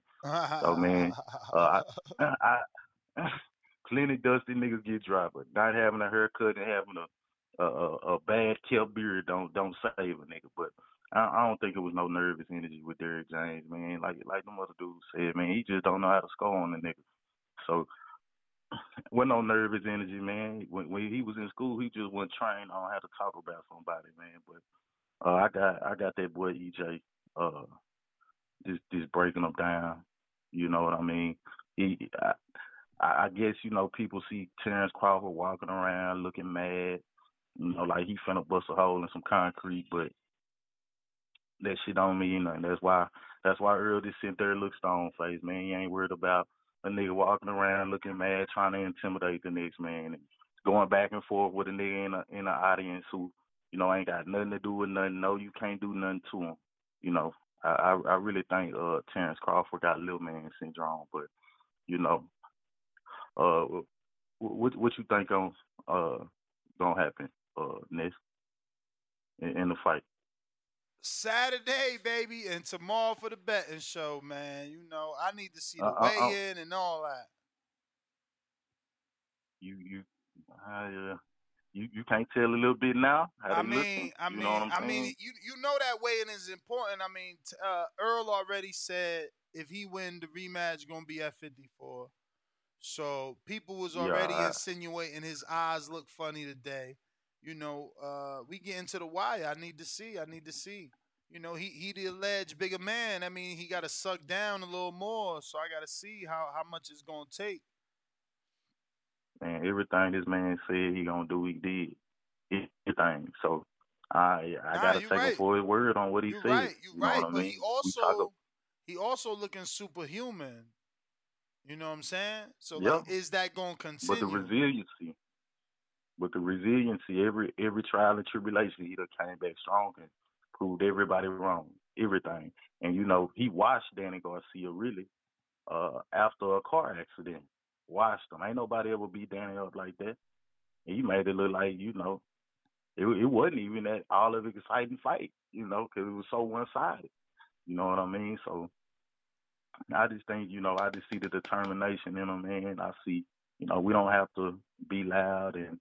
So man, uh, I, I plenty dusty niggas get dropped, but not having a haircut and having a a, a, a bad kept beard don't don't save a nigga. But I, I don't think it was no nervous energy with Derrick James, man. Like like the other dudes said, man, he just don't know how to score on the nigga. So wasn't no nervous energy, man. When when he was in school, he just wasn't trained on how to talk about somebody, man. But uh, I got I got that boy EJ, uh, just just breaking them down. You know what I mean? He, I, I guess you know people see Terence Crawford walking around looking mad, you know, like he finna bust a hole in some concrete, but that shit don't mean nothing. That's why that's why Errol just sit there look stone faced, man. He ain't worried about a nigga walking around looking mad, trying to intimidate the next man and going back and forth with a nigga in a in the audience who, you know, I ain't got nothing to do with nothing. No, you can't do nothing to him. You know, I I, I really think uh Terence Crawford got little man syndrome, but you know, uh, what what you think on uh gonna happen uh next in, in the fight? Saturday, baby, and tomorrow for the betting show, man. You know, I need to see the Uh, uh, uh, weigh in and all that. you you uh, you you can't tell a little bit now I mean, looking. I you mean, know I mean, you you know that weighing is important. I mean, uh, Errol already said if he win the rematch, gonna be at 54. So people was already I- insinuating his eyes look funny today. You know, uh, we get into the wire. I need to see. I need to see. You know, he he the alleged bigger man. I mean, he got to suck down a little more. So I got to see how how much it's gonna take. Man, everything this man said he gonna do, he did. Everything. So I I Nah, gotta take right. him for his word on what he You're said. right. You're you know right. what I But mean? he also he also looking superhuman. You know what I'm saying? So Yeah. like, is that gonna continue? but the resiliency but the resiliency, every every trial and tribulation he done came back strong and proved everybody wrong. everything. And you know, he watched Danny Garcia really uh after a car accident. Watched him. Ain't nobody ever beat Danny up like that. He made it look like you know, it it wasn't even that all of exciting fight. You know, because it was so one sided. You know what I mean? So I just think you know I just see the determination in him, man. I see you know we don't have to be loud and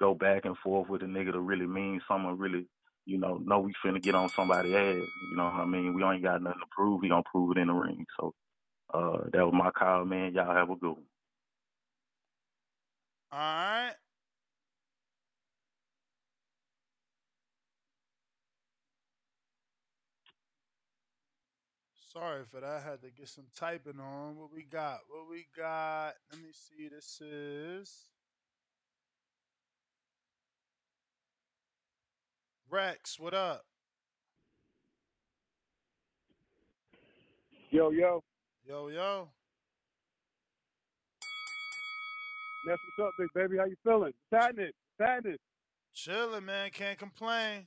go back and forth with a nigga to really mean something really you know, know we finna get on somebody ass. You know what I mean? We ain't got nothing to prove. We gonna prove it in the ring. So uh that was my call, man. Y'all have a good one. All right. Sorry for that. I had to get some typing on. What we got? What we got? Let me see. This is Rex. What up? Yo, yo. Yo, yo. That's what's up, big baby. How you feeling? What's happening? What's happening? Chilling, man. Can't complain.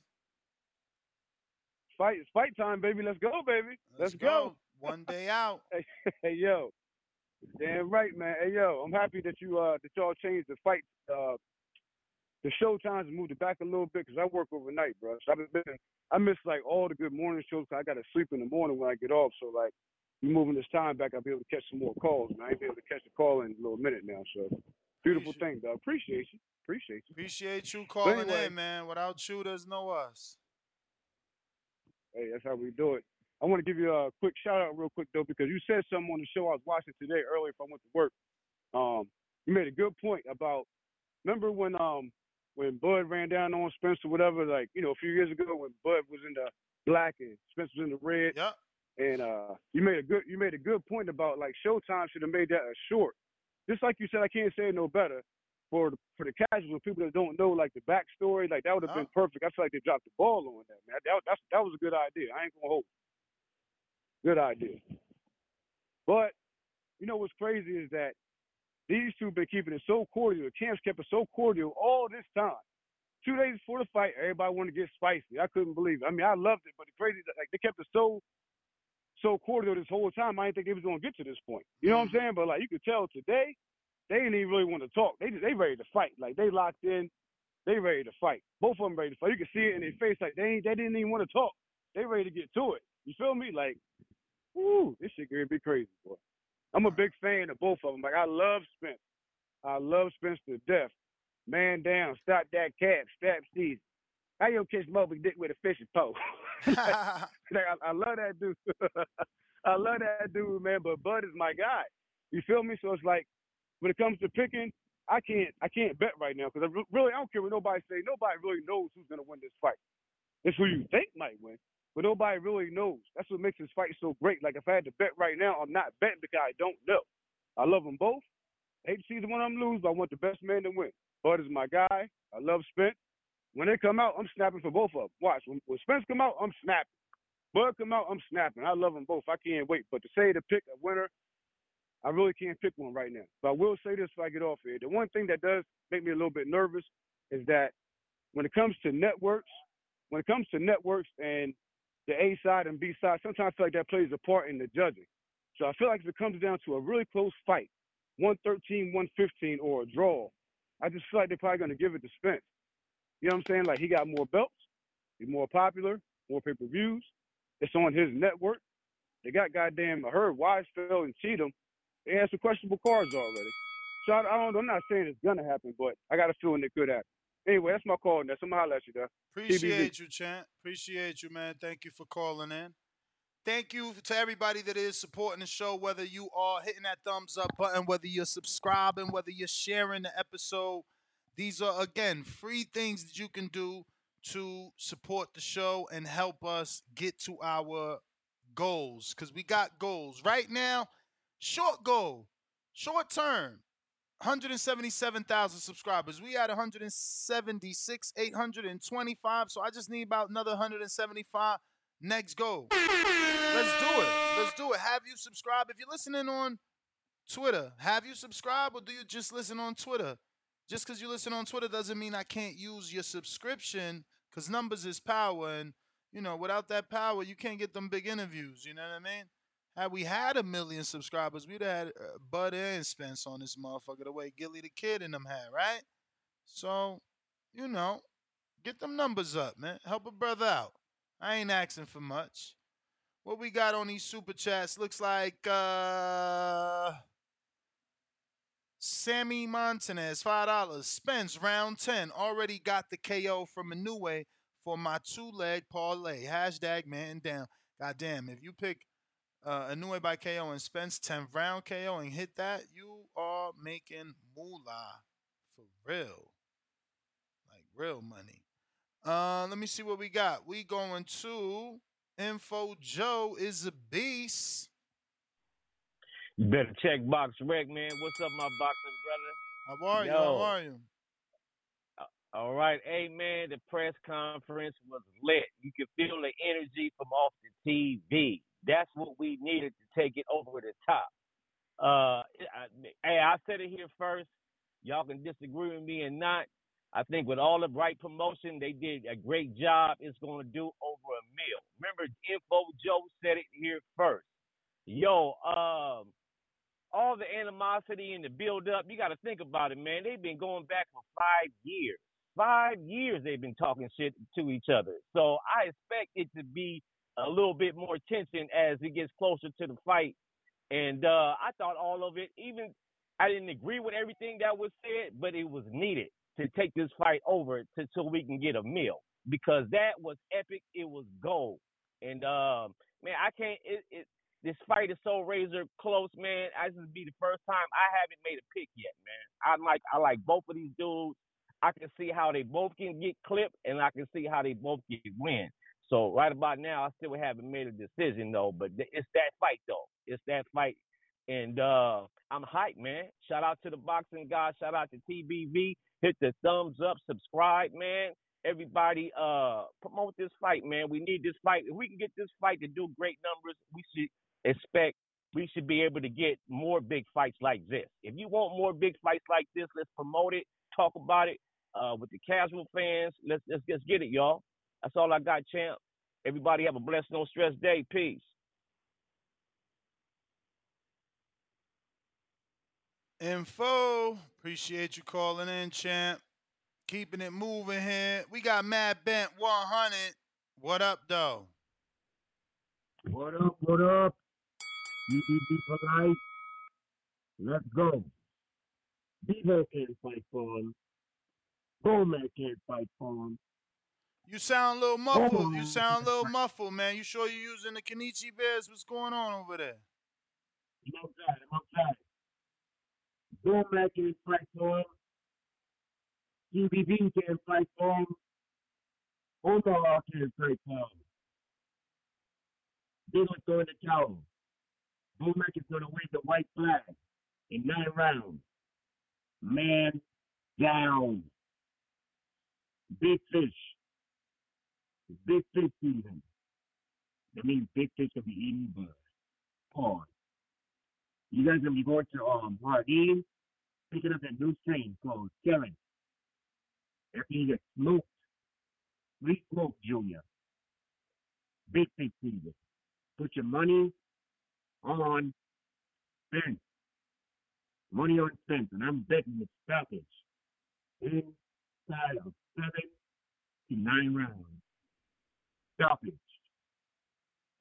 Fight, it's fight time, baby. Let's go, baby. Let's, Let's go. One day out. hey, hey, yo. Damn right, man. Hey, yo. I'm happy that you uh that y'all changed the fight uh the show times and moved it back a little bit because I work overnight, bro. So I've been I miss like all the good morning shows. 'cause I got to sleep in the morning when I get off. So like you moving this time back, I'll be able to catch some more calls. Man, I ain't be able to catch a call in a little minute now. So beautiful thing, though. Appreciate you. Appreciate you. Appreciate you calling anyway- in, man. Without you, there's no us. Hey, that's how we do it. I want to give you a quick shout out real quick though, because you said something on the show I was watching today earlier if I went to work. Um, you made a good point about remember when um when Bud ran down on Spencer, whatever, like, you know, a few years ago when Bud was in the black and Spence was in the red. Yep. And uh you made a good you made a good point about like Showtime should have made that a short. Just like you said, I can't say it no better. For the, for the casual people that don't know like the backstory, like that would have uh-huh. been perfect. I feel like they dropped the ball on that, man. That, that's, that was a good idea. I ain't gonna hold. you. Good idea. But you know what's crazy is that these two been keeping it so cordial. The camps kept it so cordial all this time. Two days before the fight, everybody wanted to get spicy. I couldn't believe it. I mean, I loved it, but the crazy like they kept it so so cordial this whole time. I didn't think they was gonna get to this point. You know what I'm mm-hmm. saying? But like you could tell today, they didn't even really want to talk. They just they ready to fight. Like they locked in. They ready to fight. Both of them ready to fight. You can see it in their mm-hmm. face. Like they ain't, they didn't even want to talk. They ready to get to it. You feel me? Like, woo, this shit gonna be crazy, boy. I'm a big fan of both of them. Like I love Spence. I love Spence to death. Man down, stop that cat, stop season. How you catch Moby Dick with a fishing pole? like, I, I love that dude. I love that dude, man. But Bud is my guy. You feel me? So it's like when it comes to picking, I can't I can't bet right now because I re- really I don't care what nobody say. Nobody really knows who's gonna win this fight. It's who you think might win, but nobody really knows. That's what makes this fight so great. Like if I had to bet right now, I'm not betting because I don't know. I love them both. Hate to see the one them lose, but I want the best man to win. Bud is my guy. I love Spence. When they come out, I'm snapping for both of them. Watch when, when Spence come out, I'm snapping. Bud come out, I'm snapping. I love them both. I can't wait. But to say to pick a winner, I really can't pick one right now. But I will say this if I get off here. The one thing that does make me a little bit nervous is that when it comes to networks, when it comes to networks and the A side and B side, sometimes I feel like that plays a part in the judging. So I feel like if it comes down to a really close fight, 113, 115, or a draw, I just feel like they're probably going to give it to Spence. You know what I'm saying? Like he got more belts, he's more popular, more pay per views. It's on his network. They got goddamn I heard Weisfeld and Cheatham. They had some questionable cards already. So I, I don't. I'm not saying it's gonna happen, but I got a feeling it could happen. Anyway, that's my call. That's I'm holler at you, though. Appreciate you, champ. Appreciate you, man. Thank you for calling in. Thank you to everybody that is supporting the show, whether you are hitting that thumbs up button, whether you're subscribing, whether you're sharing the episode. These are, again, free things that you can do to support the show and help us get to our goals. Because we got goals. Right now, short goal, short term, 177,000 subscribers. We at 176, 825. So I just need about another 175. Next goal. Let's do it. Let's do it. Have you subscribed? If you're listening on Twitter, have you subscribed or do you just listen on Twitter? Just because you listen on Twitter doesn't mean I can't use your subscription because numbers is power. And, you know, without that power, you can't get them big interviews. You know what I mean? Had we had a million subscribers, we'd had uh, Bud and Spence on this motherfucker the way Gilly the Kid and them had, right? So, you know, get them numbers up, man. Help a brother out. I ain't asking for much. What we got on these super chats looks like uh Sammy Montanez, five dollars. Spence round ten. Already got the KO from Inoue for my two leg parlay. Hashtag man down. Goddamn, if you pick uh, Inoue by KO and Spence 10th round KO and hit that, you are making moolah for real. Like real money. Uh, let me see what we got. We going to Info Joe is a beast. You better check Box Rec, man. What's up, my boxing brother? How are you? How are you? All right, hey man, the press conference was lit. You could feel the energy from off the TV. That's what we needed to take it over the top. Uh, I, hey, I said it here first. Y'all can disagree with me or not. I think with all the right promotion, they did a great job. It's going to do over a meal. Remember, Info Joe said it here first. Yo, um, all the animosity and the build up, you got to think about it, man. They've been going back for five years. Five years they've been talking shit to each other. So I expect it to be a little bit more tension as it gets closer to the fight. And uh, I thought all of it, even I didn't agree with everything that was said, but it was needed to take this fight over to, so we can get a meal because that was epic. It was gold. And um, man, I can't. It, it, this fight is so razor close, man. I will be the first time I haven't made a pick yet, man. I like I like both of these dudes. I can see how they both can get clipped, and I can see how they both can win. So right about now, I still haven't made a decision though. But it's that fight though. It's that fight, and uh, I'm hyped, man. Shout out to the boxing guys. Shout out to TBV. Hit the thumbs up, subscribe, man. Everybody, uh, promote this fight, man. We need this fight. If we can get this fight to do great numbers, we should expect we should be able to get more big fights like this. If you want more big fights like this, let's promote it, talk about it uh, with the casual fans. Let's let's just get it, y'all. That's all I got, champ. Everybody have a blessed, no stress day. Peace. Info. Appreciate you calling in, champ. Keeping it moving here. We got Mad Bent 100. What up, though? What up? What up? UBB for life. Let's go. Bevo can't fight for him. Bowman can't fight for him. You sound a little muffled. You sound a little muffled, man. You sure you're using the Kenichi Bears? What's going on over there? I'm outside. I'm outside. Bowman can't fight for him. CBB can't fight for him. Omaha can't fight for him. They're going to throw in Bowman is going to win the white flag in nine rounds. Man down. Big fish. big fish season. That means big fish will be eating bird. Pause. You guys are gonna be going to um Hardin, picking up that new strain called Karen. After you get smoked, sweet smoke, Junior. Big fish season. Put your money on Spence. Money on Spence, and I'm betting the stoppage inside of seven to nine rounds. Stoppage.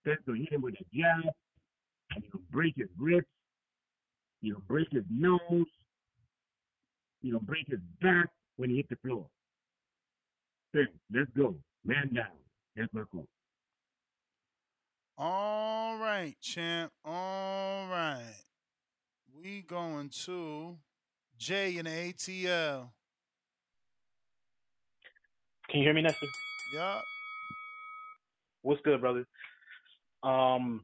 Spence will hit him with a jab, and he'll break his ribs. He'll break his nose. He'll break his back when he hit the floor. Spence, let's go. Man down. That's my call. All right, champ. All right. We going to Jay in ATL. Can you hear me, Nestor? Yeah. What's good, brother? Um,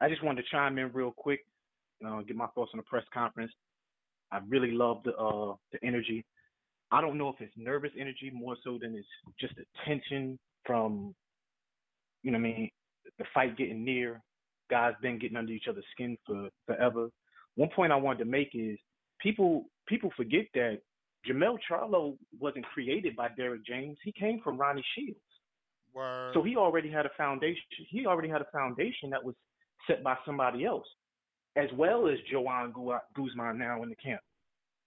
I just wanted to chime in real quick, uh, get my thoughts on the press conference. I really love the uh the energy. I don't know if it's nervous energy more so than it's just the tension from, you know, what I mean, the fight getting near. Guys been getting under each other's skin for forever. One point I wanted to make is people people forget that Jermell Charlo wasn't created by Derrick James. He came from Ronnie Shields. Word. So he already had a foundation. He already had a foundation that was set by somebody else, as well as Joan Guzman now in the camp.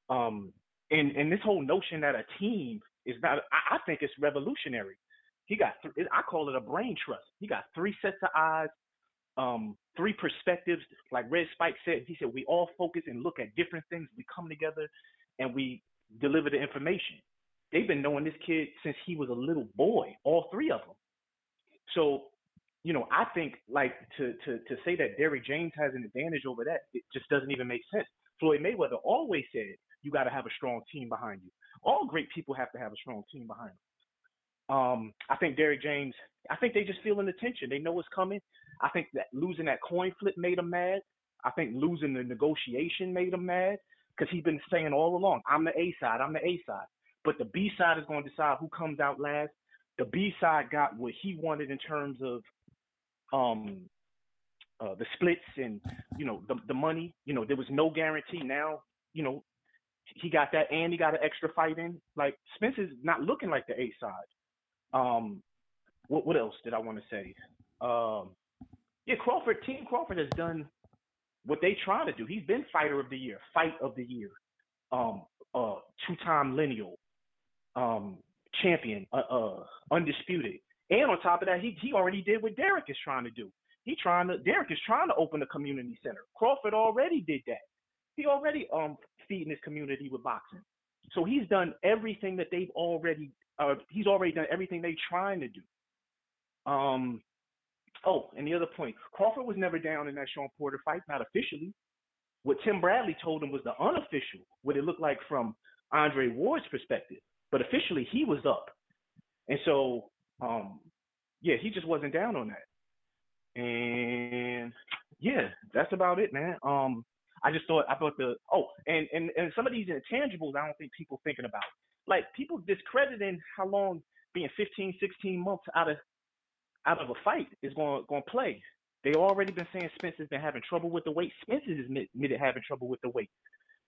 Um, and and this whole notion that a team is not, I, I think it's revolutionary. He got, I call it a brain trust. He got three sets of eyes, um, three perspectives. Like Red Spike said, he said we all focus and look at different things. We come together and we deliver the information. They've been knowing this kid since he was a little boy, all three of them. So, you know, I think like to to to say that Derrick James has an advantage over that, it just doesn't even make sense. Floyd Mayweather always said you got to have a strong team behind you. All great people have to have a strong team behind them. Um, I think Derrick James. I think they just feeling the tension. They know what's coming. I think that losing that coin flip made him mad. I think losing the negotiation made him mad because he's been saying all along, "I'm the A side. I'm the A side." But the B side is going to decide who comes out last. The B side got what he wanted in terms of um uh, the splits and you know the the money. You know there was no guarantee. Now you know he got that and he got an extra fight in. Like Spence is not looking like the A side. Um, what what else did I want to say? Um, yeah, Crawford. Team Crawford has done what they try to do. He's been fighter of the year, fight of the year, um, uh, two-time lineal, um, champion, uh, uh, undisputed. And on top of that, he he already did what Derrick is trying to do. He trying to Derrick is trying to open a community center. Crawford already did that. He already um feeding his community with boxing. So he's done everything that they've already uh he's already done everything they're trying to do. Um oh, and the other point, Crawford was never down in that Shawn Porter fight, not officially. What Tim Bradley told him was the unofficial, what it looked like from Andre Ward's perspective. But officially he was up. And so um yeah, he just wasn't down on that. And yeah, that's about it, man. Um I just thought I thought the oh and and and some of these intangibles I don't think people thinking about like people discrediting how long being 15 16 months out of out of a fight is going going to play. They already been saying Spencer's been having trouble with the weight. Spencer is admitted having trouble with the weight.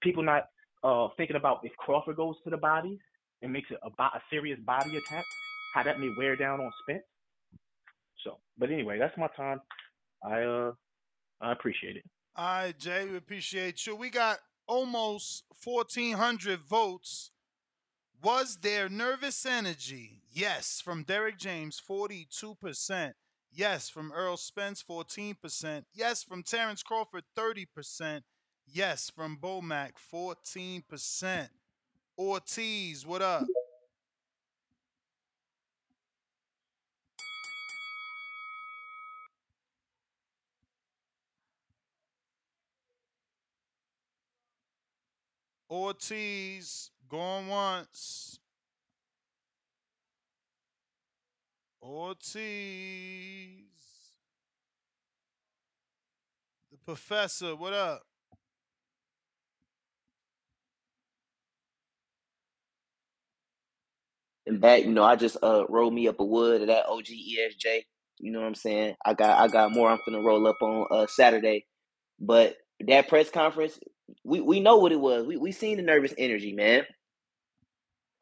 People not uh thinking about if Crawford goes to the body and makes it a, a serious body attack, how that may wear down on Spence. So, but anyway, that's my time. I uh I appreciate it. All right, Jay, we appreciate you. We got almost 1,400 votes. Was there nervous energy? Yes, from Derrick James, 42%. Yes, from Errol Spence, 14%. Yes, from Terence Crawford, 30%. Yes, from Bomac, 14%. Ortiz, what up? Ortiz going once. Ortiz. The professor, what up? And back, you know, I just uh rolled me up a wood of that OG ESJ. You know what I'm saying? I got I got more I'm finna roll up on uh Saturday. But that press conference, we, we know what it was. We we seen the nervous energy, man.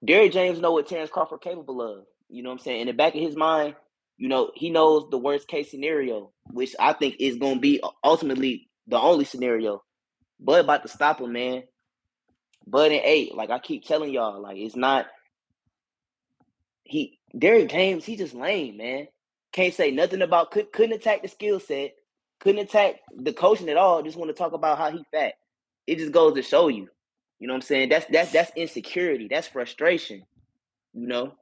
Derrick James know what Terence Crawford capable of. You know what I'm saying? In the back of his mind, you know, he knows the worst case scenario, which I think is gonna be ultimately the only scenario. Bud about to stop him, man. Bud and eight, like I keep telling y'all, like it's not he Derrick James, he just lame, man. Can't say nothing about could, couldn't attack the skill set, couldn't attack the coaching at all. Just want to talk about how he fat. It just goes to show you. You know what I'm saying? That's that's that's insecurity. That's frustration. You know?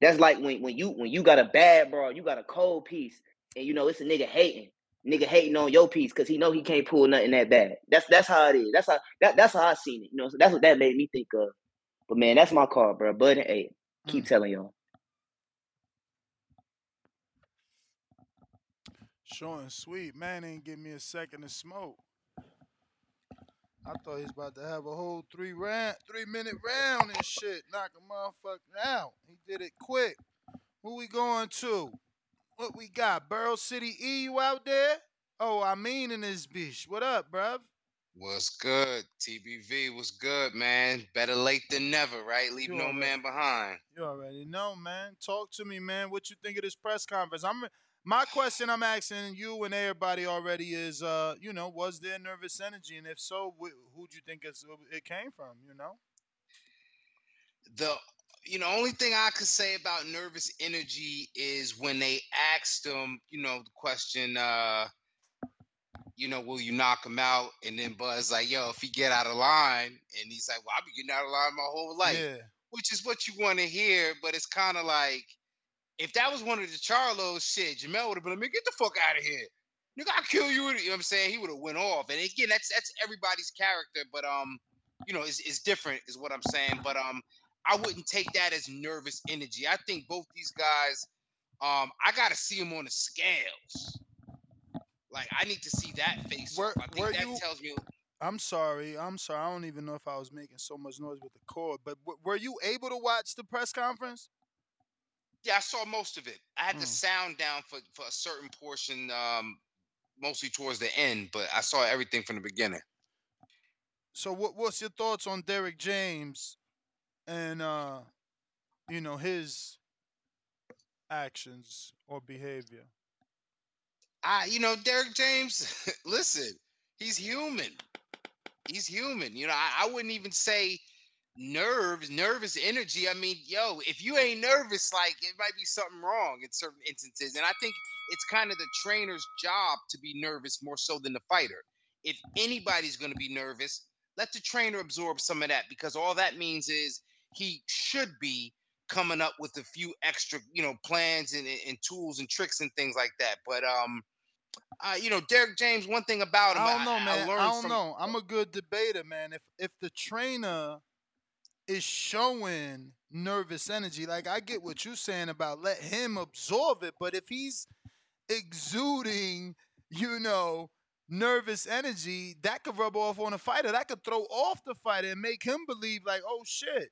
That's like when when you when you got a bad bro, you got a cold piece, and you know it's a nigga hating. Nigga hating on your piece because he know he can't pull nothing that bad. That's that's how it is. That's how that, that's how I seen it. You know, so that's what that made me think of. But man, that's my call, bro. Bud and eight. Keep mm. telling y'all. And sweet. Man ain't give me a second to smoke. I thought he was about to have a whole three round, three minute round and shit. Knock a motherfucker out. He did it quick. Who we going to? What we got? Burrow City E, you out there? Oh, I mean in this bitch. What up, bruv? What's good? TBV was good, man. Better late than never, right? Leave You no already- man behind. You already know, man. Talk to me, man. What you think of this press conference? I'm my question I'm asking you and everybody already is, uh, you know, was there nervous energy, and if so, wh- who do you think it's, it came from? You know, The you know only thing I could say about nervous energy is when they asked him, you know, the question, uh, you know, will you knock him out? And then Buzz like, yo, if he get out of line, and he's like, well, I've been getting out of line my whole life. yeah. which is what you want to hear, but it's kind of like if that was one of the Charlos, shit, Jermell would have been like, man, get the fuck out of here. Nigga, I'll kill you. You know what I'm saying? He would have went off. And again, that's that's everybody's character, but um, you know, it's, it's different, is what I'm saying. But um, I wouldn't take that as nervous energy. I think both these guys, um, I gotta see them on the scales. Like I need to see that face. Were- I think that you- tells me I'm sorry. I'm sorry. I don't even know if I was making so much noise with the cord, but w- were you able to watch the press conference? Yeah, I saw most of it. I had the Mm. sound down for for a certain portion, um, mostly towards the end, but I saw everything from the beginning. So, what what's your thoughts on Derrick James and uh, you know his actions or behavior? I, you know, Derrick James. listen, he's human. He's human. You know, I, I wouldn't even say nerves, nervous energy. I mean, yo, if you ain't nervous, like it might be something wrong in certain instances. And I think it's kind of the trainer's job to be nervous more so than the fighter. If anybody's going to be nervous, let the trainer absorb some of that because all that means is he should be coming up with a few extra, you know, plans and, and tools and tricks and things like that. But um, uh, you know, Derrick James. One thing about him, I don't know, man. I, learned don't from- know. I'm a good debater, man. If if the trainer is showing nervous energy, like I get what you're saying about let him absorb it, but if he's exuding, you know, nervous energy, that could rub off on a fighter. That could throw off the fighter and make him believe like, oh shit.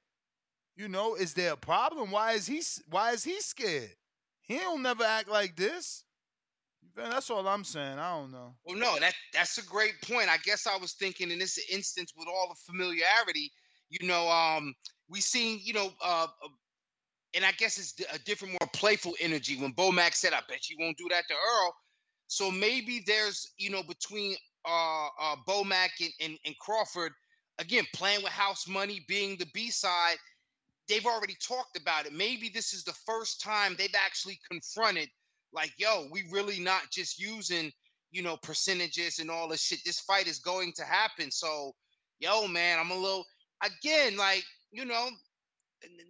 You know, is there a problem? Why is he why is he scared? He don't never act like this. Man, That's all I'm saying. I don't know. Well, no, that that's a great point. I guess I was thinking in this instance with all the familiarity, you know, um, we seen, you know, uh, uh, and I guess it's a different, more playful energy when Bo Bomac said, "I bet you won't do that to Errol." So maybe there's, you know, between uh, uh, Bomac and, and and Crawford, again, playing with house money, being the B side. They've already talked about it. Maybe this is the first time they've actually confronted like, yo, we really not just using, you know, percentages and all this shit. This fight is going to happen. So, yo, man, I'm a little again, like, you know,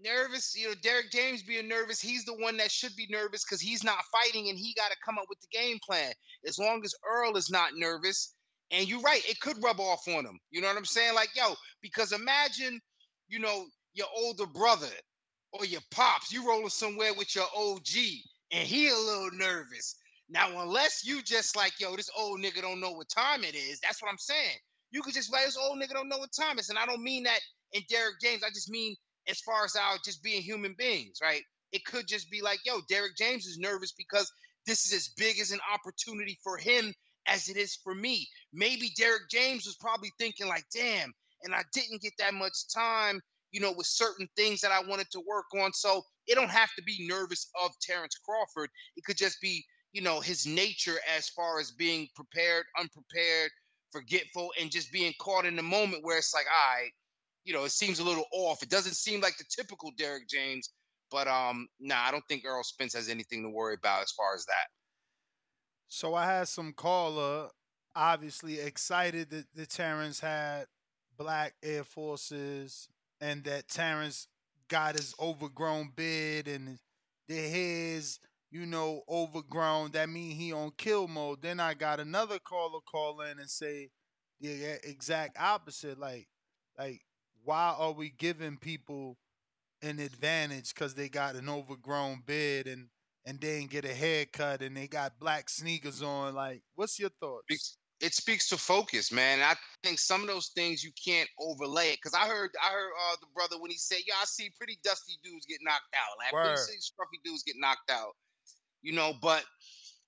nervous. You know, Derrick James being nervous. He's the one that should be nervous because he's not fighting and he got to come up with the game plan. As long as Errol is not nervous, and you're right, it could rub off on him. You know what I'm saying? Like, yo, because imagine, you know, your older brother or your pops, you rolling somewhere with your OG and he a little nervous. Now, unless you just like, yo, this old nigga don't know what time it is, that's what I'm saying. You could just like, this old nigga don't know what time is. And I don't mean that in Derrick James. I just mean as far as our just being human beings, right? It could just be like, yo, Derrick James is nervous because this is as big as an opportunity for him as it is for me. Maybe Derrick James was probably thinking, like, damn, and I didn't get that much time, you know, with certain things that I wanted to work on. So it don't have to be nervous of Terence Crawford. It could just be, you know, his nature as far as being prepared, unprepared, forgetful, and just being caught in the moment where it's like, all right, you know, it seems a little off. It doesn't seem like the typical Derrick James, but um, nah, I don't think Errol Spence has anything to worry about as far as that. So I had some caller, obviously excited that, that Terence had black Air Forces and that Terence got his overgrown beard and the hairs, you know, overgrown. That mean he on kill mode. Then I got another caller call in and say the exact opposite. Like, like why are we giving people an advantage because they got an overgrown beard and and they didn't get a haircut and they got black sneakers on? Like, what's your thoughts? it speaks to focus, man. I think some of those things you can't overlay it. Cause I heard I heard uh, the brother when he said, "Yeah, I see pretty dusty dudes get knocked out. Like I see scruffy dudes get knocked out." You know, but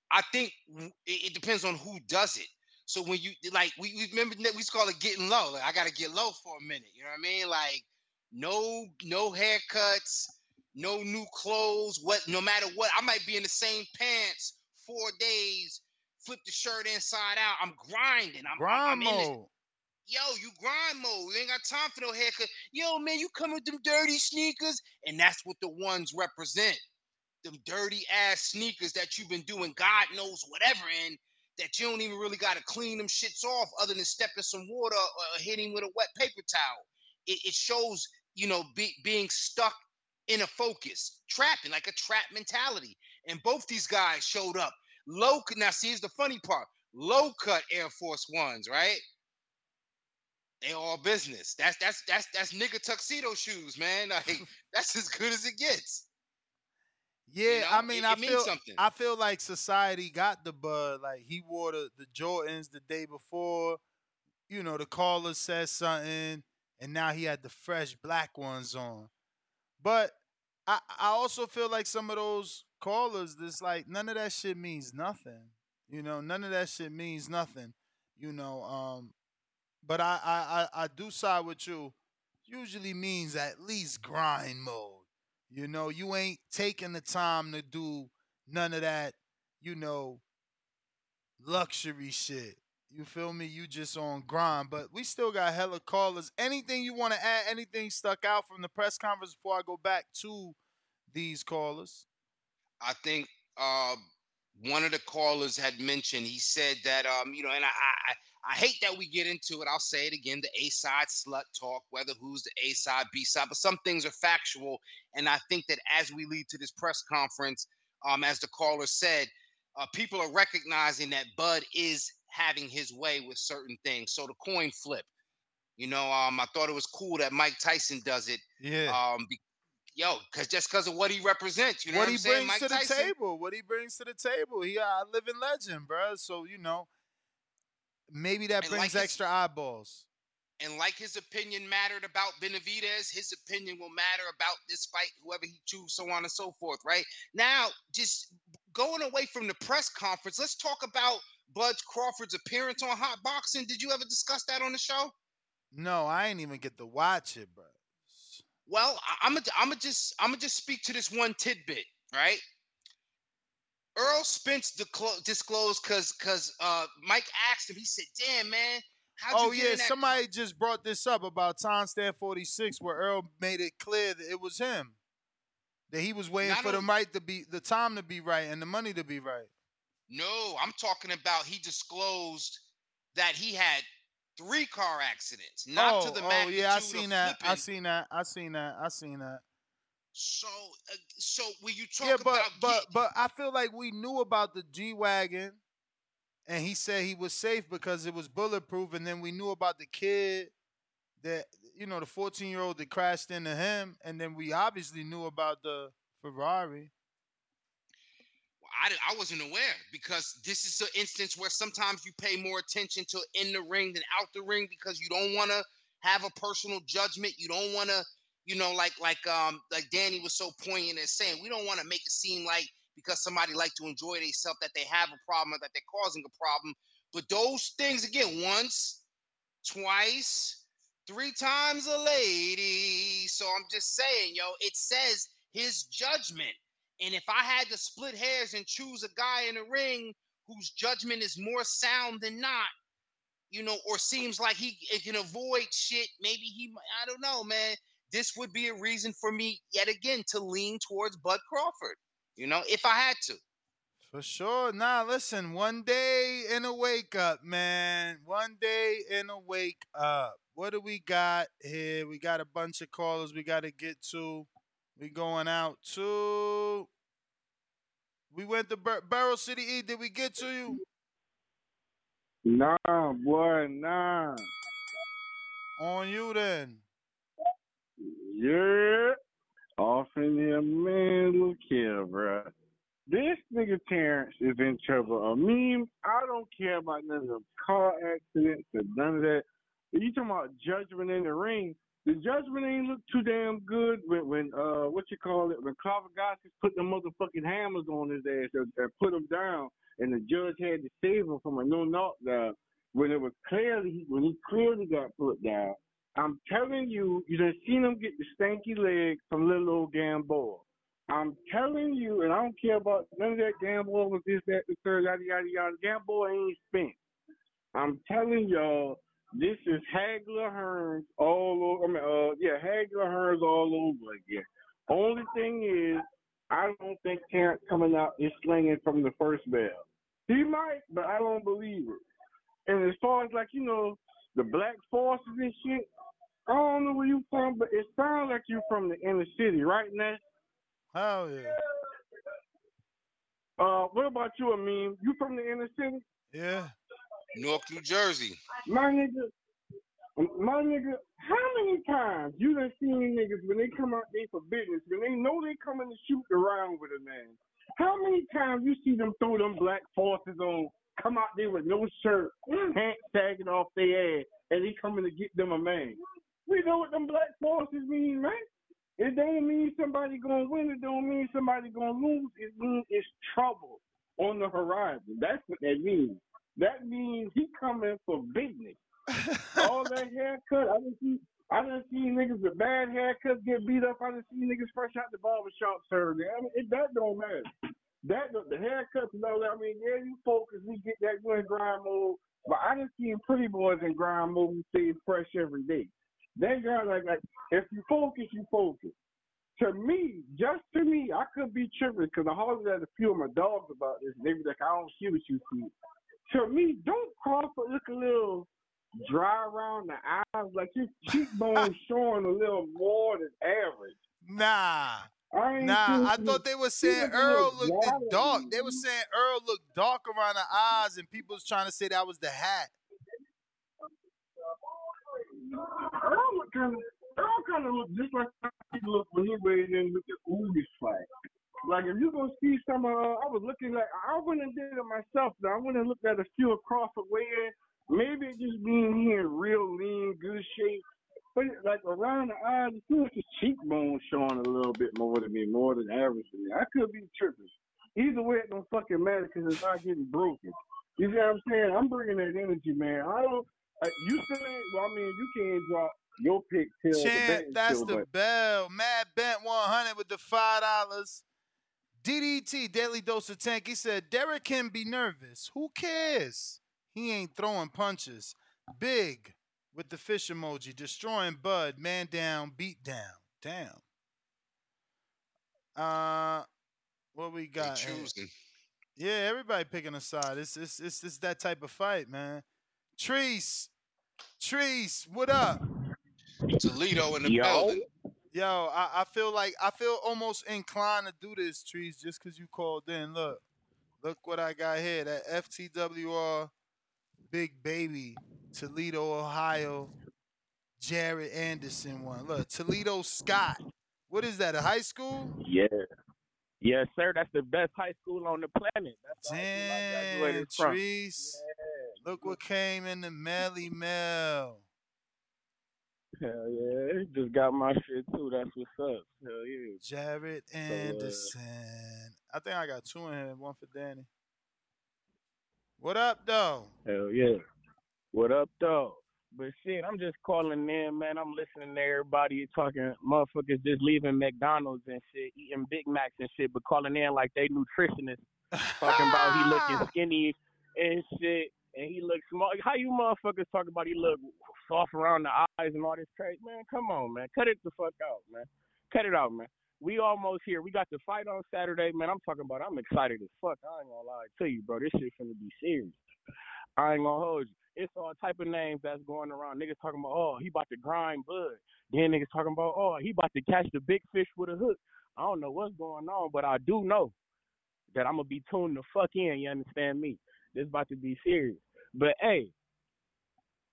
I think it, it depends on who does it. So when you like, we, we remember that we used to call it getting low. Like I gotta get low for a minute. You know what I mean? Like no no haircuts, no new clothes. What no matter what, I might be in the same pants four days. Flip the shirt inside out. I'm grinding. I'm, Grind I'm mode. Yo, you grind mode. You ain't got time for no haircut. Yo, man, you come with them dirty sneakers, and that's what the ones represent. Them dirty ass sneakers that you've been doing God knows whatever in, that you don't even really got to clean them shits off other than stepping some water or hitting with a wet paper towel. It, it shows, you know, be, being stuck in a focus, trapping like a trap mentality. And both these guys showed up. Low now, see, here's the funny part: low cut Air Force Ones, right? They all business. That's that's that's that's nigga tuxedo shoes, man. Like that's as good as it gets. Yeah, know, I mean, it- I it feel something. I feel like society got the bud. Like he wore the, the Jordans the day before. You know, the caller said something, and now he had the fresh black ones on. But I I also feel like some of those callers, this like none of that shit means nothing. You know, none of that shit means nothing. You know, um, but I I I, I do side with you. Usually means at least grind mode. You know, you ain't taking the time to do none of that, you know, luxury shit. You feel me? You just on grind. But we still got hella callers. Anything you want to add? Anything stuck out from the press conference before I go back to these callers? I think uh, one of the callers had mentioned. He said that um, you know, and I, I I hate that we get into it. I'll say it again: the A side slut talk, whether who's the A side, B side, but some things are factual. And I think that as we lead to this press conference, um, as the caller said, uh, people are recognizing that Bud is having his way with certain things. So the coin flip, you know, um, I thought it was cool that Mike Tyson does it. Yeah. Um, be- yo, because just because of what he represents, you know what, what, he I'm saying? brings Mike to the Tyson. table. What he brings to the table. He a living legend, bro. So you know, maybe that And brings like his- extra eyeballs. And like his opinion mattered about Benavidez, his opinion will matter about this fight, whoever he chooses, so on and so forth, right? Now, just going away from the press conference, let's talk about Bud Crawford's appearance on Hot Boxing. Did you ever discuss that on the show? No, I ain't even get to watch it, bro. Well, I'm gonna I'm gonna just I'm gonna just speak to this one tidbit, right? Earl Spence disclo- disclosed because because uh, Mike asked him. He said, "Damn man, oh yeah, somebody just brought this up about Time Stand 46, where Earl made it clear that it was him. That he was waiting Not for the right to be the time to be right and the money to be right. No, I'm talking about he disclosed that he had three car accidents, not oh, to the oh magnitude yeah, I seen that. I seen that. I seen that. I seen that. So, uh, so when you talk yeah, but about but but I feel like we knew about the G wagon, and he said he was safe because it was bulletproof, and then we knew about the kid that you know the 14 year old that crashed into him, and then we obviously knew about the Ferrari. I, I wasn't aware because this is an instance where sometimes you pay more attention to in the ring than out the ring because you don't want to have a personal judgment. You don't want to, you know, like like um like Danny was so poignant as saying, we don't want to make it seem like because somebody like to enjoy themselves that they have a problem or that they're causing a problem. But those things again, once, twice, three times a lady. So I'm just saying, yo, it says his judgment. And if I had to split hairs and choose a guy in the ring whose judgment is more sound than not, you know, or seems like he can avoid shit, maybe he, I don't know, man. This would be a reason for me yet again to lean towards Bud Crawford, you know, if I had to. For sure. Nah, listen, one day in a wake up, man. One day in a wake up. What do we got here? We got a bunch of callers we got to get to. We going out to. We went to Bar- Barrel City E. Did we get to you? Nah, boy, nah. On you then. Yeah. Off in here, man. Look here, bruh. This nigga Terence is in trouble. I mean, I don't care about none of the car accidents or none of that. You talking about judgment in the ring, the judgment ain't look too damn good when, when uh, what you call it, when Kavaliauskas put the motherfucking hammers on his ass and, and put him down, and the judge had to save him from a no knockdown. when it was clearly when he clearly got put down. I'm telling you, you done seen him get the stanky leg from little old Gamboa. I'm telling you, and I don't care about none of that Gamboa was this, that, the third, yada yada yada. Gamboa ain't spent. I'm telling y'all, this is Hagler Hearns all over. I mean, uh, yeah, Hagler Hearns all over again. Only thing is, I don't think Terence coming out is slinging from the first bell. He might, but I don't believe it. And as far as like you know, the black forces and shit, I don't know where you from, but it sounds like you're from the inner city, right, Ness? Hell yeah. Uh, what about you, Amin? You from the inner city? Yeah. North New Jersey. My nigga, my nigga, how many times you done seen niggas when they come out there for business, when they know they coming to shoot around with a man? How many times you see them throw them black forces on, come out there with no shirt, pants sagging off their ass, and they coming to get them a man? We know what them black forces mean, man. It don't mean somebody gonna win. It don't mean somebody gonna lose. It means it's trouble on the horizon. That's what that means. That means he coming for business. All that haircut, I didn't see. I didn't see niggas with bad haircuts get beat up. I didn't see niggas fresh out the barbershop serving. I mean, it, that don't matter. That the haircuts and all that. I mean, yeah, you focus. We get that in grind mode, but I didn't see pretty boys in grind mode who stay fresh every day. That guy, like, like if you focus, you focus. To me, just to me, I could be tripping because I hollered at a few of my dogs about this. They be like, I don't see what you see. To me, don't Crawford look a little dry around the eyes, like his cheekbones showing a little more than average. Nah. I nah, I thought they were saying Earl looked dark. They were saying Earl looked dark around the eyes, and people was trying to say that was the hat. Earl look kind of, Earl kind of look just like he looked when he weighed in with the Ugas fight. Like if you gonna see some, uh, I was looking like I went and did it myself. Now I went and looked at a few across the way. Maybe it just being here real lean, good shape. But like around the eyes, it like his cheekbones showing a little bit more than me, more than average to me. I could be tripping. Either way, it don't fucking matter because it's not getting broken. You see what I'm saying? I'm bringing that energy, man. I don't. Uh, you still ain't. Well, I mean, you can't drop your pick till Chant, the that's till, the but bell. Mad Bent 100 with the five dollars. DDT Daily Dose of Tank. He said Derrick can be nervous. Who cares? He ain't throwing punches. Big with the fish emoji, destroying Bud. Man down, beat down. Damn. Uh, what we got? choosing. Yeah, everybody picking a side. It's it's it's, it's that type of fight, man. Treese, Treese, what up? Toledo in the Yo. building. Yo, I, I feel like I feel almost inclined to do this, Trees, just because you called in. Look, look what I got here. That FTWR Big Baby, Toledo, Ohio, Jared Anderson one. Look, Toledo Scott. What is that? A high school? Yeah. Yes, sir. That's the best high school on the planet. That's the high school I Damn, graduated from. Trees. Look what came in the Melly Mail. Hell yeah. Just got my shit too. That's what's up. Hell yeah. Jared So, uh, Anderson. I think I got two in here. One for Danny. What up, though? Hell yeah. What up, though? But shit, I'm just calling in, man. I'm listening to everybody talking, motherfuckers just leaving McDonald's and shit, eating Big Macs and shit, but calling in like they nutritionists, talking about he looking skinny and shit, and he looks small. How you motherfuckers talk about he look soft around the eyes and all this crazy? Man, come on, man. Cut it the fuck out, man. Cut it out, man. We almost here. We got the fight on Saturday, man. I'm talking about. I'm excited as fuck. I ain't gonna lie to you, bro. This shit finna be serious. I ain't gonna hold you. It's all type of names that's going around. Niggas talking about, oh, he about to grind bud. Then niggas talking about, oh, he about to catch the big fish with a hook. I don't know what's going on, but I do know that I'm gonna be tuned the fuck in. You understand me? This about to be serious. But hey,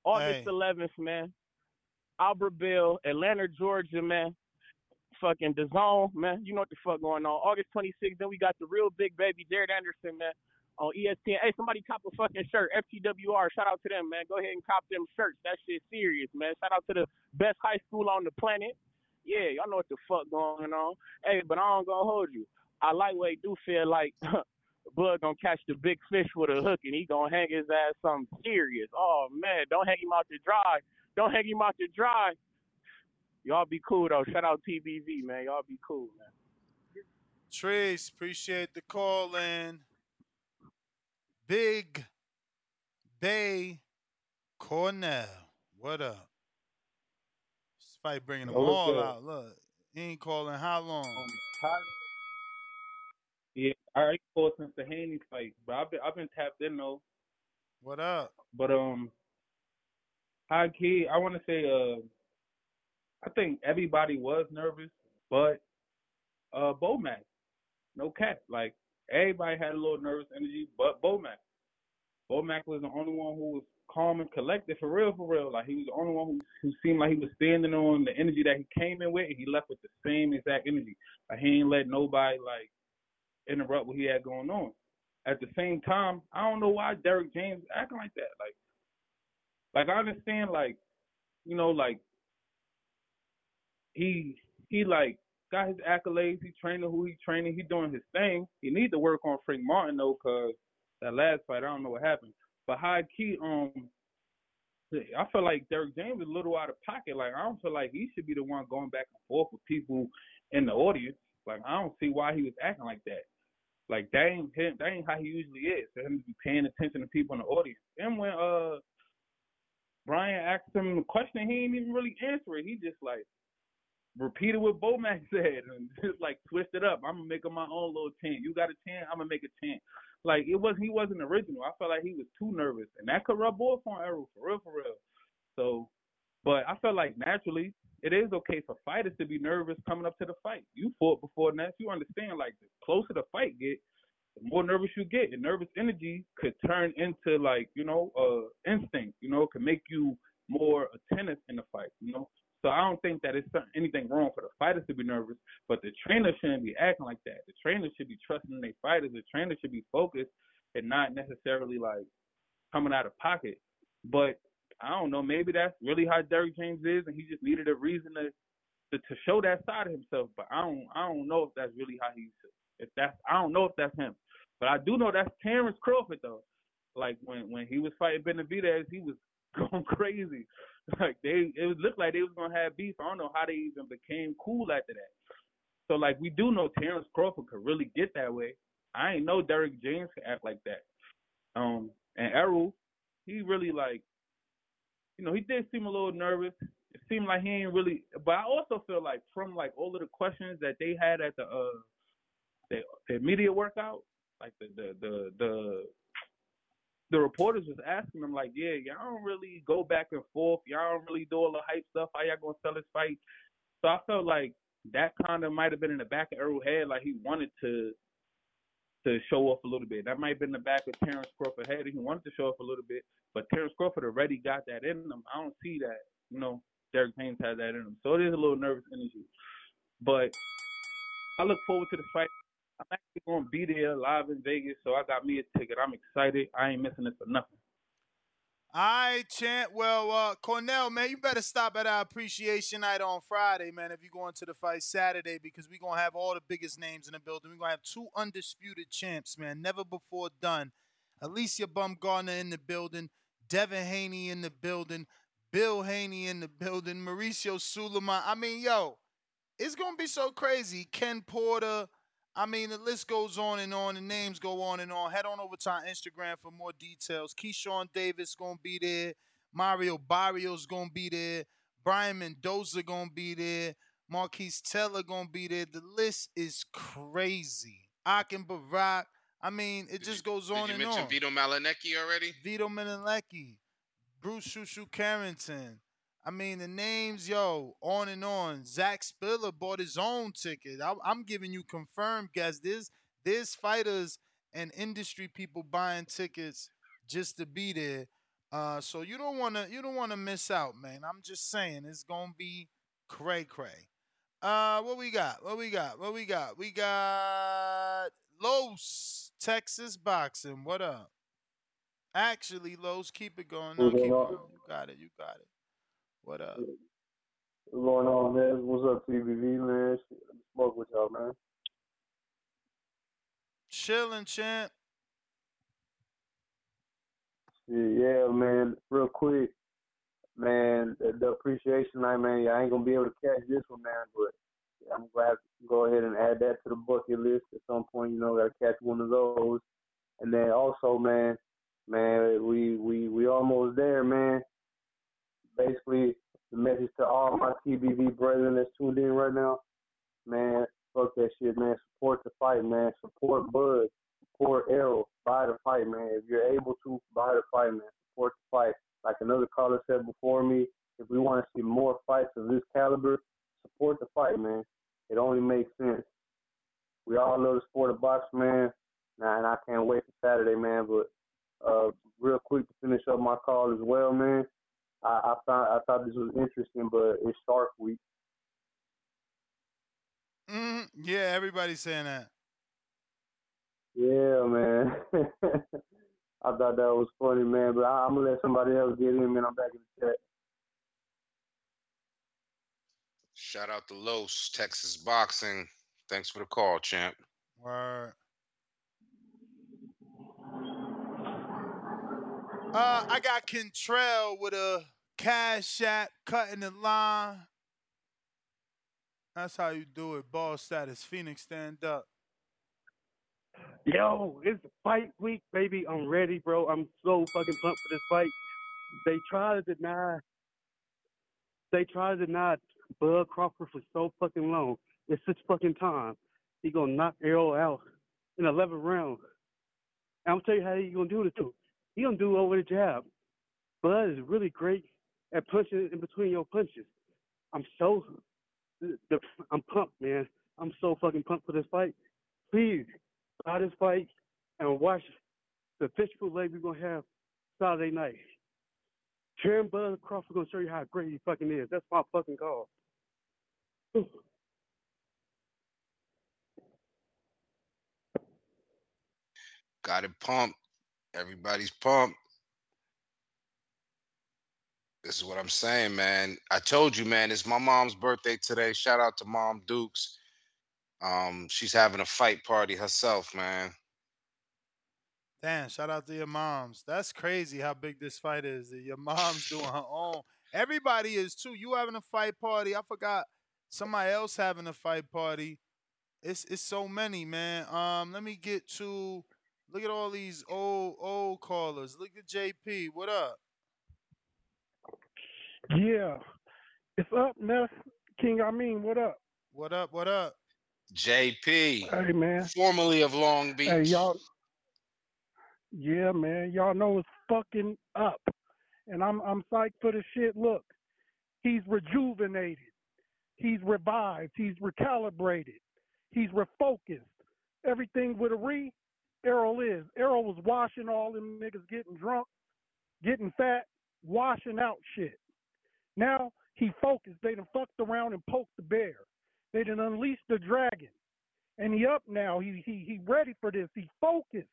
August Hey. 11th, man. Albertville, Atlanta, Georgia, man. Fucking the zone, man. You know what the fuck going on. August 26th, then we got the real big baby, Jared Anderson, man, on ESPN. Hey, somebody cop a fucking shirt. FTWR, shout out to them, man. Go ahead and cop them shirts. That shit serious, man. Shout out to the best high school on the planet. Yeah, y'all know what the fuck going on. Hey, but I don't gonna hold you. I like what they do feel like Bud gonna catch the big fish with a hook and he gonna hang his ass something serious. Oh man, don't hang him out to dry. Don't hang him out to dry. Y'all be cool though. Shout out TBV, man. Y'all be cool, man. Trace, appreciate the call in. Big Bay Cornell. What up? This fight bringing them Oh, all good. out. Look, he ain't calling how long? Um, Hi. Yeah, I ain't called since the Haney fight, but I've been I've been tapped in though. What up? But um, high key, I want to say uh, I think everybody was nervous, but uh, Bomac, no cap, like everybody had a little nervous energy, but Bomac, Bomac was the only one who was calm and collected for real, for real. Like he was the only one who, who seemed like he was standing on the energy that he came in with, and he left with the same exact energy. Like he ain't let nobody like interrupt what he had going on. At the same time, I don't know why Derrick James acting like that. Like, like I understand, like, you know, like he he like got his accolades. He training who he training. He doing his thing. He need to work on Frank Martin though, cause that last fight, I don't know what happened. But high key, um, I feel like Derrick James is a little out of pocket. Like I don't feel like he should be the one going back and forth with people in the audience. Like I don't see why he was acting like that. Like that ain't him, that ain't how he usually is. For him to be paying attention to people in the audience. And when uh Brian asked him the question, he ain't even really answer it. He just like repeated what Bomac said and just like twist it up. I'm up my own little chant. You got a chant, I'm gonna make a chant. Like it was he wasn't original. I felt like he was too nervous. And that could rub off on Errol for real, for real. So but I felt like naturally it is okay for fighters to be nervous coming up to the fight. You fought before that, you understand like the closer the fight get, the more nervous you get. And nervous energy could turn into like, you know, uh instinct, you know, it could make you more attentive in the fight, you know. So I don't think that it's anything wrong for the fighters to be nervous, but the trainer shouldn't be acting like that. The trainer should be trusting their fighters. The trainer should be focused and not necessarily like coming out of pocket. But I don't know, maybe that's really how Derrick James is, and he just needed a reason to to, to show that side of himself. But I don't I don't know if that's really how he's if that's I don't know if that's him. But I do know that's Terence Crawford though. Like when when he was fighting Benavidez, he was going crazy. Like they it looked like they was gonna have beef. I don't know how they even became cool after that. So like we do know Terence Crawford could really get that way. I ain't know Derrick James could act like that. Um and Errol, he really like you know, he did seem a little nervous. It seemed like he ain't really but I also feel like from like all of the questions that they had at the uh the, the media workout, like the the the the the reporters was asking him like, yeah, y'all don't really go back and forth. Y'all don't really do all the hype stuff. How y'all gonna sell this fight? So I felt like that kind of might have been in the back of Errol's head, like he wanted to to show off a little bit. That might have been the back of Terence Crawford's head. He wanted to show off a little bit, but Terrence Crawford already got that in him. I don't see that. You know, Derrick James has that in him. So it is a little nervous energy. But I look forward to the fight. I'm actually going to be there live in Vegas, so I got me a ticket. I'm excited. I ain't missing it for nothing. Right, Chant. Well, uh, Cornell, man, you better stop at our appreciation night on Friday, man, if you're going to the fight Saturday, because we're going to have all the biggest names in the building. We're going to have two undisputed champs, man, never before done. Alycia Baumgardner in the building, Devin Haney in the building, Bill Haney in the building, Mauricio Sulaiman. I mean, yo, it's going to be so crazy. Ken Porter. I mean, the list goes on and on. The names go on and on. Head on over to our Instagram for more details. Keyshawn Davis gonna be there. Mario Barrios gonna be there. Brian Mendoza gonna be there. Marquise Teller gonna be there. The list is crazy. Akin Barak. I mean, it just goes on and Did you mention on. Vito Mielnicki already? Vito Mielnicki, Bruce Shushu Carrington. I mean, the names, yo, on and on. Zach Spiller bought his own ticket. I, I'm giving you confirmed, guys. There's, there's fighters and industry people buying tickets just to be there. Uh, so you don't wanna, you don't wanna miss out, man. I'm just saying, it's gonna be cray cray. Uh, what we got? What we got? What we got? We got Los Texas boxing. What up? Actually, Los, keep it going. No, keep on? going. You got it. You got it. What up? What's going on, man? What's up, TBV, man? Smoke with y'all, man. Chilling, champ. Yeah, yeah, man. Real quick, man. The, the appreciation night, man. I ain't gonna be able to catch this one, man. But I'm glad to go ahead and add that to the bucket list at some point. You know, gotta catch one of those. And then also, man, man, we we we almost there, man. Basically, the message to all my TBV brethren that's tuned in right now, man, fuck that shit, man. Support the fight, man. Support Bud. Support Errol. Buy the fight, man. If you're able to, buy the fight, man. Support the fight. Like another caller said before me, if we want to see more fights of this caliber, support the fight, man. It only makes sense. We all love the sport of boxing, man. Nah, and I can't wait for Saturday, man. But uh, real quick to finish up my call as well, man. I, I thought I thought this was interesting, but it's Shark Week. Mm, yeah, everybody's saying that. Yeah, man. I thought that was funny, man. But I, I'm gonna let somebody else get in, and I'm back in the chat. Shout out to Los, Texas Boxing. Thanks for the call, champ. Word. Uh, I got Kentrell with a cash app cutting the line. That's how you do it. Ball status. Phoenix, stand up. Yo, it's fight week, baby. I'm ready, bro. I'm so fucking pumped for this fight. They try to deny. They try to deny Bud Crawford for so fucking long. It's six fucking time. He gonna knock Errol out in the 11th round. I'm gonna tell you how he gonna do it too. He gonna do it over the jab. Bud is really great at punching in between your punches. I'm so, I'm pumped, man. I'm so fucking pumped for this fight. Please buy this fight and watch the fish leg we're gonna have Saturday night. Sharon Bud Crawford gonna show you how great he fucking is. That's my fucking call. Got it pumped. Everybody's pumped. This is what I'm saying, man. I told you, man, it's my mom's birthday today. Shout out to Mom Dukes. Um, she's having a fight party herself, man. Damn, shout out to your moms. That's crazy how big this fight is. Your mom's doing her own. Everybody is too. You having a fight party. I forgot somebody else having a fight party. It's it's so many, man. Um, let me get to look at all these old old callers. Look at JP. What up? Yeah. It's up, Ness. King, I mean, what up? What up? What up? JP. Hey, man. Formerly of Long Beach. Hey, y'all. Yeah, man. Y'all know it's fucking up. And I'm I'm psyched for the shit. Look, he's rejuvenated. He's revived. He's recalibrated. He's refocused. Everything with a re, Errol is. Errol was washing all them niggas getting drunk, getting fat, washing out shit. Now he focused. They done fucked around and poked the bear. They done unleashed the dragon. And he up now. He he he ready for this. He focused.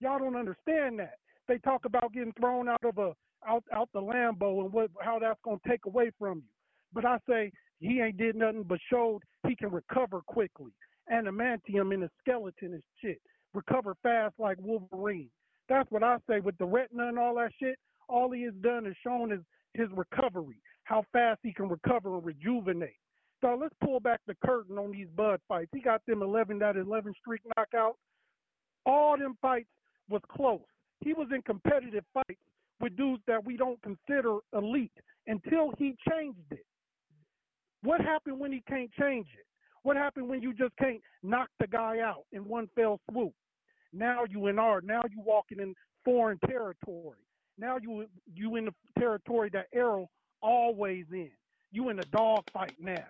Y'all don't understand that. They talk about getting thrown out of a out out the Lambo and what how that's gonna take away from you. But I say he ain't did nothing but showed he can recover quickly. Adamantium in the skeleton is shit. Recover fast like Wolverine. That's what I say with the retina and all that shit. All he has done is shown his his recovery, how fast he can recover and rejuvenate. So let's pull back the curtain on these Bud fights. He got them 11 that 11 streak knockout. All them fights was close. He was in competitive fights with dudes that we don't consider elite until he changed it. What happened when he can't change it? What happened when you just can't knock the guy out in one fell swoop? Now you in art. Now you walking in foreign territory. Now you you in the territory that Errol always in. You in a dog fight now.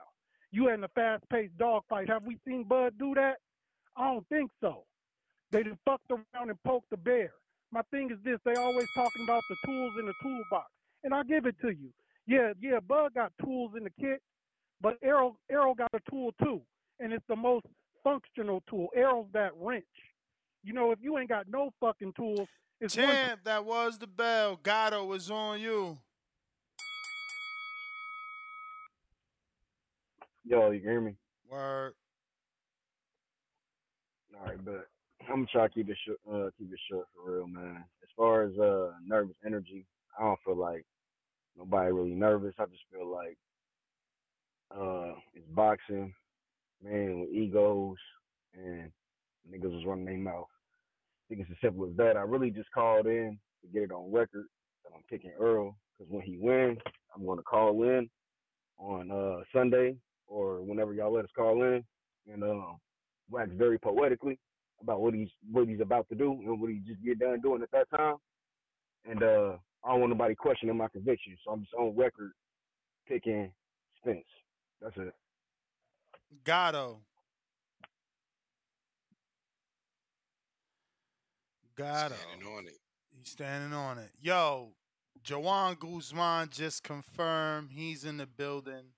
You in a fast paced dog fight. Have we seen Bud do that? I don't think so. They just fucked around and poked the bear. My thing is this: they always talking about the tools in the toolbox, and I give it to you. Yeah, yeah, Bud got tools in the kit, but Errol Errol got a tool too, and it's the most functional tool. Errol's that wrench. You know, if you ain't got no fucking tools, it's one Champ, that was the bell. Gato was on you. Yo, you hear me? Word. All right, but I'm gonna try to keep it short. Uh, keep it short for real, man. As far as uh nervous energy, I don't feel like nobody really nervous. I just feel like uh it's boxing, man, with egos and niggas was running their mouth. I think it's as simple as that. I really just called in to get it on record that I'm picking Earl because when he wins, I'm going to call in on uh Sunday or whenever y'all let us call in and uh, wax very poetically about what he's what he's about to do and what he just get done doing at that time. And uh, I don't want nobody questioning my conviction, so I'm just on record picking Spence. That's it. Gatto. Gatto. Standing on it. He's standing on it. Yo, Joan Guzman just confirmed he's in the building.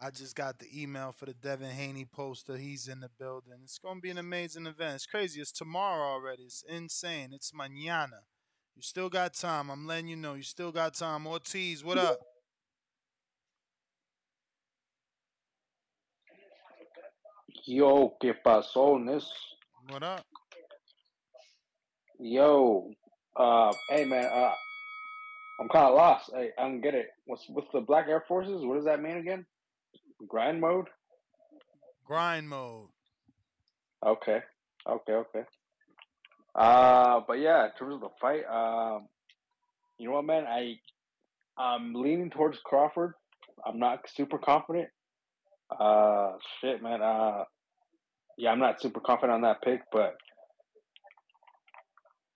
I just got the email for the Devin Haney poster. He's in the building. It's going to be an amazing event. It's crazy. It's tomorrow already. It's insane. It's mañana. You still got time. I'm letting you know. You still got time. Ortiz, what up? Yo, ¿qué pasó, Nis? What up? Yo, uh, hey man, uh, I'm kind of lost. Hey, I don't get it. What's with the Black Air Forces? What does that mean again? Grind mode? Grind mode. Okay, okay, okay. Uh, but yeah, in terms of the fight, um, you know what, man? I I'm leaning towards Crawford. I'm not super confident. Uh, shit, man. Uh, yeah, I'm not super confident on that pick, but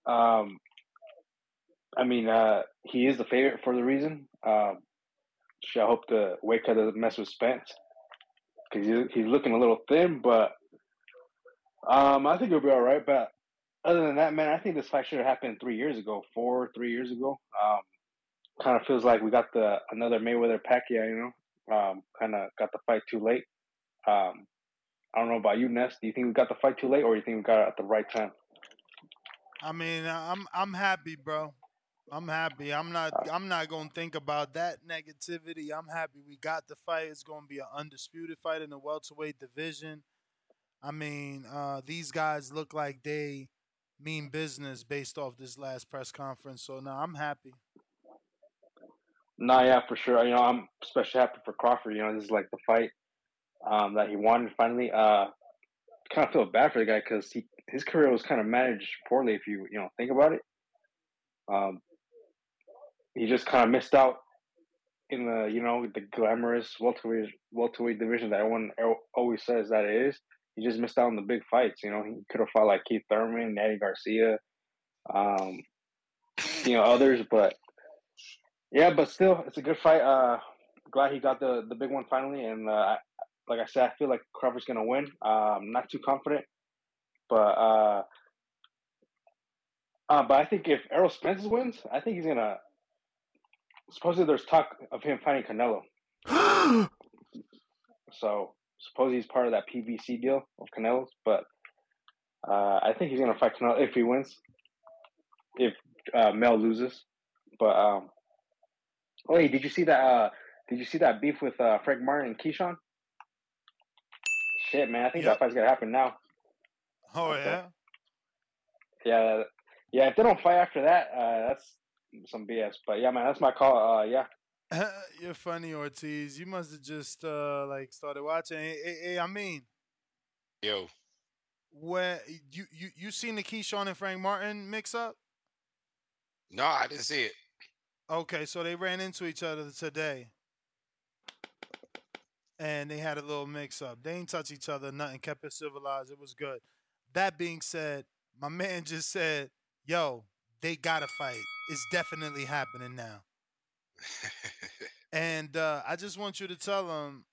um, I mean, uh, he is the favorite for the reason. Um, I hope the weight cut doesn't mess with Spence because he's, he's looking a little thin, but um, I think he'll be all right. But other than that, man, I think this fight should have happened three years ago, four, three years ago. Um, kind of feels like we got the another Mayweather Pacquiao, you know. Um, kind of got the fight too late. Um, I don't know about you, Ness. Do you think we got the fight too late, or do you think we got it at the right time? I mean, I'm I'm happy, bro. I'm happy. I'm not I'm not gonna think about that negativity. I'm happy we got the fight. It's gonna be an undisputed fight in the welterweight division. I mean, uh, these guys look like they mean business based off this last press conference. So now I'm happy. No, yeah, for sure. You know, I'm especially happy for Crawford. You know, this is like the fight um, that he wanted finally. Uh, kind of feel bad for the guy because he his career was kind of managed poorly. If you you know think about it, um, he just kind of missed out in the you know the glamorous welterweight welterweight division that everyone always says that it is. He just missed out on the big fights. You know, he could have fought like Keith Thurman, Eddie Garcia, um, you know others, but yeah, but still, it's a good fight. Uh, glad he got the the big one finally, and uh, like I said, I feel like Crawford's gonna win. Um, not too confident, but uh, uh, but I think if Errol Spence wins, I think he's gonna. Supposedly, there's talk of him fighting Canelo. so suppose he's part of that PBC deal of Canelo's, but uh, I think he's gonna fight Canelo if he wins. If uh, Mel loses, but um, oh, hey, did you see that? Uh, did you see that beef with uh, Frank Martin and Keyshawn? Shit, man, I think yep. that fight's gonna happen now. Oh okay. yeah. Yeah, yeah. If they don't fight after that, uh, that's some BS. But yeah, man, that's my call. Uh, yeah. You're funny, Ortiz. You must have just uh, like started watching. Hey, hey, hey, I mean, yo, when you you you seen the Keyshawn and Frank Martin mix up? No, I didn't see it. Okay, so they ran into each other today, and they had a little mix up. They ain't touch each other, nothing. Kept it civilized. It was good. That being said, my man just said, "Yo, they gotta fight. It's definitely happening now." and uh, I just want you to tell them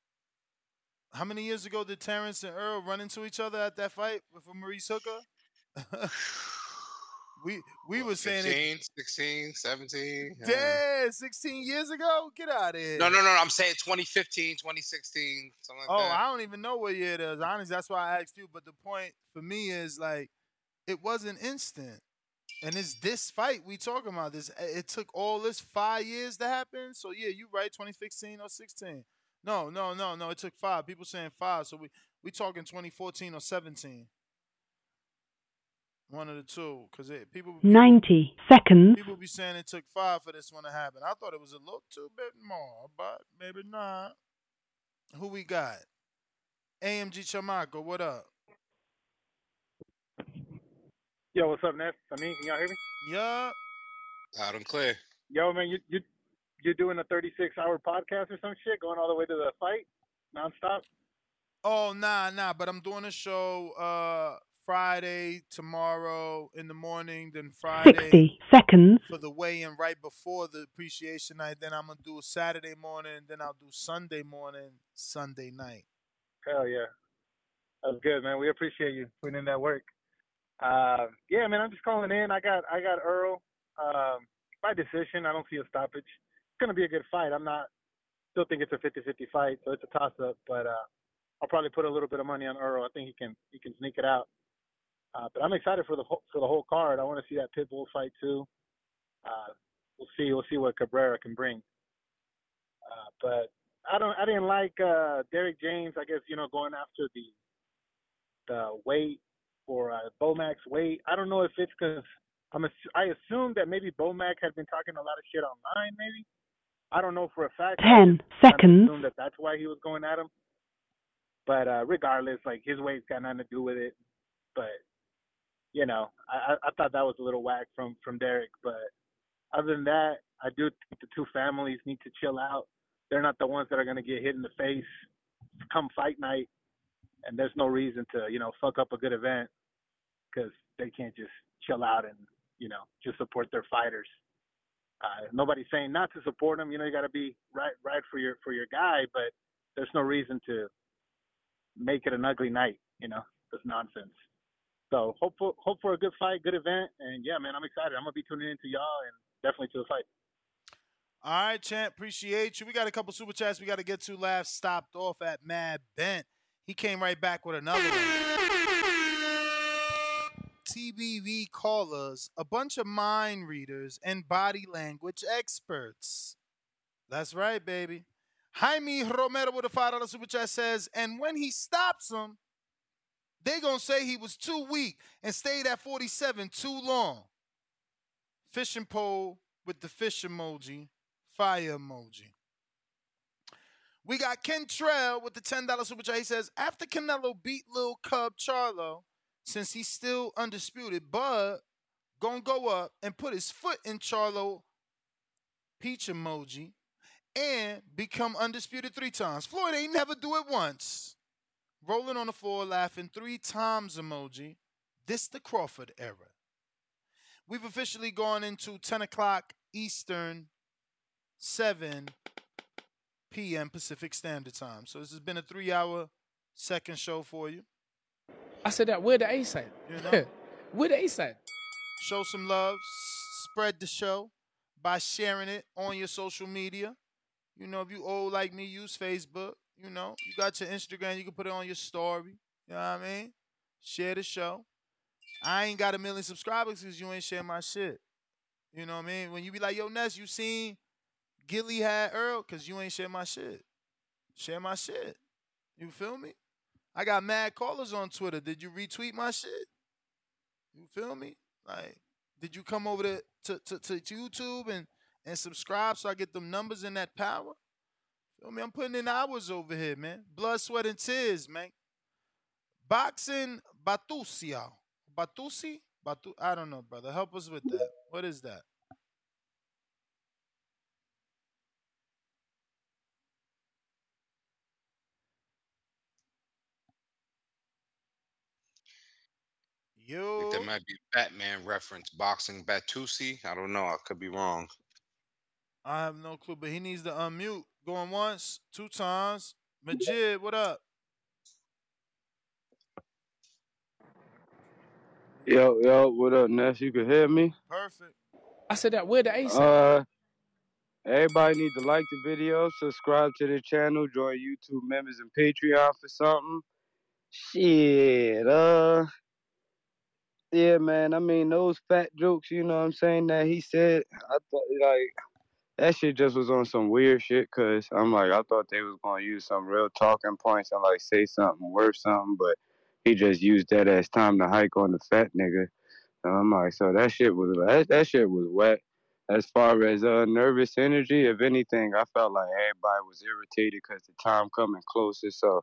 how many years ago did Terence and Earl run into each other at that fight with Maurice Hooker? we we were saying 15, it, 16, 17. Yeah, 16 years ago? Get out of here. No, no, no. I'm saying 2015, 2016, something like oh, that. I don't even know what year it is. Honestly, that's why I asked you. But the point for me is like, it wasn't instant. And it's this fight we talking about. This eh, it took all this five years to happen. So yeah, you right, 2016 or 16. No, no, no, no. It took five. People saying five. So we we talking 2014 or 17. One of the two, because people, people 90 seconds. people be saying it took five for this one to happen. I thought it was a little too bit more, but maybe not. Who we got? AMG Chamaco, what up? Yo, what's up, Ness? I mean, can y'all hear me? Yeah. Loud and clear. Yo, man, you you you're doing a 36 hour podcast or some shit, going all the way to the fight, nonstop. Oh nah nah, but I'm doing a show uh Friday tomorrow in the morning, then Friday 60 seconds. for the weigh-in right before the appreciation night. Then I'm gonna do a Saturday morning, then I'll do Sunday morning, Sunday night. Hell yeah, that's good, man. We appreciate you putting in that work. Uh, yeah, man, I'm just calling in. I got I got Earl um, by decision. I don't see a stoppage. It's gonna be a good fight. I'm not still think it's a 50-50 fight, so it's a toss up. But uh, I'll probably put a little bit of money on Earl. I think he can he can sneak it out. Uh, but I'm excited for the whole, for the whole card. I want to see that Pitbull fight too. Uh, we'll see we'll see what Cabrera can bring. Uh, but I don't I didn't like uh, Derrick James. I guess you know going after the the weight for uh, Bomac's weight. I don't know if it's because I'm I assume that maybe Bomac had been talking a lot of shit online. Maybe I don't know for a fact. 10 just kinda seconds. assume that that's why he was going at him. But uh, regardless, like his weight's got nothing to do with it. But you know, I, I thought that was a little whack from from Derrick. But other than that, I do think the two families need to chill out. They're not the ones that are gonna get hit in the face come fight night, and there's no reason to you know fuck up a good event because they can't just chill out and you know just support their fighters. Uh, nobody's saying not to support them. You know, you got to be right right for your for your guy, but there's no reason to make it an ugly night. You know, that's nonsense. So hope for hope for a good fight, good event, and yeah, man, I'm excited. I'm gonna be tuning in to y'all and definitely to the fight. All right, champ. Appreciate you. We got a couple super chats we got to get to. Last stopped off at Mad Bent. He came right back with another one. TBV callers, a bunch of mind readers and body language experts. That's right, baby. Jaime Romero with a five dollar super chat says, and when he stops them, they gonna say he was too weak and stayed at 47 too long. Fishing pole with the fish emoji, fire emoji. We got Kentrell with the $10 super chat. He says, after Canelo beat Lil Cub Charlo, since he's still undisputed, Bud gonna go up and put his foot in Charlo peach emoji and become undisputed three times. Floyd ain't never do it once. Rolling on the floor, laughing three times emoji. This the Crawford era. We've officially gone into 10 o'clock Eastern, 7 p.m. Pacific Standard Time. So this has been a three-hour second show for you. I said that. Where the ace at? You know? Where the ace at? Show some love. Spread the show by sharing it on your social media. You know, if you old like me, use Facebook. You know, you got your Instagram, you can put it on your story. You know what I mean? Share the show. I ain't got a million subscribers because you ain't share my shit. You know what I mean? When you be like, yo, Ness, you seen Gilly had Earl? Because you ain't share my shit. Share my shit. You feel me? I got mad callers on Twitter. Did you retweet my shit? You feel me? Like, did you come over to to, to, to YouTube and and subscribe so I get them numbers and that power? Feel me? I'm putting in hours over here, man. Blood, sweat, and tears, man. Boxing Batusia. Batusi? Batu I don't know, brother. Help us with that. What is that? Yo. that might be Batman reference. Boxing Batusi. I don't know. I could be wrong. I have no clue, but he needs to unmute. Going once, two times. Majid, what up? Yo, yo, what up, Ness? You can hear me? Perfect. I said that. Where the ace? Uh, everybody need to like the video, subscribe to the channel, join YouTube members and Patreon for something. Shit, uh, yeah, man. I mean, those fat jokes, you know what I'm saying, that he said, I thought, like, that shit just was on some weird shit, cause I'm like, I thought they was gonna use some real talking points and, like, say something worth something, but he just used that as time to hike on the fat nigga. So I'm like, so that shit was that, that shit was wet. As far as uh nervous energy, if anything, I felt like everybody was irritated because the time coming closer. So,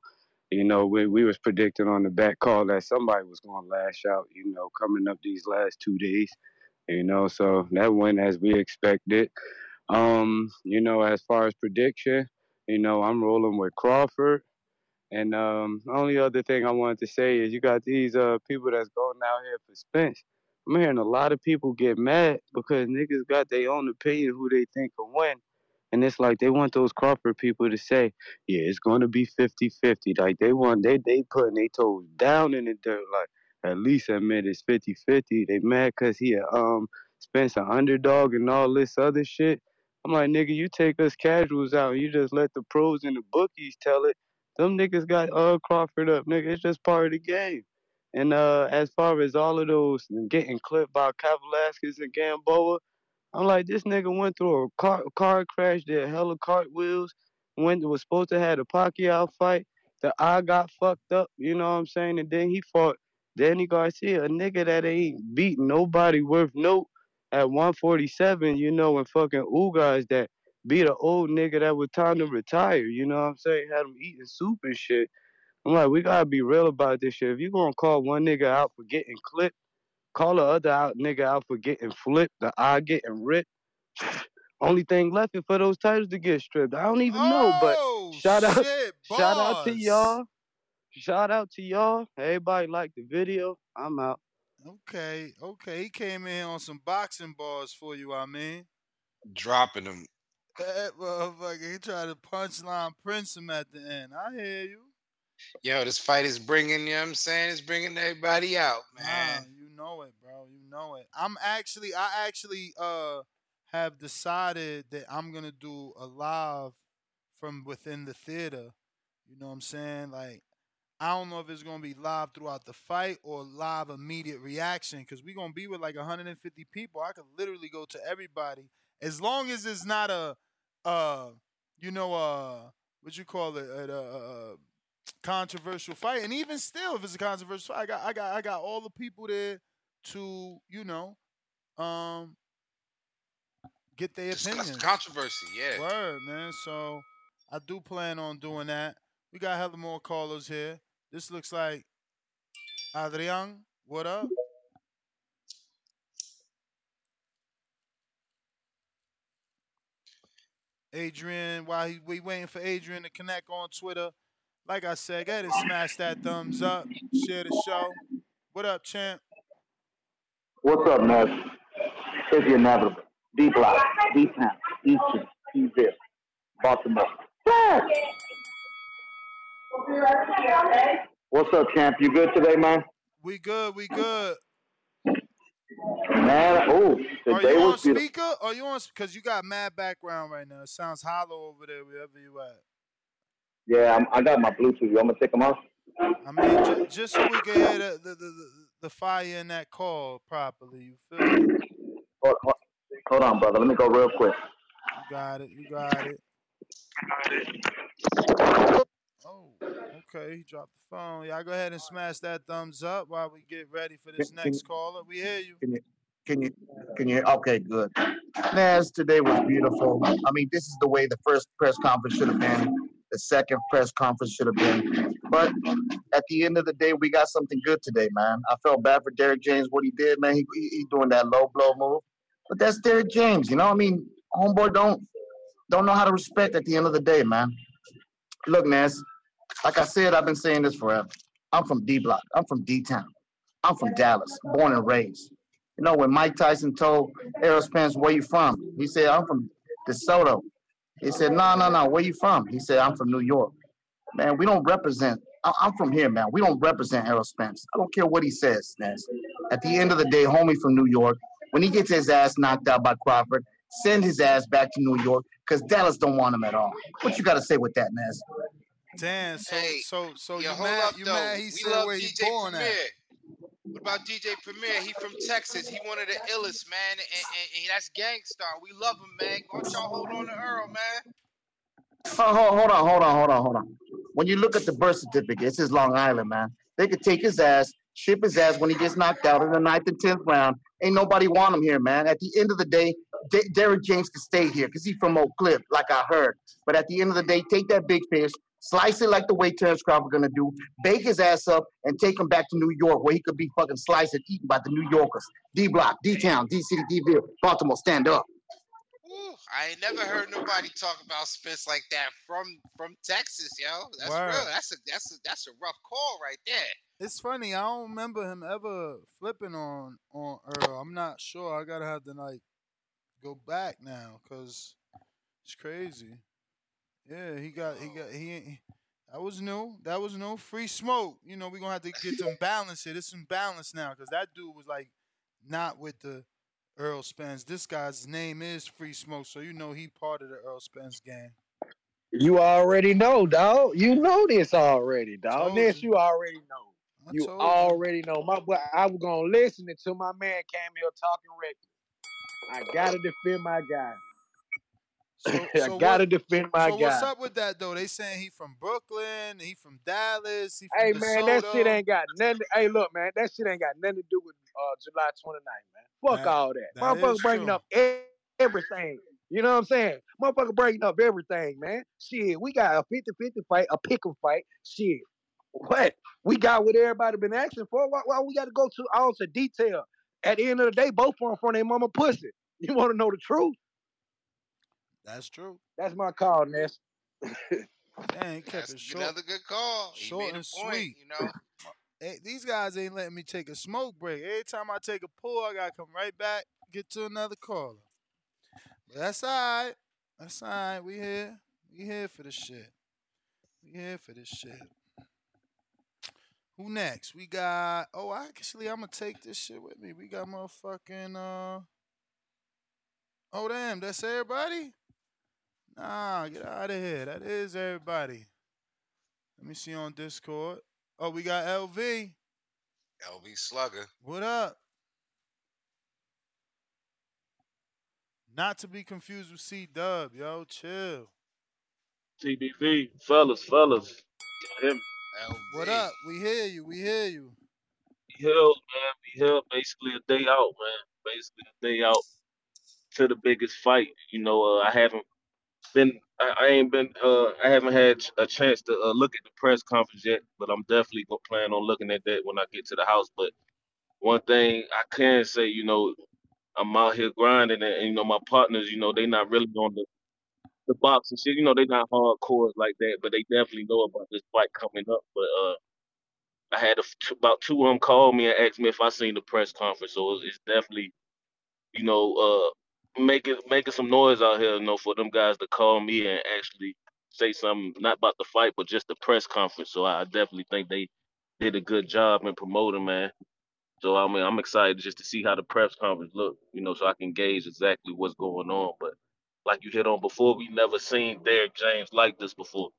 you know, we we was predicting on the back call that somebody was gonna lash out. You know, coming up these last two days. You know, so that went as we expected. Um, you know, as far as prediction, you know, I'm rolling with Crawford. And um, the only other thing I wanted to say is you got these uh people that's going out here for Spence. I'm hearing a lot of people get mad because niggas got their own opinion who they think will win. And it's like they want those Crawford people to say, yeah, it's going to be 50-50. Like they want, they they putting their toes down in the dirt. Like at least admit it's 50-50. They mad because he um Spence an underdog and all this other shit. I'm like, nigga, you take us casuals out you just let the pros and the bookies tell it. Them niggas got uh Crawford up, nigga. It's just part of the game. And uh, as far as all of those getting clipped by Kavaliauskas and Gamboa, I'm like, this nigga went through a car, car crash, did hella cartwheels, went was supposed to have a Pacquiao fight. The eye got fucked up, you know what I'm saying? And then he fought Danny Garcia, a nigga that ain't beat nobody worth note at 147, you know, when fucking Ugas that beat an old nigga that was time to retire, you know what I'm saying? Had him eating soup and shit. I'm like, we gotta be real about this shit. If you gonna call one nigga out for getting clipped, call the other out nigga out for getting flipped, the eye getting ripped. Only thing left is for those titles to get stripped. I don't even oh, know, but oh, shout out, shit, shout out to y'all. Shout out to y'all. Everybody like the video. I'm out. Okay, okay. He came in on some boxing bars for you, I mean. Dropping them. That motherfucker, he tried to punchline Prince him at the end. I hear you. Yo, this fight is bringing, you know what I'm saying? It's bringing everybody out, man. Nah, you know it, bro. You know it. I'm actually, I actually uh have decided that I'm going to do a live from within the theater. You know what I'm saying? Like, I don't know if it's going to be live throughout the fight or live immediate reaction because we're going to be with like 150 people. I could literally go to everybody as long as it's not a, uh, you know, uh, what you call it, a, a, a controversial fight. And even still, if it's a controversial fight, I got I got I got all the people there to, you know, um get their Discuss opinions. controversy, yeah. Word, man. So I do plan on doing that. We got hella more callers here. This looks like Adrian. What up? Adrian, while he, we waiting for Adrian to connect on Twitter, like I said, go ahead and smash that thumbs up. Share the show. What up, champ? What's up, man? It's inevitable. D Block, D Town, Eastern, Eastville, Baltimore. What's up, champ? You good today, man? We good, we good. Man, oh, Are you on speaker? Are you on? Because you got mad background right now. It sounds hollow over there, wherever you at. Yeah, I'm, i got my Bluetooth. I'm gonna take them off. I mean, j- just so we can hear the, the, the, the fire in that call properly. You feel me? Hold, hold, hold on, brother. Let me go real quick. You got it. You got it. You got it. Oh, okay. He dropped the phone. Y'all go ahead and smash that thumbs up while we get ready for this next caller. We hear you. Can you? Can you? Can you? Okay, good. Naz, today was beautiful. I mean, this is the way the first press conference should have been the second press conference should have been. But at the end of the day, we got something good today, man. I felt bad for Derrick James, what he did, man. He, he, he doing that low blow move. But that's Derrick James, you know? I mean, homeboy don't don't know how to respect at the end of the day, man. Look, Ness, like I said, I've been saying this forever. I'm from D Block. I'm from D Town. I'm from Dallas, born and raised. You know, when Mike Tyson told Errol Spence, where you from? He said, I'm from DeSoto. He said, no, no, no, where you from? He said, I'm from New York. Man, we don't represent, I'm from here, man. We don't represent Errol Spence. I don't care what he says, Ness. At the end of the day, homie from New York, when he gets his ass knocked out by Crawford, send his ass back to New York because Dallas don't want him at all. What you got to say with that, Ness? Damn, so hey, so so you mad? Up, you though. mad? He we said where he born Premier. at. What about DJ Premier? He from Texas. He one of the illest, man, and, and, and that's Gang Starr. We love him, man. Go y'all hold on to Earl, man. Oh, hold on, hold on, hold on, hold on. When you look at the birth certificate, it says Long Island, man. They could take his ass ship his ass when he gets knocked out in the ninth and tenth round. Ain't nobody want him here, man. At the end of the day, D- Derrick James can stay here because he's from Oak Cliff, like I heard. But at the end of the day, take that big fish, slice it like the way Terence Crawford gonna do, bake his ass up, and take him back to New York where he could be fucking sliced and eaten by the New Yorkers. D Block, D Town, D City, D Ville, Baltimore, stand up. Ooh, I ain't never heard nobody talk about Spence like that from from Texas, yo. That's Word. real. That's a that's a that's a rough call right there. It's funny. I don't remember him ever flipping on on Earl. I'm not sure. I gotta have to like go back now because it's crazy. Yeah, he got he got he. ain't- That was new. That was new. Free smoke. You know, we gonna have to get some balance here. There's some balance now because that dude was like not with the Earl Spence. This guy's name is Free Smoke, so you know he part of the Earl Spence gang. You already know, dog. You know this already, dog. This you already know. I you. already know. My boy, I was gonna listen until my man came here talking reckless. I gotta defend my guy. I So gotta what- defend my so guy. what's up with that though? They saying he from Brooklyn, he from Dallas, he from Hey man, that shit ain't got nothing. Hey, look, man, that shit ain't got nothing to do with uh, July 29th, man. Fuck That- all that. that Motherfucker bringing true. up everything. You know what I'm saying? Motherfucker bringing up everything, man. Shit, we got a 50-50 fight, a pick 'em fight. Shit, what? We got what everybody been asking for. Why, why we got to go to all to detail? At the end of the day, both of them from their mama pussy. You want to know the truth? That's true. That's my call, Ness. Dang, he kept That's it short, another good call. Short and point, sweet. you know. Hey, these guys ain't letting me take a smoke break. Every time I take a pull, I gotta come right back, get to another caller. But that's all right. That's all right. We here. We here for this shit. We here for this shit. Who next? We got. Oh, actually, I'm gonna take this shit with me. We got motherfucking. Uh. Oh damn, that's everybody. Nah, get out of here. That is everybody. Let me see on Discord. Oh, we got LV. LV Slugger. What up? Not to be confused with C Dub, yo. Chill. TBV, fellas, fellas. Can you hear? What up? We hear you. We hear you. We here, man. We here basically a day out, man. Basically a day out to the biggest fight. You know, uh, I haven't been, I, I ain't been, uh, I haven't had a chance to uh, look at the press conference yet, but I'm definitely gonna plan on looking at that when I get to the house. But one thing I can say, you know, I'm out here grinding, and, and you know, my partners, you know, they not really on the the boxing shit. You know, they not hardcore like that, but they definitely know about this fight coming up. But uh, I had a about two of them call me and ask me if I seen the press conference. So it's definitely, you know, uh, making making some noise out here, you know, for them guys to call me and actually say something not about the fight, but just the press conference. So I definitely think they did a good job in promoting, man. So I mean, I'm excited just to see how the press conference look, you know, so I can gauge exactly what's going on. But like you hit on before, we never seen Derrick James like this before.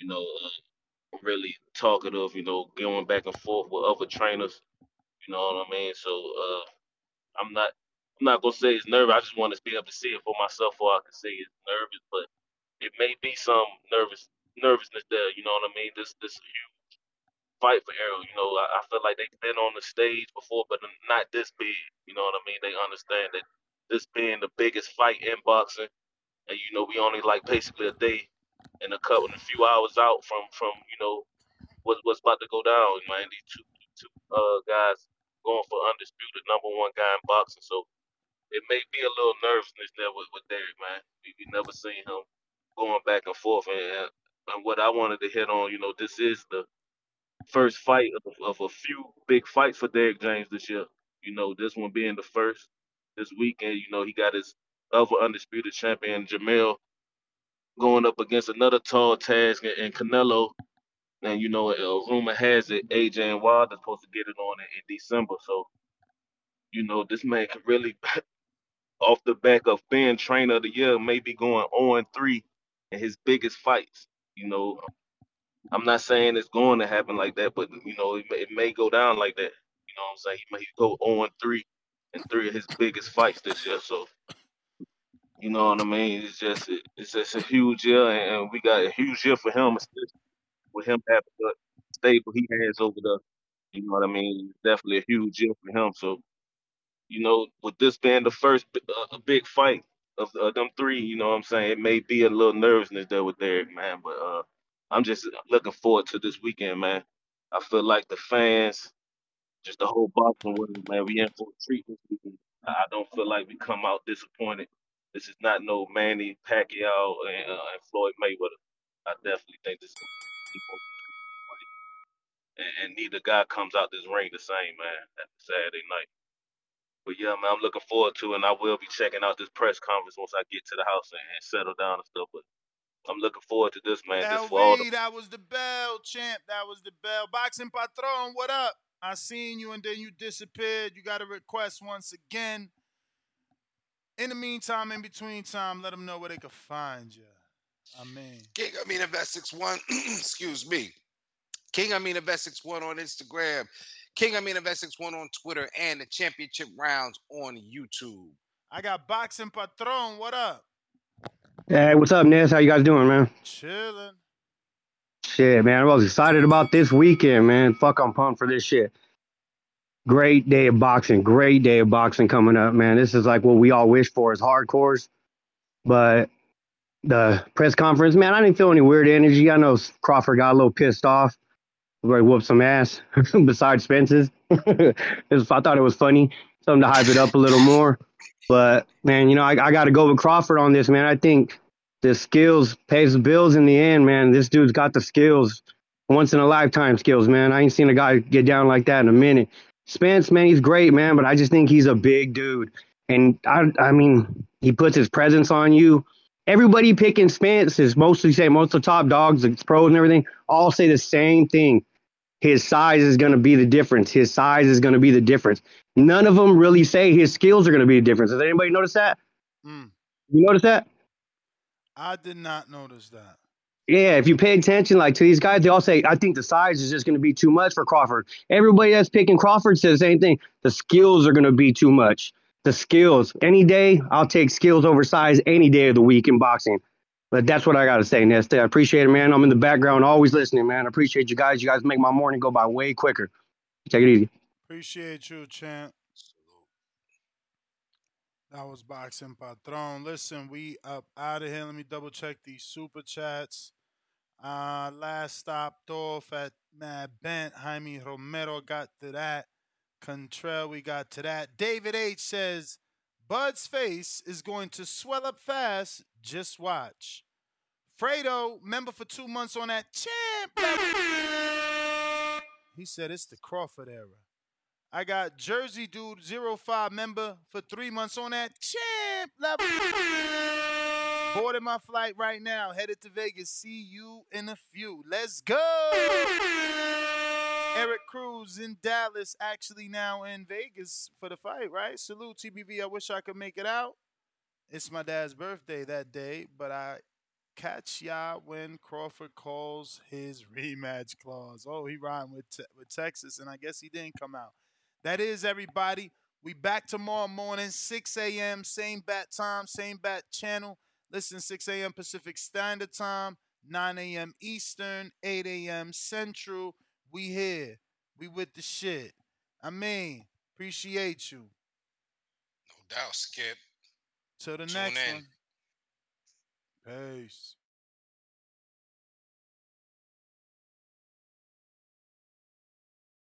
You know, uh, really talkative. You know, going back and forth with other trainers. You know what I mean? So uh, I'm not, I'm not gonna say it's nervous. I just want to be able to see it for myself, or I can say it's nervous. But it may be some nervous nervousness there. You know what I mean? This this huge fight for Errol. You know, I, I feel like they've been on the stage before, but not this big. You know what I mean? They understand that this being the biggest fight in boxing, and you know, we only like basically a day and a couple, and a few hours out from from you know what what's about to go down. Man, these two two uh guys going for undisputed number one guy in boxing, so it may be a little nervousness there with, with Derrick, man. We, we never seen him going back and forth, and and what I wanted to hit on, you know, this is the first fight of, of a few big fights for Derrick James this year. You know, this one being the first this weekend. You know, he got his other undisputed champion Jermell going up against another tall task in Canelo. And you know, a rumor has it AJ and Wilder supposed to get it on in, in December. So, you know, this man can really, off the back of being trainer of the year, maybe going 0 3 in his biggest fights. You know, I'm not saying it's going to happen like that, but you know, it may, it may go down like that. You know what I'm saying? He may go 0 3 in three of his biggest fights this year. So, you know what I mean? It's just it, it's just a huge year, and, we got a huge year for him, with him having the stable he has over the You know what I mean? Definitely a huge year for him. So, you know, with this being the first uh, big fight of uh, them three, you know what I'm saying? It may be a little nervousness there with Derrick, man, but uh, I'm just looking forward to this weekend, man. I feel like the fans, just the whole boxing world, man, we in for a treat this weekend. I don't feel like we come out disappointed. This is not no Manny Pacquiao and, uh, and Floyd Mayweather. I definitely think this is and, and neither guy comes out this ring the same, man, at Saturday night. But yeah, man, I'm looking forward to it, and I will be checking out this press conference once I get to the house and, and settle down and stuff. But I'm looking forward to this, man. Just for all the that was the bell, champ. That was the bell. Boxing Patron, what up? I seen you and then you disappeared. You got a request once again. In the meantime, in between time, let them know where they can find you. I mean, King Amin of Essex One, excuse me. King Amin of Essex One on Instagram, King Amin of Essex One on Twitter, and the championship rounds on YouTube. I got Boxing Patron. What up? Hey, what's up, Ness? How you guys doing, man? Chilling. Shit, man. I was excited about this weekend, man. Fuck, I'm pumped for this shit. Great day of boxing. Great day of boxing coming up, man. This is like what we all wish for as hardcores. But the press conference, man, I didn't feel any weird energy. I know Crawford got a little pissed off. Where he some ass besides Spence's. I thought it was funny. Something to hype it up a little more. But man, you know, I, I got to go with Crawford on this, man. I think the skills pays the bills in the end, man. This dude's got the skills, once in a lifetime skills, man. I ain't seen a guy get down like that in a minute. Spence, man, he's great, man, but I just think he's a big dude, and I, I mean, he puts his presence on you. Everybody picking Spence is mostly say most of the top dogs, the pros and everything, all say the same thing. His size is going to be the difference. His size is going to be the difference. None of them really say his skills are going to be the difference. Does anybody notice that? Mm. You notice that? I did not notice that. Yeah, if you pay attention, like to these guys, they all say, I think the size is just going to be too much for Crawford. Everybody that's picking Crawford says the same thing. The skills are going to be too much. The skills. Any day, I'll take skills over size any day of the week in boxing. But that's what I got to say, Nesta. I appreciate it, man. I'm in the background, always listening, man. I appreciate you guys. You guys make my morning go by way quicker. Take it easy. Appreciate you, champ. That was Boxing Patron. Listen, we up out of here. Let me double check these super chats. Uh, last stopped off at Mad Bent. Jaime Romero got to that. Kentrell, we got to that. David H says, Bud's face is going to swell up fast. Just watch. Fredo, member for two months on that champ. He said it's the Crawford era. I got Jersey Dude 05 member for three months on that champ level. Boarding my flight right now, headed to Vegas. See you in a few. Let's go. Eric Cruz in Dallas, actually now in Vegas for the fight, right? Salute TBV. I wish I could make it out. It's my dad's birthday that day, but I catch ya when Crawford calls his rematch clause. Oh, he rhymed with te- with Texas, and I guess he didn't come out. That is everybody. We back tomorrow morning, 6 a.m. Same bat time, same bat channel. Listen, 6 a.m. Pacific Standard Time, 9 a.m. Eastern, 8 a.m. Central. We here. We with the shit. I mean, appreciate you. No doubt, Skip. Till the Tune next in. one. Peace.